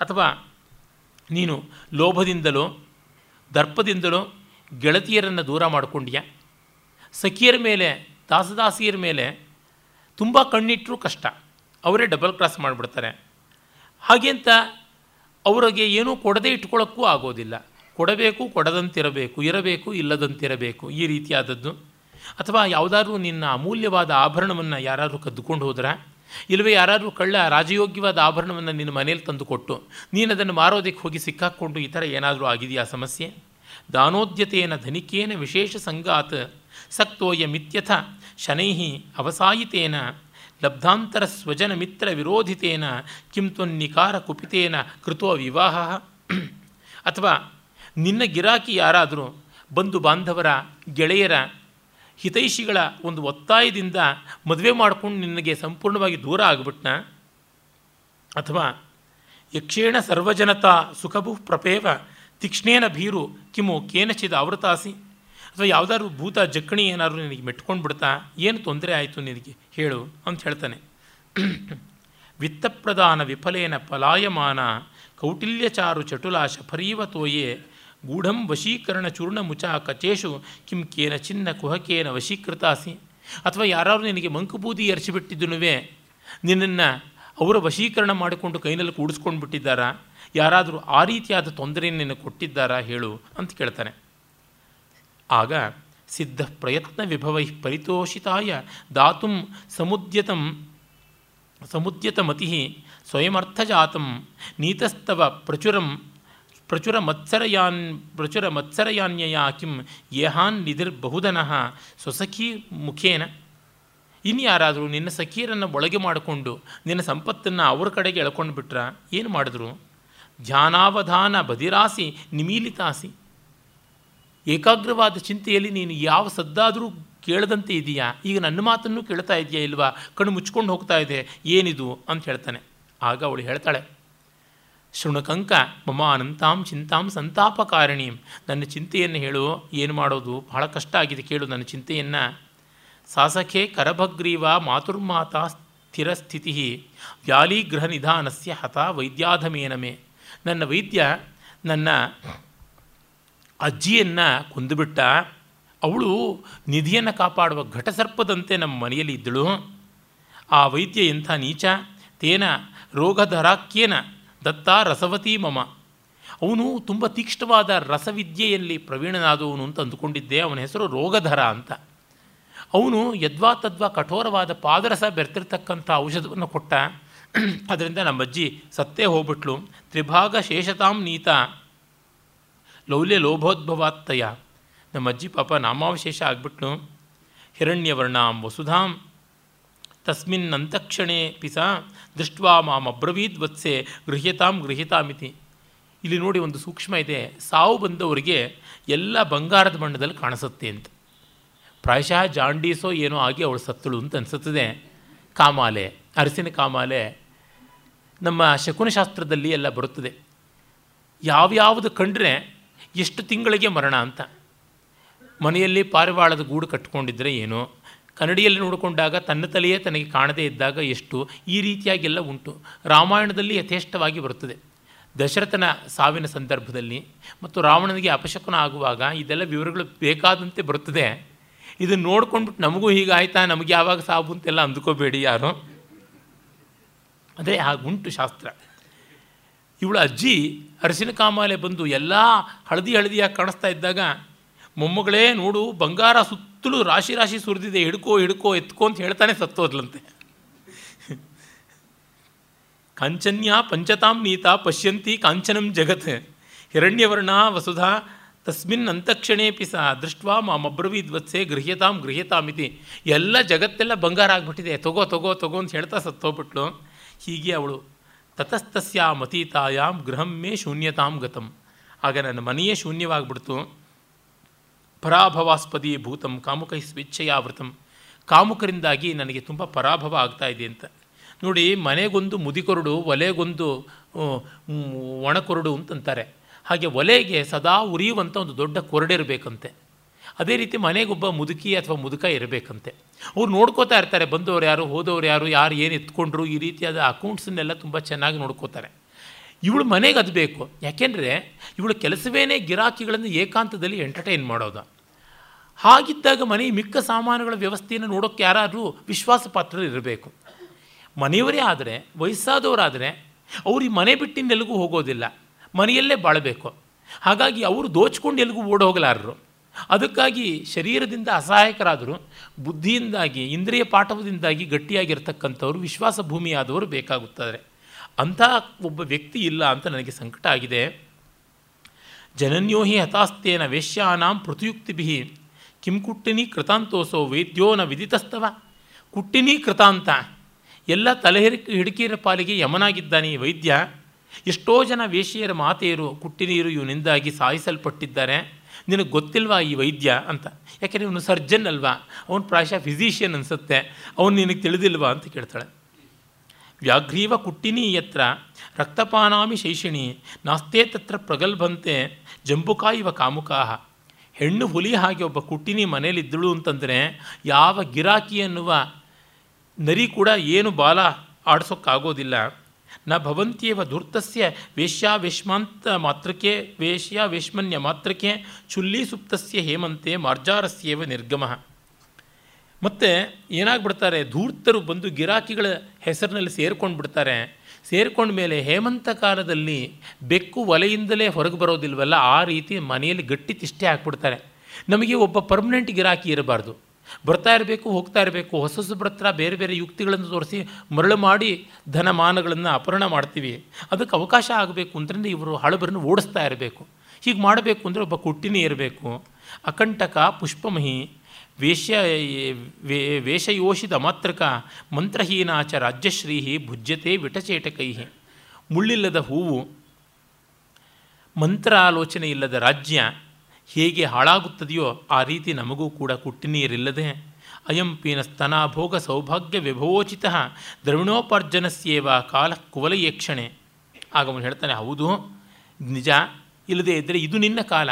ಅಥವಾ ನೀನು ಲೋಭದಿಂದಲೋ ದರ್ಪದಿಂದಲೋ ಗೆಳತಿಯರನ್ನು ದೂರ ಮಾಡಿಕೊಂಡ್ಯಾ. ಸಖಿಯರ ಮೇಲೆ, ದಾಸದಾಸಿಯರ ಮೇಲೆ ತುಂಬ ಕಣ್ಣಿಟ್ಟರೂ ಕಷ್ಟ. ಅವರೇ ಡಬಲ್ ಕ್ರಾಸ್ ಮಾಡಿಬಿಡ್ತಾರೆ. ಹಾಗೆ ಅವರಿಗೆ ಏನೂ ಕೊಡದೇ ಇಟ್ಕೊಳ್ಳೋಕ್ಕೂ ಆಗೋದಿಲ್ಲ. ಕೊಡಬೇಕು, ಕೊಡದಂತಿರಬೇಕು, ಇರಬೇಕು, ಇಲ್ಲದಂತಿರಬೇಕು, ಈ ರೀತಿಯಾದದ್ದು. ಅಥವಾ ಯಾವುದಾದ್ರೂ ನಿನ್ನ ಅಮೂಲ್ಯವಾದ ಆಭರಣವನ್ನು ಯಾರಾದರೂ ಕದ್ದುಕೊಂಡು ಹೋದ್ರೆ, ಇಲ್ಲವೇ ಯಾರಾದರೂ ಕಳ್ಳ ರಾಜಯೋಗ್ಯವಾದ ಆಭರಣವನ್ನು ನಿನ್ನ ಮನೇಲಿ ತಂದುಕೊಟ್ಟು, ನೀನು ಅದನ್ನು ಮಾರೋದಕ್ಕೆ ಹೋಗಿ ಸಿಕ್ಕಾಕ್ಕೊಂಡು ಈ ಥರ ಏನಾದರೂ ಆಗಿದೆಯಾ ಸಮಸ್ಯೆ? ದಾನೋದ್ಯತೇನ ಧನಿಕೇನ ವಿಶೇಷ ಸಂಗಾತ್ ಸಕ್ತೋಯ ಮಿತ್ಯಥ ಶನೈಹಿ ಅವಸಾಯಿತೇನ ಲಬ್ಧಾಂತರ ಸ್ವಜನ ಮಿತ್ರ ವಿರೋಧಿತೇನ ಕಿಂತ್ವನ್ನಿಕಾರ ಕುಪಿತೇನ ಕೃತೋ ವಿವಾಹ. ಅಥವಾ ನಿನ್ನ ಗಿರಾಕಿ ಯಾರಾದರೂ ಬಂಧು ಬಾಂಧವರ ಗೆಳೆಯರ ಹಿತೈಷಿಗಳ ಒಂದು ಒತ್ತಾಯದಿಂದ ಮದುವೆ ಮಾಡಿಕೊಂಡು ನಿನಗೆ ಸಂಪೂರ್ಣವಾಗಿ ದೂರ ಆಗಿಬಿಟ್ನ? ಅಥವಾ ಯಕ್ಷೇಣ ಸರ್ವಜನತಾ ಸುಖಭು ಪ್ರಪೇವ ತೀಕ್ಷ್ಣೇನ ಭೀರು ಕಿಮು ಕೇನಚಿದ ಆವೃತಾಸಿ? ಅಥವಾ ಯಾವುದಾದ್ರು ಭೂತ ಜಕ್ಕಣಿ ಏನಾದರೂ ನಿನಗೆ ಮೆಟ್ಕೊಂಡು ಬಿಡ್ತಾ ಏನು ತೊಂದರೆ ಆಯಿತು ನಿನಗೆ? ಹೇಳು ಅಂತ ಹೇಳ್ತಾನೆ. ವಿತ್ತಪ್ರದಾನ ವಿಫಲೇನ ಪಲಾಯಮಾನ ಕೌಟಿಲ್ಯಚಾರು ಚಟುಲಾ ಶಫರೀವ ತೋಯೆ ಗೂಢಂ ವಶೀಕರಣ ಚೂರ್ಣ ಮುಚಾ ಕಚೇಶು ಕಿಂ ಕೇನ ಚಿನ್ನ ಕುಹಕೇನ ವಶೀಕೃತಾಸಿ. ಅಥವಾ ಯಾರಾದರೂ ನಿನಗೆ ಮಂಕುಬೂದಿ ಎರಚಿಬಿಟ್ಟಿದ್ದನುವೇ ನಿನ್ನನ್ನು ಅವರ ವಶೀಕರಣ ಮಾಡಿಕೊಂಡು ಕೈನಲ್ಲಿ ಕೂಡಿಸ್ಕೊಂಡು ಬಿಟ್ಟಿದ್ದಾರಾ? ಯಾರಾದರೂ ಆ ರೀತಿಯಾದ ತೊಂದರೆಯನ್ನು ಕೊಟ್ಟಿದ್ದಾರಾ ಹೇಳು ಅಂತ ಕೇಳ್ತಾನೆ. ಆಗ ಸಿದ್ಧ ಪ್ರಯತ್ನ ವಿಭವೈ ಪರಿತೋಷಿತಾಯ ದಾತುಂ ಸಮುದ್ಯತಂ, ಸಮುದ್ಯತಮತಿ ಸ್ವಯಮರ್ಥಜಾತಂ ನೀತಸ್ತವ ಪ್ರಚುರಂ ಪ್ರಚುರ ಮತ್ಸರಯಾನ್ ಪ್ರಚುರ ಮತ್ಸರಯಾನ್ಯಯ ಕಿಂ ಯೇಹಾನ್ ನಿಧಿರ್ಬಹುಧನಃ ಸ್ವಸಖಿ ಮುಖೇನ. ಇನ್ಯಾರಾದರೂ ನಿನ್ನ ಸಖಿಯರನ್ನು ಒಳಗೆ ಮಾಡಿಕೊಂಡು ನಿನ್ನ ಸಂಪತ್ತನ್ನು ಅವ್ರ ಕಡೆಗೆ ಎಳ್ಕೊಂಡು ಬಿಟ್ರ ಏನು ಮಾಡಿದ್ರು? ಧ್ಯಾನಾವಧಾನ ಬದಿರಾಸಿ ನಿಮೀಲಿತಾಸಿ. ಏಕಾಗ್ರವಾದ ಚಿಂತೆಯಲ್ಲಿ ನೀನು ಯಾವ ಸದ್ದಾದರೂ ಕೇಳದಂತೆ ಇದೆಯಾ? ಈಗ ನನ್ನ ಮಾತನ್ನು ಕೇಳ್ತಾ ಇದೆಯಾ ಇಲ್ವಾ? ಕಣ್ಣು ಮುಚ್ಕೊಂಡು ಹೋಗ್ತಾ ಇದೆ. ಏನಿದು? ಅಂತ ಹೇಳ್ತಾನೆ. ಆಗ ಅವಳು ಹೇಳ್ತಾಳೆ, ಶೃಣಕಂಕ, ಮಮ ಅನಂತಾಂ ಚಿಂತಾಂ ಸಂತಾಪಕಾರಿಣೀಂ. ನನ್ನ ಚಿಂತೆಯನ್ನು ಹೇಳು. ಏನು ಮಾಡೋದು? ಬಹಳ ಕಷ್ಟ ಆಗಿದೆ ಕೇಳು ನನ್ನ ಚಿಂತೆಯನ್ನು. ಸಾಸಖೆ ಕರಭಗ್ರೀವ ಮಾತುರ್ಮಾತಾ ಸ್ಥಿರಸ್ಥಿತಿ ವ್ಯಾಲಿಗೃಹ ನಿಧಾನಸ್ಯ ಹತ ವೈದ್ಯಾಧಮೇನಮೆ. ನನ್ನ ವೈದ್ಯ, ನನ್ನ ಅಜ್ಜಿಯನ್ನು ಕೊಂದುಬಿಟ್ಟ ಅವಳು ನಿಧಿಯನ್ನು ಕಾಪಾಡುವ ಘಟಸರ್ಪದಂತೆ ನಮ್ಮ ಮನೆಯಲ್ಲಿ ಇದ್ದಳು. ಆ ವೈದ್ಯ ಎಂಥ ನೀಚ? ತೇನ ರೋಗಧರಾಕ್ಯೇನ ದತ್ತ ರಸವತಿ ಮಮ. ಅವನು ತುಂಬ ತೀಕ್ಷ್ಣವಾದ ರಸವಿದ್ಯೆಯಲ್ಲಿ ಪ್ರವೀಣನಾದವನು ಅಂತ ಅಂದುಕೊಂಡಿದ್ದೆ. ಅವನ ಹೆಸರು ರೋಗಧರ ಅಂತ. ಅವನು ಯದ್ವಾ ತದ್ವಾ ಕಠೋರವಾದ ಪಾದರಸ ಬೆರೆತಿರ್ತಕ್ಕಂಥ ಔಷಧವನ್ನು ಕೊಟ್ಟ. ಅದರಿಂದ ನಮ್ಮ ಅಜ್ಜಿ ಸತ್ತೇ ಹೋಗ್ಬಿಟ್ಲು. ತ್ರಿಭಾಗ ಶೇಷತಾಂ ನೀತ. ಲೌಲ್ಯ ಲೋಭೋದ್ಭವಾತ್ತಯ. ನಮ್ಮ ಅಜ್ಜಿ ಪಾಪ ನಾಮಾವಶೇಷ ಆಗ್ಬಿಟ್ಟು ಹಿರಣ್ಯವರ್ಣಾಂ ವಸುಧಾಂ. ತಸ್ಮಿನ್ ಅಂತಕ್ಷಣೆ ಪಿಸ ದೃಷ್ಟ್ವಾ ಮಾಂ ಅಬ್ರವೀದ್ ವತ್ಸೆ ಗೃಹ್ಯತಾಂ ಗೃಹ್ಯತಾಮಿತಿ. ಇಲ್ಲಿ ನೋಡಿ ಒಂದು ಸೂಕ್ಷ್ಮ ಇದೆ. ಸಾವು ಬಂದವರಿಗೆ ಎಲ್ಲ ಬಂಗಾರದ ಬಣ್ಣದಲ್ಲಿ ಕಾಣಿಸುತ್ತೆ ಅಂತ. ಪ್ರಾಯಶಃ ಜಾಂಡೀಸೋ ಏನೋ ಆಗಿ ಅವಳು ಸತ್ತಳು ಅಂತ ಅನಿಸುತ್ತದೆ. ಕಾಮಾಲೆ, ಅರಸಿನ ಕಾಮಾಲೆ. ನಮ್ಮ ಶಕುನಶಾಸ್ತ್ರದಲ್ಲಿ ಎಲ್ಲ ಬರುತ್ತದೆ. ಯಾವ್ಯಾವುದು ಕಂಡ್ರೆ ಎಷ್ಟು ತಿಂಗಳಿಗೆ ಮರಣ ಅಂತ? ಮನೆಯಲ್ಲಿ ಪಾರಿವಾಳದ ಗೂಡು ಕಟ್ಕೊಂಡಿದ್ದರೆ ಏನೋ? ಕನ್ನಡಿಯಲ್ಲಿ ನೋಡಿಕೊಂಡಾಗ ತನ್ನ ತಲೆಯೇ ತನಗೆ ಕಾಣದೇ ಇದ್ದಾಗ ಎಷ್ಟು? ಈ ರೀತಿಯಾಗೆಲ್ಲ ಉಂಟು. ರಾಮಾಯಣದಲ್ಲಿ ಯಥೇಷ್ಟವಾಗಿ ಬರುತ್ತದೆ. ದಶರಥನ ಸಾವಿನ ಸಂದರ್ಭದಲ್ಲಿ ಮತ್ತು ರಾವಣನಿಗೆ ಅಪಶಕುನ ಆಗುವಾಗ ಇದೆಲ್ಲ ವಿವರಗಳು ಬೇಕಾದಂತೆ ಬರುತ್ತದೆ. ಇದನ್ನು ನೋಡ್ಕೊಂಡ್ಬಿಟ್ಟು ನಮಗೂ ಹೀಗಾಯ್ತಾ? ನಮಗೆ ಯಾವಾಗ ಸಾವು ಅಂತೆಲ್ಲ ಅಂದ್ಕೋಬೇಡಿ ಯಾರು? ಅದೇ ಹಾಗುಂಟು ಶಾಸ್ತ್ರ. ಇವಳು ಅಜ್ಜಿ ಅರಸಿನ ಕಾಮಾಲೆ ಬಂದು ಎಲ್ಲ ಹಳದಿ ಹಳದಿಯಾಗಿ ಕಾಣಿಸ್ತಾ ಇದ್ದಾಗ, ಮೊಮ್ಮಗಳೇ ನೋಡು, ಬಂಗಾರ ಸುತ್ತಲೂ ರಾಶಿ ರಾಶಿ ಸುರಿದಿದೆ, ಹಿಡ್ಕೋ ಹಿಡ್ಕೋ, ಎತ್ಕೋ ಅಂತ ಹೇಳ್ತಾನೆ ಸತ್ತೋದ್ಲಂತೆ. ಕಾಂಚನ್ಯ ಪಂಚತಾಂ ನೀತ ಪಶ್ಯಂತಿ ಕಾಂಚನಂ ಜಗತ್, ಹಿರಣ್ಯವರ್ಣ ವಸುಧಾ, ತಸ್ಮಿನ್ ಅಂತಕ್ಷಣೇಪಿ ಸಹ ದೃಷ್ಟ್ವಾ ಮಾಮಬ್ರವೀದ್ವತ್ಸೆ ಗೃಹ್ಯತಾಂ ಗೃಹ್ಯತಾಮಿತಿ ಎಲ್ಲ ಜಗತ್ತೆಲ್ಲ ಬಂಗಾರ ಆಗಿಬಿಟ್ಟಿದೆ, ತಗೋ ತಗೋ ತಗೋ ಅಂತ ಹೇಳ್ತಾ ಸತ್ತೋಗ್ಬಿಟ್ಲು. ಹೀಗೆ ಅವಳು ತತಸ್ತಸ್ಯ ಮತೀತಾಯಾಮ್ ಗೃಹಂ ಮೇ ಶೂನ್ಯತಾಂ ಗತಂ. ಆಗ ನನ್ನ ಮನೆಯೇ ಶೂನ್ಯವಾಗ್ಬಿಡ್ತು. ಪರಾಭವಾಸ್ಪದಿ ಭೂತಂ ಕಾಮುಕೈ ಸ್ವೇಚ್ಛೆಯಾವೃತಂ. ಕಾಮುಕರಿಂದಾಗಿ ನನಗೆ ತುಂಬ ಪರಾಭವ ಆಗ್ತಾ ಇದೆ ಅಂತ. ನೋಡಿ, ಮನೆಗೊಂದು ಮುದಿಕೊರಡು, ಒಲೆಗೊಂದು ಒಣಕೊರಡು ಅಂತಂತಾರೆ. ಹಾಗೆ ಒಲೆಗೆ ಸದಾ ಉರಿಯುವಂಥ ಒಂದು ದೊಡ್ಡ ಕೊರಡಿರಬೇಕಂತೆ. ಅದೇ ರೀತಿ ಮನೆಗೊಬ್ಬ ಮುದುಕಿ ಅಥವಾ ಮುದುಕ ಇರಬೇಕಂತೆ. ಅವ್ರು ನೋಡ್ಕೋತಾ ಇರ್ತಾರೆ, ಬಂದವರು ಯಾರು, ಹೋದವ್ರು ಯಾರು ಯಾರು ಏನು ಎತ್ಕೊಂಡ್ರು, ಈ ರೀತಿಯಾದ ಅಕೌಂಟ್ಸನ್ನೆಲ್ಲ ತುಂಬ ಚೆನ್ನಾಗಿ ನೋಡ್ಕೋತಾರೆ. ಇವಳು ಮನೆಗೆ ಅದು ಬೇಕು. ಯಾಕೆಂದರೆ ಇವಳು ಕೆಲಸವೇನೇ ಗಿರಾಕಿಗಳನ್ನು ಏಕಾಂತದಲ್ಲಿ ಎಂಟರ್ಟೈನ್ ಮಾಡೋದು. ಹಾಗಿದ್ದಾಗ ಮನೆ ಮಿಕ್ಕ ಸಾಮಾನುಗಳ ವ್ಯವಸ್ಥೆಯನ್ನು ನೋಡೋಕ್ಕೆ ಯಾರಾದರೂ ವಿಶ್ವಾಸ ಪಾತ್ರರು ಇರಬೇಕು. ಮನೆಯವರೇ ಆದರೆ, ವಯಸ್ಸಾದವರಾದರೆ ಅವ್ರು ಈ ಮನೆ ಬಿಟ್ಟಿನ್ನೆಲ್ಲಿಗೂ ಹೋಗೋದಿಲ್ಲ. ಮನೆಯಲ್ಲೇ ಬಾಳಬೇಕು. ಹಾಗಾಗಿ ಅವರು ದೋಚ್ಕೊಂಡು ಎಲ್ಲಿಗೂ ಓಡೋಗಲಾರರು. ಅದಕ್ಕಾಗಿ ಶರೀರದಿಂದ ಅಸಹಾಯಕರಾದರೂ ಬುದ್ಧಿಯಿಂದಾಗಿ, ಇಂದ್ರಿಯ ಪಾಠವದಿಂದಾಗಿ ಗಟ್ಟಿಯಾಗಿರ್ತಕ್ಕಂಥವ್ರು ವಿಶ್ವಾಸ ಭೂಮಿಯಾದವರು ಬೇಕಾಗುತ್ತಾರೆ. ಅಂಥ ಒಬ್ಬ ವ್ಯಕ್ತಿ ಇಲ್ಲ ಅಂತ ನನಗೆ ಸಂಕಟ ಆಗಿದೆ. ಜನನ್ಯೋಹಿ ಹತಾಸ್ತೇನ ವೇಶ್ಯಾನಾಂ ಪೃಥುಯುಕ್ತಿಭಿ ಕಿಂ ಕುಟ್ಟಿನಿ ಕೃತಾಂತೋಸೋ ವೈದ್ಯೋನ ನ ವಿದಿತಸ್ತವ. ಕುಟ್ಟಿನಿ ಕೃತಾಂತ. ಎಲ್ಲ ತಲೆ ಹಿಡಿಕಿರ ಪಾಲಿಗೆ ಯಮನಾಗಿದ್ದಾನೆ ವೈದ್ಯ. ಎಷ್ಟೋ ಜನ ವೇಶ್ಯೆಯರ ಮಾತೆಯರು ಕುಟ್ಟಿನೀರು ಇವನಿಂದಾಗಿ ಸಾಯಿಸಲ್ಪಟ್ಟಿದ್ದಾರೆ. ನಿನಗೆ ಗೊತ್ತಿಲ್ವಾ ಈ ವೈದ್ಯ ಅಂತ? ಯಾಕೆಂದರೆ ಇವನು ಸರ್ಜನ್ ಅಲ್ವಾ? ಅವನು ಪ್ರಾಯಶಃ ಫಿಸಿಷಿಯನ್ ಅನಿಸುತ್ತೆ. ಅವನು ನಿನಗೆ ತಿಳಿದಿಲ್ವಾ ಅಂತ ಕೇಳ್ತಾಳೆ. ವ್ಯಾಘ್ರೀವ ಕುಟ್ಟಿನಿ ಯತ್ರ ರಕ್ತಪಾನಾಮಿ ಶೈಷಿಣಿ. ನಾಸ್ತೇ ತತ್ರ ಪ್ರಗಲ್ಭಂತೆ. ಜಂಬುಕಾ ಇವ ಕಾಮುಕಾಹ. ಹೆಣ್ಣು ಹುಲಿ ಹಾಗೆ ಒಬ್ಬ ಕುಟ್ಟಿನಿ ಮನೇಲಿದ್ದಳು ಅಂತಂದರೆ ಯಾವ ಗಿರಾಕಿ ಅನ್ನುವ ನರಿ ಕೂಡ ಏನು ಬಾಲ ಆಡಿಸೋಕ್ಕಾಗೋದಿಲ್ಲ. ನ ಭವಂತ್ಯೇವ ಧೂರ್ತಸ್ಯ ವೇಶ್ಯಾವೇಶ್ಮಾಂತ ಮಾತ್ರಕ್ಕೆ ವೇಶ್ಯಾ ವೇಶ್ಮನ್ಯ ಮಾತ್ರಕ್ಕೆ ಚುಲ್ಲಿ ಸುಪ್ತಸ್ಯ ಹೇಮಂತೆ ಮಾರ್ಜಾರಸ್ಯೇವ ನಿರ್ಗಮ. ಮತ್ತು ಏನಾಗ್ಬಿಡ್ತಾರೆ, ಧೂರ್ತರು ಬಂದು ಗಿರಾಕಿಗಳ ಹೆಸರಿನಲ್ಲಿ ಸೇರ್ಕೊಂಡು ಬಿಡ್ತಾರೆ ಸೇರ್ಕೊಂಡ ಮೇಲೆ ಹೇಮಂತ ಕಾಲದಲ್ಲಿ ಬೆಕ್ಕು ಒಲೆಯಿಂದಲೇ ಹೊರಗೆ ಬರೋದಿಲ್ವಲ್ಲ, ಆ ರೀತಿ ಮನೆಯಲ್ಲಿ ಗಟ್ಟಿ ತಿಷ್ಟೆ ಹಾಕ್ಬಿಡ್ತಾರೆ. ನಮಗೆ ಒಬ್ಬ ಪರ್ಮನೆಂಟ್ ಗಿರಾಕಿ ಇರಬಾರ್ದು. ಬರ್ತಾ ಇರಬೇಕು, ಹೋಗ್ತಾ ಇರಬೇಕು, ಹೊಸ ಹೊಸ ಹತ್ರ ಬೇರೆ ಬೇರೆ ಯುಕ್ತಿಗಳನ್ನು ತೋರಿಸಿ ಮರಳು ಮಾಡಿ ಧನಮಾನಗಳನ್ನು ಅಪಹರಣ ಮಾಡ್ತೀವಿ. ಅದಕ್ಕೆ ಅವಕಾಶ ಆಗಬೇಕು ಅಂತಂದರೆ ಇವರು ಹಳಬರನ್ನು ಓಡಿಸ್ತಾ ಇರಬೇಕು. ಹೀಗೆ ಮಾಡಬೇಕು ಅಂದರೆ ಒಬ್ಬ ಕುಟ್ಟಿನೇ ಇರಬೇಕು. ಅಕಂಟಕ, ಪುಷ್ಪಮಹಿ ವೇಶ್ಯ ವೇಷಯೋಷಿತ ಮಾತ್ರಕ, ಮಂತ್ರಹೀನಾಚ, ರಾಜ್ಯಶ್ರೀಹಿ, ಭುಜ್ಯತೆ ವಿಟಚೇಟಕೈ ಮುಳ್ಳಿಲ್ಲದ ಹೂವು, ಮಂತ್ರಾಲೋಚನೆ ಇಲ್ಲದ ರಾಜ್ಯ ಹೇಗೆ ಹಾಳಾಗುತ್ತದೆಯೋ ಆ ರೀತಿ ನಮಗೂ ಕೂಡ ಕುಟ್ಟಿನೀರಿಲ್ಲದೆ ಅಯಂ ಪೀನ ಸ್ತನಾಭೋಗ ಸೌಭಾಗ್ಯ ವಿಭವೋಚಿತ ದ್ರವಿಣೋಪಾರ್ಜನಸ್ಯೇವ ಕಾಲ ಕುವಲಯೇಕ್ಷಣೆ. ಆಗ ಅವನು ಹೇಳ್ತಾನೆ, ಹೌದು, ನಿಜ, ಇಲ್ಲದೇ ಇದ್ದರೆ ಇದು ನಿನ್ನ ಕಾಲ.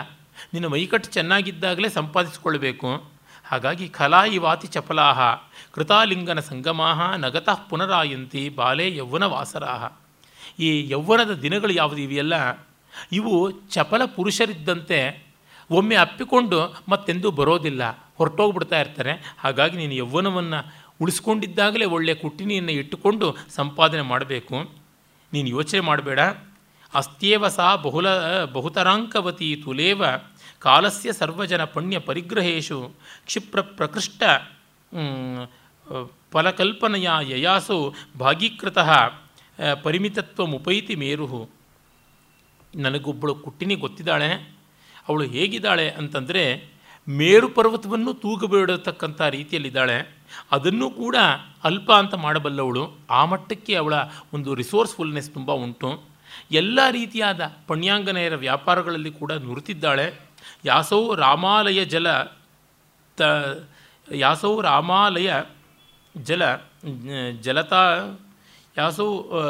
ನಿನ್ನ ಮೈಕಟ್ಟು ಚೆನ್ನಾಗಿದ್ದಾಗಲೇ ಸಂಪಾದಿಸಿಕೊಳ್ಳಬೇಕು ಹಾಗಾಗಿ ಕಲಾ ಇವಾತಿ ಚಪಲಾಹ, ಕೃತಾಲಿಂಗನ ಸಂಗಮಾಹ, ನಗತಃ ಪುನರಾಯಂತಿ, ಬಾಲೆ ಯೌವನ ವಾಸರಾಹ. ಈ ಯೌವನದ ದಿನಗಳು ಯಾವುದು ಇವೆಯಲ್ಲ? ಇವು ಚಪಲ ಪುರುಷರಿದ್ದಂತೆ ಒಮ್ಮೆ ಅಪ್ಪಿಕೊಂಡು ಮತ್ತೆಂದೂ ಬರೋದಿಲ್ಲ, ಹೊರಟೋಗ್ಬಿಡ್ತಾ ಇರ್ತಾರೆ. ಹಾಗಾಗಿ ನೀನು ಯೌವನವನ್ನು ಉಳಿಸ್ಕೊಂಡಿದ್ದಾಗಲೇ ಒಳ್ಳೆಯ ಕುಟ್ಟಿನಿಯನ್ನು ಇಟ್ಟುಕೊಂಡು ಸಂಪಾದನೆ ಮಾಡಬೇಕು. ನೀನು ಯೋಚನೆ ಮಾಡಬೇಡ. ಅಸ್ತ್ಯೇವ ಸಾ ಬಹುಲ, ಬಹುತರಾಂಕವತಿ ತುಲೇವ ಕಾಲಸ್ಯ ಸರ್ವಜನ ಪುಣ್ಯ ಪರಿಗ್ರಹೇಶು ಕ್ಷಿಪ್ರ ಪ್ರಕೃಷ್ಟ ಫಲಕಲ್ಪನೆಯ ಯಯಾಸು ಭಾಗೀಕೃತ, ಪರಿಮಿತತ್ವಮುಪೈತಿ ಮೇರು ನನಗೊಬ್ಬಳು ಕುಟ್ಟಿನಿ ಗೊತ್ತಿದ್ದಾಳೆ. ಅವಳು ಹೇಗಿದ್ದಾಳೆ ಅಂತಂದರೆ ಮೇರು ಪರ್ವತವನ್ನು ತೂಗಬೇಡತಕ್ಕಂಥ ರೀತಿಯಲ್ಲಿದ್ದಾಳೆ. ಅದನ್ನು ಕೂಡ ಅಲ್ಪ ಅಂತ ಮಾಡಬಲ್ಲವಳು. ಆ ಮಟ್ಟಕ್ಕೆ ಅವಳ ಒಂದು ರಿಸೋರ್ಸ್ಫುಲ್ನೆಸ್ ತುಂಬ ಉಂಟು. ಎಲ್ಲ ರೀತಿಯಾದ ಪಣ್ಯಾಂಗನೆಯರ ವ್ಯಾಪಾರಗಳಲ್ಲಿ ಕೂಡ ನುರಿತಿದ್ದಾಳೆ. ಯಾಸೋ ರಾಮಾಲಯ ಜಲ ತ, ಯಾಸೋ ರಾಮಾಲಯ ಜಲ, ಜಲತಾ, ಯಾಸೋ,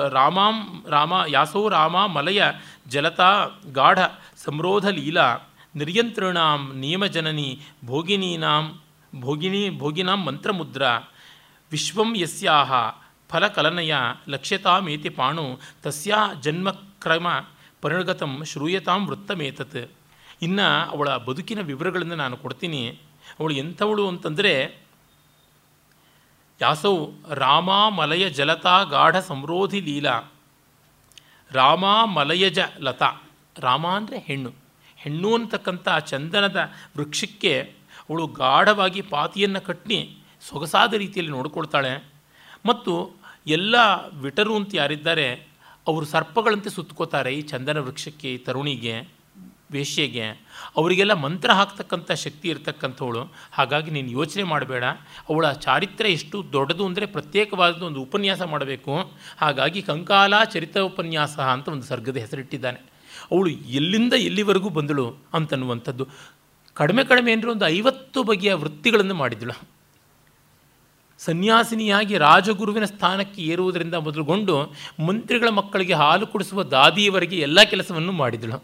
ರಾಮಾಂ, ರಾಮ, ಯಾಸೋ ರಾಮ ಮಲಯ ಜಲತಾ ಗಾಢ ಸಮ್ರೋಧ ಲೀಲಾ ನಿರ್ಯಂತ್ರಣಾಂ ನಿಯಮಜನನಿ ಭೋಗಿನೀನಾಂ ಭೋಗಿನಿ ಭೋಗಿನಾಂ ಮಂತ್ರಮುದ್ರ ವಿಶ್ವಂ ಯಸ್ಯಾಹ ಫಲಕಲನಯ ಲಕ್ಷ್ಯತಾಮೇತಿ ಪಾಣು ತಸ್ಯಾ ಜನ್ಮಕ್ರಮ ಪರಿಣಗತಂ ಶ್ರೂಯತಾಂ ವೃತ್ತಮೇತತ್. ಇನ್ನು ಅವಳ ಬದುಕಿನ ವಿವರಗಳನ್ನು ನಾನು ಕೊಡ್ತೀನಿ. ಅವಳು ಎಂಥವಳು ಅಂತಂದರೆ ಯಾಸೌ ರಾಮಾಮಲಯ ಜಲತಾ ಗಾಢ ಸಂರೋಧಿ ಲೀಲಾ. ರಾಮಾಮಲಯಜ ಲತಾ. ರಾಮ ಅಂದರೆ ಹೆಣ್ಣು. ಹೆಣ್ಣು ಅಂತಕ್ಕಂಥ ಚಂದನದ ವೃಕ್ಷಕ್ಕೆ ಅವಳು ಗಾಢವಾಗಿ ಪಾತಿಯನ್ನು ಕಟ್ಟಿ ಸೊಗಸಾದ ರೀತಿಯಲ್ಲಿ ನೋಡಿಕೊಳ್ತಾಳೆ. ಮತ್ತು ಎಲ್ಲ ವಿಟರು ಅಂತ ಯಾರಿದ್ದಾರೆ, ಅವರು ಸರ್ಪಗಳಂತೆ ಸುತ್ತಕೋತಾರೆ ಈ ಚಂದನ ವೃಕ್ಷಕ್ಕೆ, ಈ ತರುಣಿಗೆ, ವೇಶ್ಯೆಗೆ. ಅವರಿಗೆಲ್ಲ ಮಂತ್ರ ಹಾಕ್ತಕ್ಕಂಥ ಶಕ್ತಿ ಇರತಕ್ಕಂಥವಳು. ಹಾಗಾಗಿ ನೀನು ಯೋಚನೆ ಮಾಡಬೇಡ. ಅವಳ ಚಾರಿತ್ರ್ಯ ಎಷ್ಟು ದೊಡ್ಡದು ಅಂದರೆ ಪ್ರತ್ಯೇಕವಾದ ಒಂದು ಉಪನ್ಯಾಸ ಮಾಡಬೇಕು. ಹಾಗಾಗಿ ಕಂಕಾಲ ಚರಿತ ಉಪನ್ಯಾಸ ಅಂತ ಒಂದು ಸರ್ಗದ ಹೆಸರಿಟ್ಟಿದ್ದಾನೆ. ಅವಳು ಎಲ್ಲಿಂದ ಎಲ್ಲಿವರೆಗೂ ಬಂದಳು ಅಂತನ್ನುವಂಥದ್ದು. ಕಡಿಮೆ ಕಡಿಮೆ ಅಂದರೆ ಒಂದು ಐವತ್ತು ಬಗೆಯ ವೃತ್ತಿಗಳನ್ನು ಮಾಡಿದಳು. ಸನ್ಯಾಸಿನಿಯಾಗಿ ರಾಜಗುರುವಿನ ಸ್ಥಾನಕ್ಕೆ ಏರುವುದರಿಂದ ಮೊದಲುಗೊಂಡು ಮಂತ್ರಿಗಳ ಮಕ್ಕಳಿಗೆ ಹಾಲು ಕುಡಿಸುವ ದಾದಿಯವರೆಗೆ ಎಲ್ಲ ಕೆಲಸವನ್ನು ಮಾಡಿದಳು.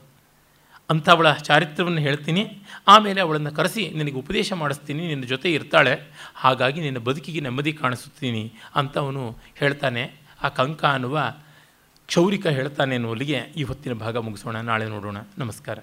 ಅಂಥವಳ ಚಾರಿತ್ರವನ್ನು ಹೇಳ್ತೀನಿ. ಆಮೇಲೆ ಅವಳನ್ನು ಕರೆಸಿ, ನಿನಗೆ ಉಪದೇಶ ಮಾಡಿಸ್ತೀನಿ, ನಿನ್ನ ಜೊತೆ ಇರ್ತಾಳೆ, ಹಾಗಾಗಿ ನಿನ್ನ ಬದುಕಿಗೆ ನೆಮ್ಮದಿ ಕಾಣಿಸುತ್ತೀನಿ ಅಂತ ಅವನು ಹೇಳ್ತಾನೆ. ಆ ಕಂಕ ಅನ್ನುವ ಕ್ಷೌರಿಕ ಹೇಳ್ತಾನೆ ಅನ್ನುವಲ್ಲಿಗೆ ಈ ಹೊತ್ತಿನ ಭಾಗ ಮುಗಿಸೋಣ. ನಾಳೆ ನೋಡೋಣ. ನಮಸ್ಕಾರ.